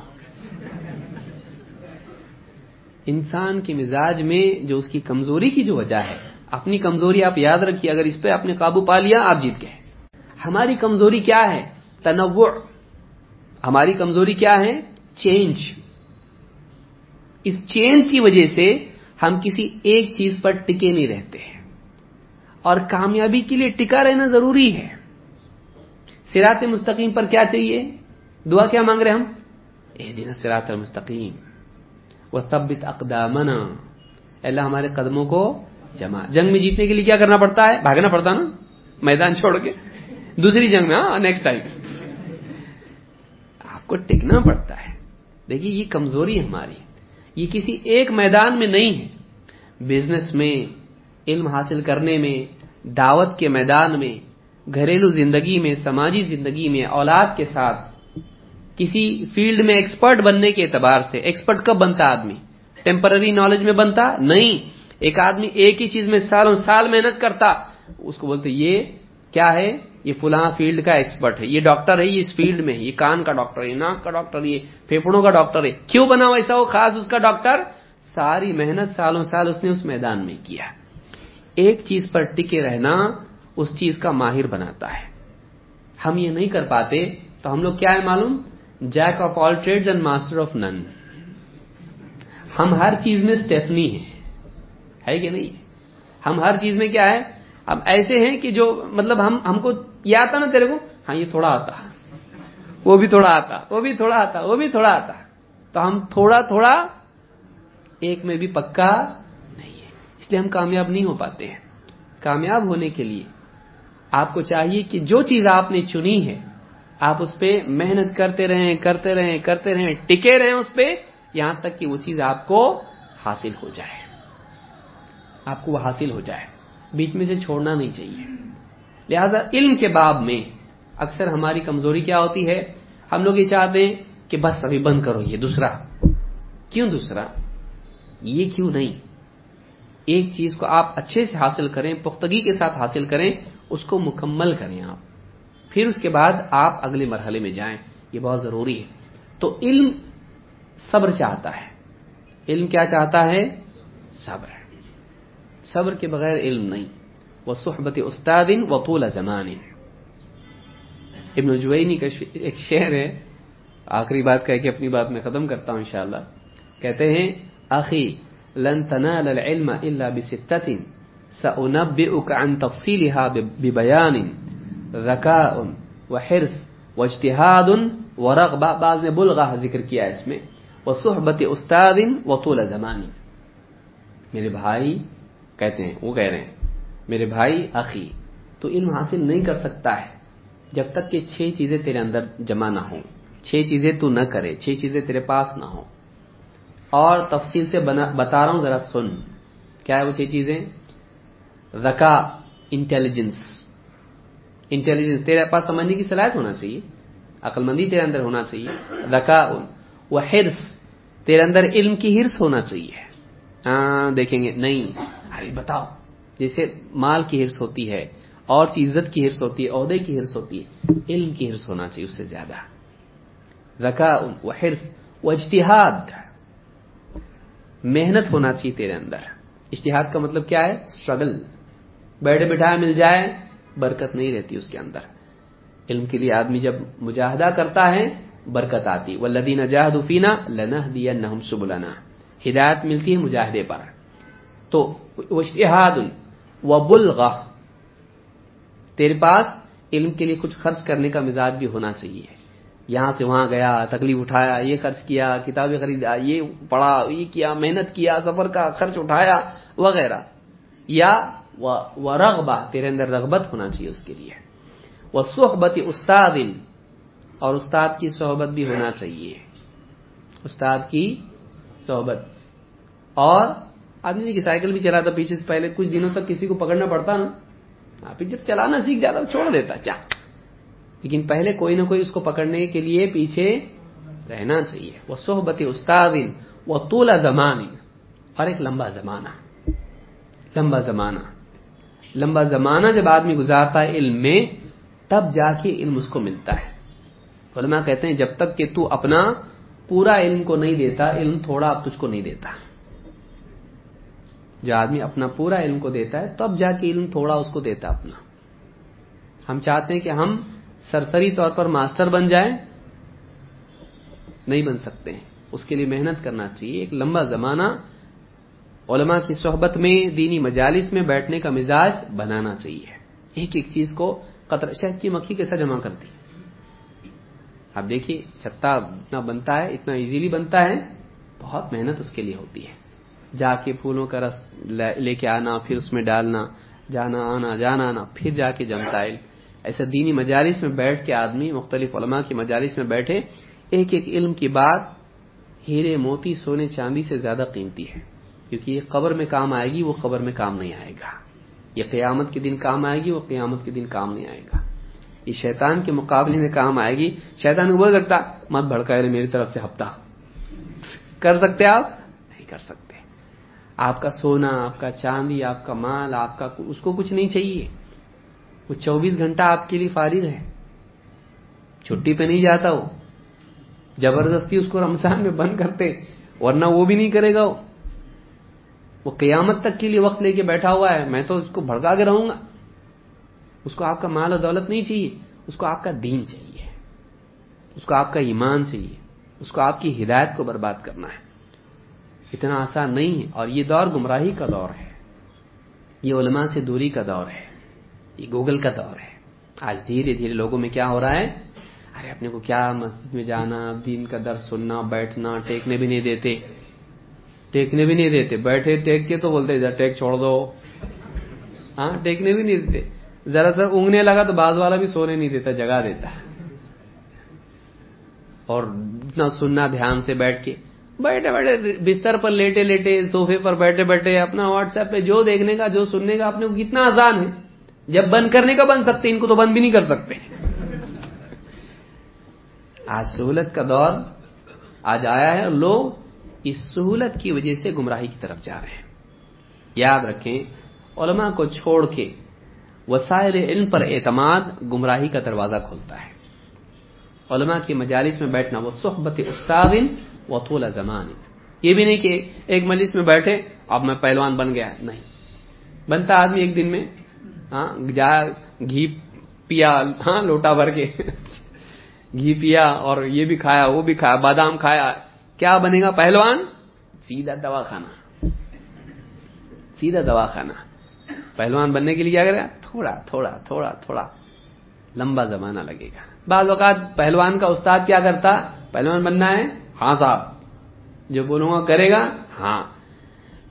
انسان کے مزاج میں جو اس کی کمزوری کی جو وجہ ہے، اپنی کمزوری آپ یاد رکھیے، اگر اس پہ آپ نے قابو پا لیا، آپ جیت گئے۔ ہماری کمزوری کیا ہے؟ تنوع۔ ہماری کمزوری کیا ہے؟ چینج۔ اس چینج کی وجہ سے ہم کسی ایک چیز پر ٹکے نہیں رہتے ہیں۔ اور کامیابی کے لیے ٹکا رہنا ضروری ہے۔ سراط مستقیم پر کیا چاہیے؟ دعا کیا مانگ رہے ہم؟ اے دن سراط المستقیم۔ وہ تبت اقدامنا اللہ ہمارے قدموں کو جمع جنگ میں جیتنے کے لیے کیا کرنا پڑتا ہے؟ بھاگنا پڑتا نا؟ میدان چھوڑ کے۔ دوسری جنگ میں ہاں نیکسٹ ٹائم آپ کو ٹکنا پڑتا ہے۔ دیکھیے، یہ کمزوری ہماری۔ یہ کسی ایک میدان میں نہیں ہے۔ بزنس میں، علم حاصل کرنے میں، دعوت کے میدان میں، گھریلو زندگی میں، سماجی زندگی میں، اولاد کے ساتھ کسی فیلڈ میں ایکسپرٹ بننے کے اعتبار سے، ایکسپرٹ کب بنتا آدمی؟ ٹیمپرری نالج میں بنتا؟ نہیں۔ ایک آدمی ایک ہی چیز میں سالوں سال محنت کرتا، اس کو بولتے، یہ کیا ہے؟ یہ فلاں فیلڈ کا ایکسپرٹ ہے، یہ ڈاکٹر ہے، یہ اس فیلڈ میں ہے، یہ کان کا ڈاکٹر ہے ناک کا ڈاکٹر یہ پھیپڑوں کا ڈاکٹر ہے۔ کیوں بنا ایسا ہو خاص اس کا ڈاکٹر؟ ساری محنت سالوں سال اس نے اس میدان میں کیا۔ ایک چیز پر ٹکے رہنا اس چیز کا ماہر بناتا ہے۔ ہم یہ نہیں کر پاتے تو ہم لوگ کیا ہے معلوم؟ Jack of all trade and master of none ہم ہر چیز میں اسٹیفنی ہیں۔ ہے کہ نہیں؟ ہم ہر چیز میں کیا ہے؟ اب ایسے ہیں کہ جو مطلب ہم ہم کو یہ آتا نا تیرے کو؟ ہاں یہ تھوڑا آتا۔ وہ بھی تھوڑا آتا، وہ بھی تھوڑا آتا، وہ بھی تھوڑا آتا۔ تو ہم تھوڑا تھوڑا ایک میں بھی پکا نہیں ہے۔ اس لیے ہم کامیاب نہیں ہو پاتے ہیں۔ کامیاب ہونے کے لیے آپ کو چاہیے کہ جو چیز آپ نے چنی ہے آپ اس پہ محنت کرتے رہیں کرتے رہیں کرتے رہیں، ٹکے رہیں اس پہ، یہاں تک کہ وہ چیز آپ کو حاصل ہو جائے۔ آپ کو وہ حاصل ہو جائے۔ بیچ میں سے چھوڑنا نہیں چاہیے۔ لہذا علم کے باب میں اکثر ہماری کمزوری کیا ہوتی ہے؟ ہم لوگ یہ چاہتے ہیں کہ بس ابھی بند کرو، یہ دوسرا۔ کیوں دوسرا؟ یہ کیوں نہیں؟ ایک چیز کو آپ اچھے سے حاصل کریں، پختگی کے ساتھ حاصل کریں، اس کو مکمل کریں آپ۔ پھر اس کے بعد آپ اگلے مرحلے میں جائیں، یہ بہت ضروری ہے۔ تو علم صبر چاہتا ہے۔ علم کیا چاہتا ہے؟ صبر۔ صبر کے بغیر علم نہیں۔ وہ صحبت استاد و طول زمان۔ ابن جوینی کا ایک شعر ہے۔ آخری بات کہہ کے اپنی بات میں ختم کرتا ہوں انشاءاللہ۔ کہتے ہیں، اخی، لن تنال العلم الا بستت سأنبئك عن تفصيلها ببيان ذكاء وحرص واجتهاد ورغبة بعض نے بلغہ ذکر کیا اس میں۔ وصحبت استاد وطول زمان۔ میرے بھائی کہتے ہیں، وہ کہہ رہے ہیں، میرے بھائی اخی، تو علم حاصل نہیں کر سکتا ہے جب تک کہ چھ چیزیں تیرے اندر جمع نہ ہوں۔ چھ چیزیں تو نہ کرے، چھ چیزیں تیرے پاس نہ ہوں۔ اور تفصیل سے بتا رہا ہوں، ذرا سن۔ کیا ہے وہ چھ چیزیں؟ رکا انٹیلیجنس انٹیلیجنس تیرے پاس سمجھنے کی صلاحیت ہونا چاہیے عقل مندی تیرے اندر ہونا چاہیے رکا وہ ہرس تیرے اندر علم کی ہرس ہونا چاہیے۔ ہاں دیکھیں گے، نہیں، ارے بتاؤ، جیسے مال کی ہرس ہوتی ہے، اور عزت کی ہرس ہوتی ہے، عہدے کی ہرس ہوتی ہے، علم کی ہرس ہونا چاہیے اس سے زیادہ۔ رکا وہ ہرس وہ اشتہاد محنت ہونا چاہیے تیرے اندر۔ اشتہاد کا مطلب کیا ہے؟ اسٹرگل بیٹھے بٹھائے مل جائے برکت نہیں رہتی اس کے اندر۔ علم کے لیے آدمی جب مجاہدہ کرتا ہے، برکت آتی۔ وہ لدین جاہد فینا لنا دیا نہ سبلانا ہدایت ملتی ہے مجاہدے پر۔ تو اشتہاد و بلغ تیرے پاس علم کے لیے کچھ خرچ کرنے کا مزاج بھی ہونا چاہیے۔ یہاں سے وہاں گیا، تکلیف اٹھایا، یہ خرچ کیا، کتابیں خریدا، یہ پڑھا، یہ کیا، محنت کیا، سفر کا خرچ اٹھایا، وغیرہ۔ یا وہ رغبہ، تیرے اندر رغبت ہونا چاہیے اس کے لیے. وہ صحبت استاد، اور استاد کی صحبت بھی ہونا چاہیے. استاد کی صحبت. اور آدمی کی سائیکل بھی چلاتا پیچھے سے پہلے کچھ دنوں تک کسی کو پکڑنا پڑتا نا. ہاں، پھر جب چلانا سیکھ جاتا چھوڑ دیتا، چا. لیکن پہلے کوئی نہ کوئی اس کو پکڑنے کے لیے پیچھے رہنا چاہیے. وہ صحبت استاد وہ طول زمان، اور ایک لمبا زمانہ. لمبا زمانہ. لمبا زمانہ جب آدمی گزارتا ہے علم میں، تب جا کے علم اس کو ملتا ہے۔ علماء کہتے ہیں، جب تک کہ تو اپنا پورا علم کو نہیں دیتا، علم تھوڑا اب تجھ کو نہیں دیتا۔ جو آدمی اپنا پورا علم کو دیتا ہے، تب جا کے علم تھوڑا اس کو دیتا اپنا۔ ہم چاہتے ہیں کہ ہم سرسری طور پر ماسٹر بن جائیں، نہیں بن سکتے۔ ہیں اس کے لیے محنت کرنا چاہیے۔ ایک لمبا زمانہ علماء کی صحبت میں، دینی مجالس میں بیٹھنے کا مزاج بنانا چاہیے۔ ایک ایک چیز کو قطر شہد کی مکھی کیسا جمع کرتی۔ اب دیکھیے، چھتا اتنا بنتا ہے، اتنا ایزیلی بنتا ہے، بہت محنت اس کے لیے ہوتی ہے۔ جا کے پھولوں کا رس لے کے آنا، پھر اس میں ڈالنا، جانا، آنا جانا، آنا، پھر جا کے جمتا ہے۔ ایسا دینی مجالس میں بیٹھ کے آدمی، مختلف علماء کی مجالس میں بیٹھے، ایک ایک علم کی بات ہیرے، موتی، سونے، چاندی سے زیادہ قیمتی ہے۔ کیونکہ یہ قبر میں کام آئے گی، وہ قبر میں کام نہیں آئے گا۔ یہ قیامت کے دن کام آئے گی، وہ قیامت کے دن کام نہیں آئے گا۔ یہ شیطان کے مقابلے میں کام آئے گی۔ شیطان بول سکتا، مت بھڑکا میری طرف سے ہفتہ۔ کر سکتے آپ؟ نہیں کر سکتے۔ آپ کا سونا، آپ کا چاندی، آپ کا مال، آپ کا اس کو کچھ نہیں چاہیے۔ وہ چوبیس گھنٹہ آپ کے لیے فارغ ہے۔ چھٹی پہ نہیں جاتا وہ۔ زبردستی اس کو رمضان میں بند کرتے، ورنہ وہ بھی نہیں کرے گا وہ۔ وہ قیامت تک کے لیے وقت لے کے بیٹھا ہوا ہے، میں تو اس کو بھڑکا کے رہوں گا۔ اس کو آپ کا مال و دولت نہیں چاہیے، اس کو آپ کا دین چاہیے، اس کو آپ کا ایمان چاہیے، اس کو آپ کی ہدایت کو برباد کرنا ہے۔ اتنا آسان نہیں ہے، اور یہ دور گمراہی کا دور ہے۔ یہ علماء سے دوری کا دور ہے، یہ گوگل کا دور ہے۔ آج دھیرے دھیرے لوگوں میں کیا ہو رہا ہے؟ ارے اپنے کو کیا مسجد میں جانا، دین کا در سننا، بیٹھنا، ٹیکنے بھی نہیں دیتے۔ ٹیکنے بھی نہیں دیتے۔ بیٹھے ٹیک کے تو بولتے ادھر ٹیک چھوڑ دو۔ ہاں ٹیکنے بھی نہیں دیتے۔ ذرا سا اونگنے لگا تو باز والا بھی سونے نہیں دیتا جگہ دیتا۔ اور اتنا سننا، دھیان سے بیٹھ کے۔ بیٹھے بیٹھے، بستر پر لیٹے لیٹے سوفے پر بیٹھے بیٹھے، اپنا واٹس ایپ پہ جو دیکھنے کا، جو سننے کا، اپنے کو کتنا آسان ہے۔ جب بند کرنے کا بن سکتے ان کو تو بند بھی نہیں کر سکتے۔ آج سہولت کا دور، آج آیا ہے لوگ اس سہولت کی وجہ سے گمراہی کی طرف جا رہے ہیں۔ یاد رکھیں، علماء کو چھوڑ کے وسائل علم پر اعتماد گمراہی کا دروازہ کھولتا ہے۔ علماء کی مجالس میں بیٹھنا وہ صحبت استاد وہ تھولا زمان یہ بھی نہیں کہ ایک مجلس میں بیٹھے، اب میں پہلوان بن گیا۔ نہیں۔ بنتا آدمی ایک دن میں ہاں جا، گھی پیا ہاں لوٹا بھر کے۔ گھی پیا اور یہ بھی کھایا، وہ بھی کھایا، بادام کھایا۔ کیا بنے گا پہلوان؟ سیدھا دوا کھانا سیدھا دوا کھانا پہلوان بننے کے لیے کیا کرے؟ گا تھوڑا تھوڑا تھوڑا تھوڑا۔ لمبا زمانہ لگے گا۔ بعض اوقات پہلوان کا استاد کیا کرتا؟ پہلوان بننا ہے؟ ہاں صاحب۔ جو بولوں گا کرے گا؟ ہاں۔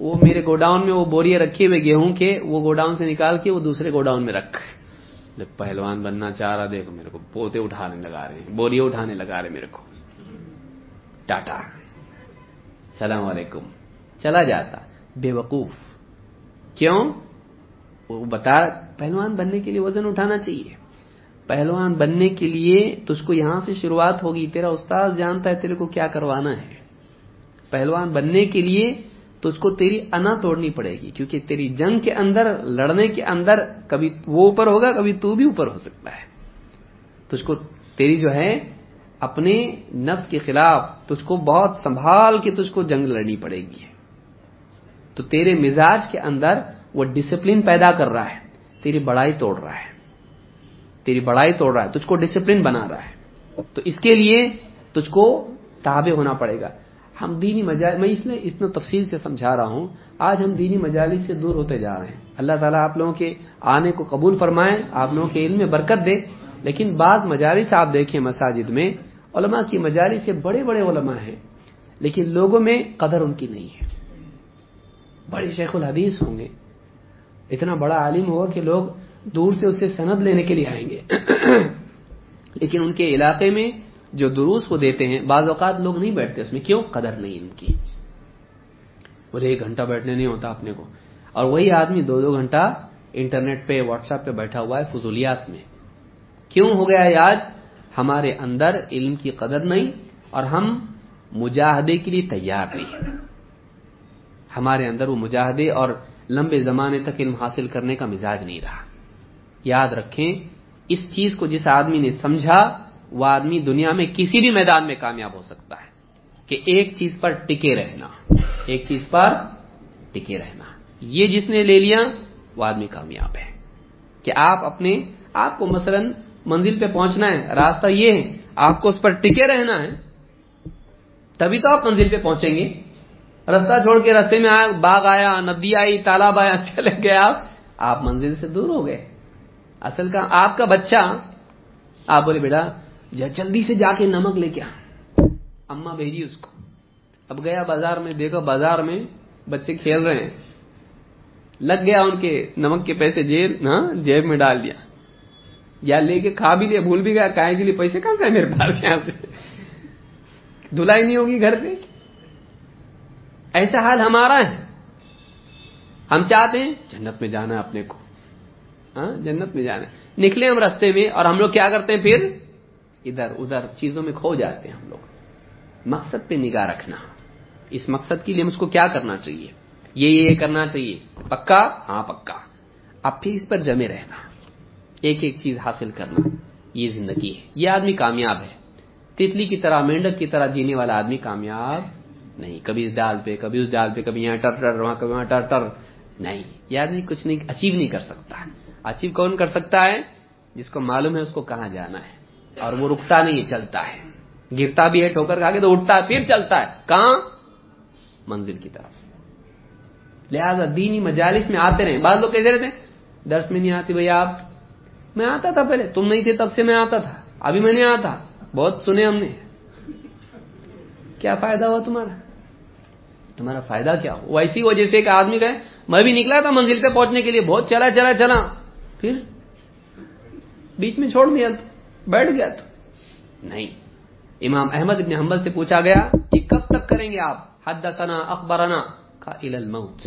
وہ میرے گوڈاؤن میں وہ بوریاں رکھے ہوئے گیہوں کے، وہ گوڈاؤن سے نکال کے وہ دوسرے گوڈاؤن میں رکھ۔ جب پہلوان بننا چاہ رہا، دیکھو میرے کو، پوتے اٹھانے لگا رہے ہیں، بوریاں اٹھانے لگا رہے میرے کو۔ ٹاٹا۔ السلام علیکم۔ چلا جاتا۔ بے وقوف۔ کیوں؟ وہ بتا، پہلوان بننے کے لیے وزن اٹھانا چاہیے۔ پہلوان بننے کے لیے تجھ کو یہاں سے شروعات ہوگی۔ تیرا استاد جانتا ہے تیرے کو کیا کروانا ہے۔ پہلوان بننے کے لیے تجھ کو تیری انا توڑنی پڑے گی۔ کیونکہ تیری جنگ کے اندر، لڑنے کے اندر کبھی وہ اوپر ہوگا، کبھی تو بھی اوپر ہو سکتا ہے۔ تجھ کو تیری جو ہے اپنے نفس کے خلاف تجھ کو بہت سنبھال کے تجھ کو جنگ لڑنی پڑے گی۔ تو تیرے مزاج کے اندر وہ ڈسپلن پیدا کر رہا ہے۔ تیری بڑائی توڑ رہا ہے۔ تیری بڑائی توڑ رہا ہے۔ تجھ کو ڈسپلن بنا رہا ہے۔ تو اس کے لیے تجھ کو تابع ہونا پڑے گا۔ ہم دینی مجال میں اس لیے اتنا تفصیل سے سمجھا رہا ہوں۔ آج ہم دینی مجالس سے دور ہوتے جا رہے ہیں۔ اللہ تعالیٰ آپ لوگوں کے آنے کو قبول فرمائیں آپ لوگوں کے علم میں برکت دے۔ لیکن بعض مجالس آپ دیکھیں مساجد میں علماء کی مجالس سے بڑے بڑے علماء ہیں، لیکن لوگوں میں قدر ان کی نہیں ہے۔ بڑے شیخ الحدیث ہوں گے۔ اتنا بڑا عالم ہوگا کہ لوگ دور سے اسے سند لینے کے لیے آئیں گے۔ لیکن ان کے علاقے میں جو دروس وہ دیتے ہیں، بعض اوقات لوگ نہیں بیٹھتے اس میں، کیوں؟ قدر نہیں ان کی۔ بولے ایک گھنٹہ بیٹھنے نہیں ہوتا اپنے کو۔ اور وہی آدمی دو دو گھنٹہ انٹرنیٹ پہ، واٹس ایپ پہ بیٹھا ہوا ہے فضولیات میں۔ کیوں ہو گیا ہے آج؟ ہمارے اندر علم کی قدر نہیں اور ہم مجاہدے کے لیے تیار نہیں ہمارے اندر وہ مجاہدے اور لمبے زمانے تک علم حاصل کرنے کا مزاج نہیں رہا۔ یاد رکھیں، اس چیز کو جس آدمی نے سمجھا، وہ آدمی دنیا میں کسی بھی میدان میں کامیاب ہو سکتا ہے۔ کہ ایک چیز پر ٹکے رہنا، ایک چیز پر ٹکے رہنا۔ یہ جس نے لے لیا، وہ آدمی کامیاب ہے۔ کہ آپ اپنے آپ کو مثلا منزل پہ پہنچنا ہے، راستہ یہ ہے، آپ کو اس پر ٹکے رہنا ہے، تبھی تو آپ منزل پہ پہنچیں گے۔ رستہ چھوڑ کے رستے میں آیا باغ آیا ندی آئی، تالاب آیا، چلے گئے آپ۔ آپ منزل سے دور ہو گئے۔ اصل کا، آپ کا بچہ، آپ بولے، بیٹا جلدی سے جا کے نمک لے کے اما بھیجی اس کو۔ اب گیا بازار میں، دیکھو بازار میں بچے کھیل رہے ہیں۔ لگ گیا ان کے نمک کے پیسے جیب ہاں جیب میں ڈال دیا۔ یا لے کے کھا بھی لیا، بھول بھی گیا کائے کے لیے پیسے کہاں سے میرے پاس یہاں سے؟ دھلائی نہیں ہوگی گھر پہ؟ ایسا حال ہمارا ہے۔ ہم چاہتے ہیں جنت میں جانا اپنے کو۔ ہاں جنت میں جانا نکلے ہم رستے میں اور ہم لوگ کیا کرتے ہیں پھر؟ ادھر ادھر چیزوں میں کھو جاتے ہیں ہم لوگ۔ مقصد پہ نگاہ رکھنا۔ اس مقصد کے لیے ہم اس کو کیا کرنا چاہیے؟ یہ یہ کرنا چاہیے۔ پکا؟ ہاں پکا۔ اب پھر اس پر جمے رہنا۔ ایک ایک چیز حاصل کرنا، یہ زندگی ہے۔ یہ آدمی کامیاب ہے۔ تتلی کی طرح، مینڈک کی طرح جینے والا آدمی کامیاب نہیں۔ کبھی اس ڈال پہ، کبھی اس ڈال پہ، کبھی یہاں ٹر ٹر، وہاں کبھی وہاں ٹر ٹر۔ نہیں، یہ آدمی کچھ نہیں اچیو نہیں کر سکتا۔ اچیو کون کر سکتا ہے؟ جس کو معلوم ہے، اس کو کہاں جانا ہے۔ اور وہ رکتا نہیں چلتا ہے۔ گرتا بھی ہے ٹھوکر کھا کے تو اٹھتا ہے، پھر چلتا ہے۔ کہاں؟ منزل کی طرف۔ لہذا دینی مجالس میں آتے رہے بعض لوگ کیسے رہتے درس میں نہیں آتی بھائی آپ۔ میں آتا تھا پہلے، تم نہیں تھے تب سے میں آتا تھا، ابھی میں نہیں آتا بہت سنے ہم نے۔ کیا فائدہ ہوا تمہارا؟ تمہارا فائدہ کیا ہو ویسی وجہ سے ایک آدمی کا میں بھی نکلا تھا منزل پہ پہنچنے کے لیے، بہت چلا چلا چلا۔ پھر بیچ میں چھوڑ دیا تو، بیٹھ گیا تو۔ نہیں، امام احمد ابن حنبل سے پوچھا گیا کہ کب تک کریں گے آپ؟ حد ثنا اخبارنا کا الموت۔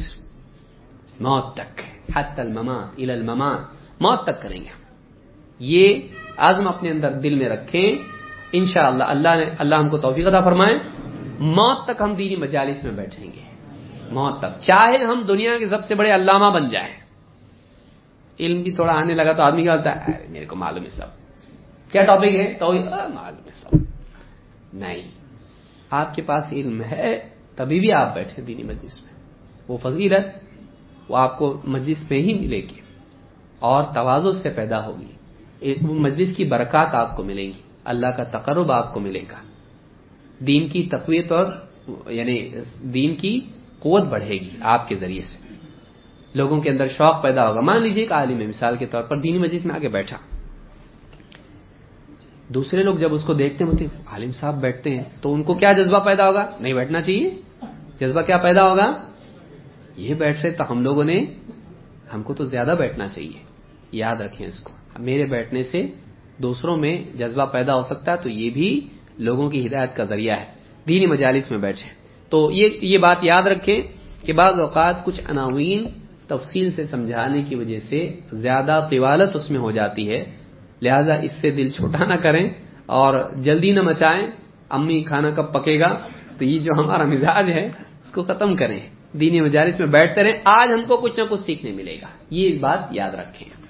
موت تک حد الممات الى الممات۔ موت تک کریں گے۔ یہ عزم اپنے اندر دل میں رکھیں۔ انشاءاللہ اللہ نے اللہ ہم کو توفیق عطا فرمائے۔ موت تک ہم دینی مجالس میں بیٹھیں گے۔ موت تک۔ چاہے ہم دنیا کے سب سے بڑے علامہ بن جائیں۔ علم بھی تھوڑا آنے لگا تو آدمی کیا ہوتا ہے میرے کو معلوم ہے سب۔ کیا ٹاپک ہے؟ تو معلوم ہے سب۔ نہیں۔ آپ کے پاس علم ہے، تبھی بھی آپ بیٹھے دینی مجلس میں۔ وہ فضیلت وہ آپ کو مجلس میں ہی ملے گی اور توازو سے پیدا ہوگی۔ مجلس کی برکات آپ کو ملیں گی۔ اللہ کا تقرب آپ کو ملے گا۔ دین کی تقویت اور یعنی دین کی قوت بڑھے گی آپ کے ذریعے سے۔ لوگوں کے اندر شوق پیدا ہوگا۔ مان لیجیے ایک عالم ہے، مثال کے طور پر دینی مجلس میں آگے بیٹھا۔ دوسرے لوگ جب اس کو دیکھتے ہوتے عالم صاحب بیٹھتے ہیں، تو ان کو کیا جذبہ پیدا ہوگا؟ نہیں بیٹھنا چاہیے۔ جذبہ کیا پیدا ہوگا؟ یہ بیٹھ رہے تو ہم لوگوں نے، ہم کو تو زیادہ بیٹھنا چاہیے۔ یاد رکھیں اس کو۔ میرے بیٹھنے سے دوسروں میں جذبہ پیدا ہو سکتا ہے، تو یہ بھی لوگوں کی ہدایت کا ذریعہ ہے۔ دینی مجالس میں بیٹھے۔ تو یہ یہ بات یاد رکھیں کہ بعض اوقات کچھ عناوین تفصیل سے سمجھانے کی وجہ سے زیادہ طوالت اس میں ہو جاتی ہے۔ لہذا اس سے دل چھوٹا نہ کریں اور جلدی نہ مچائیں۔ امی کھانا کب پکے گا؟ تو یہ جو ہمارا مزاج ہے، اس کو ختم کریں۔ دینی مجالس میں بیٹھتے رہیں۔ آج ہم کو کچھ نہ کچھ سیکھنے ملے گا۔ یہ بات یاد رکھیں۔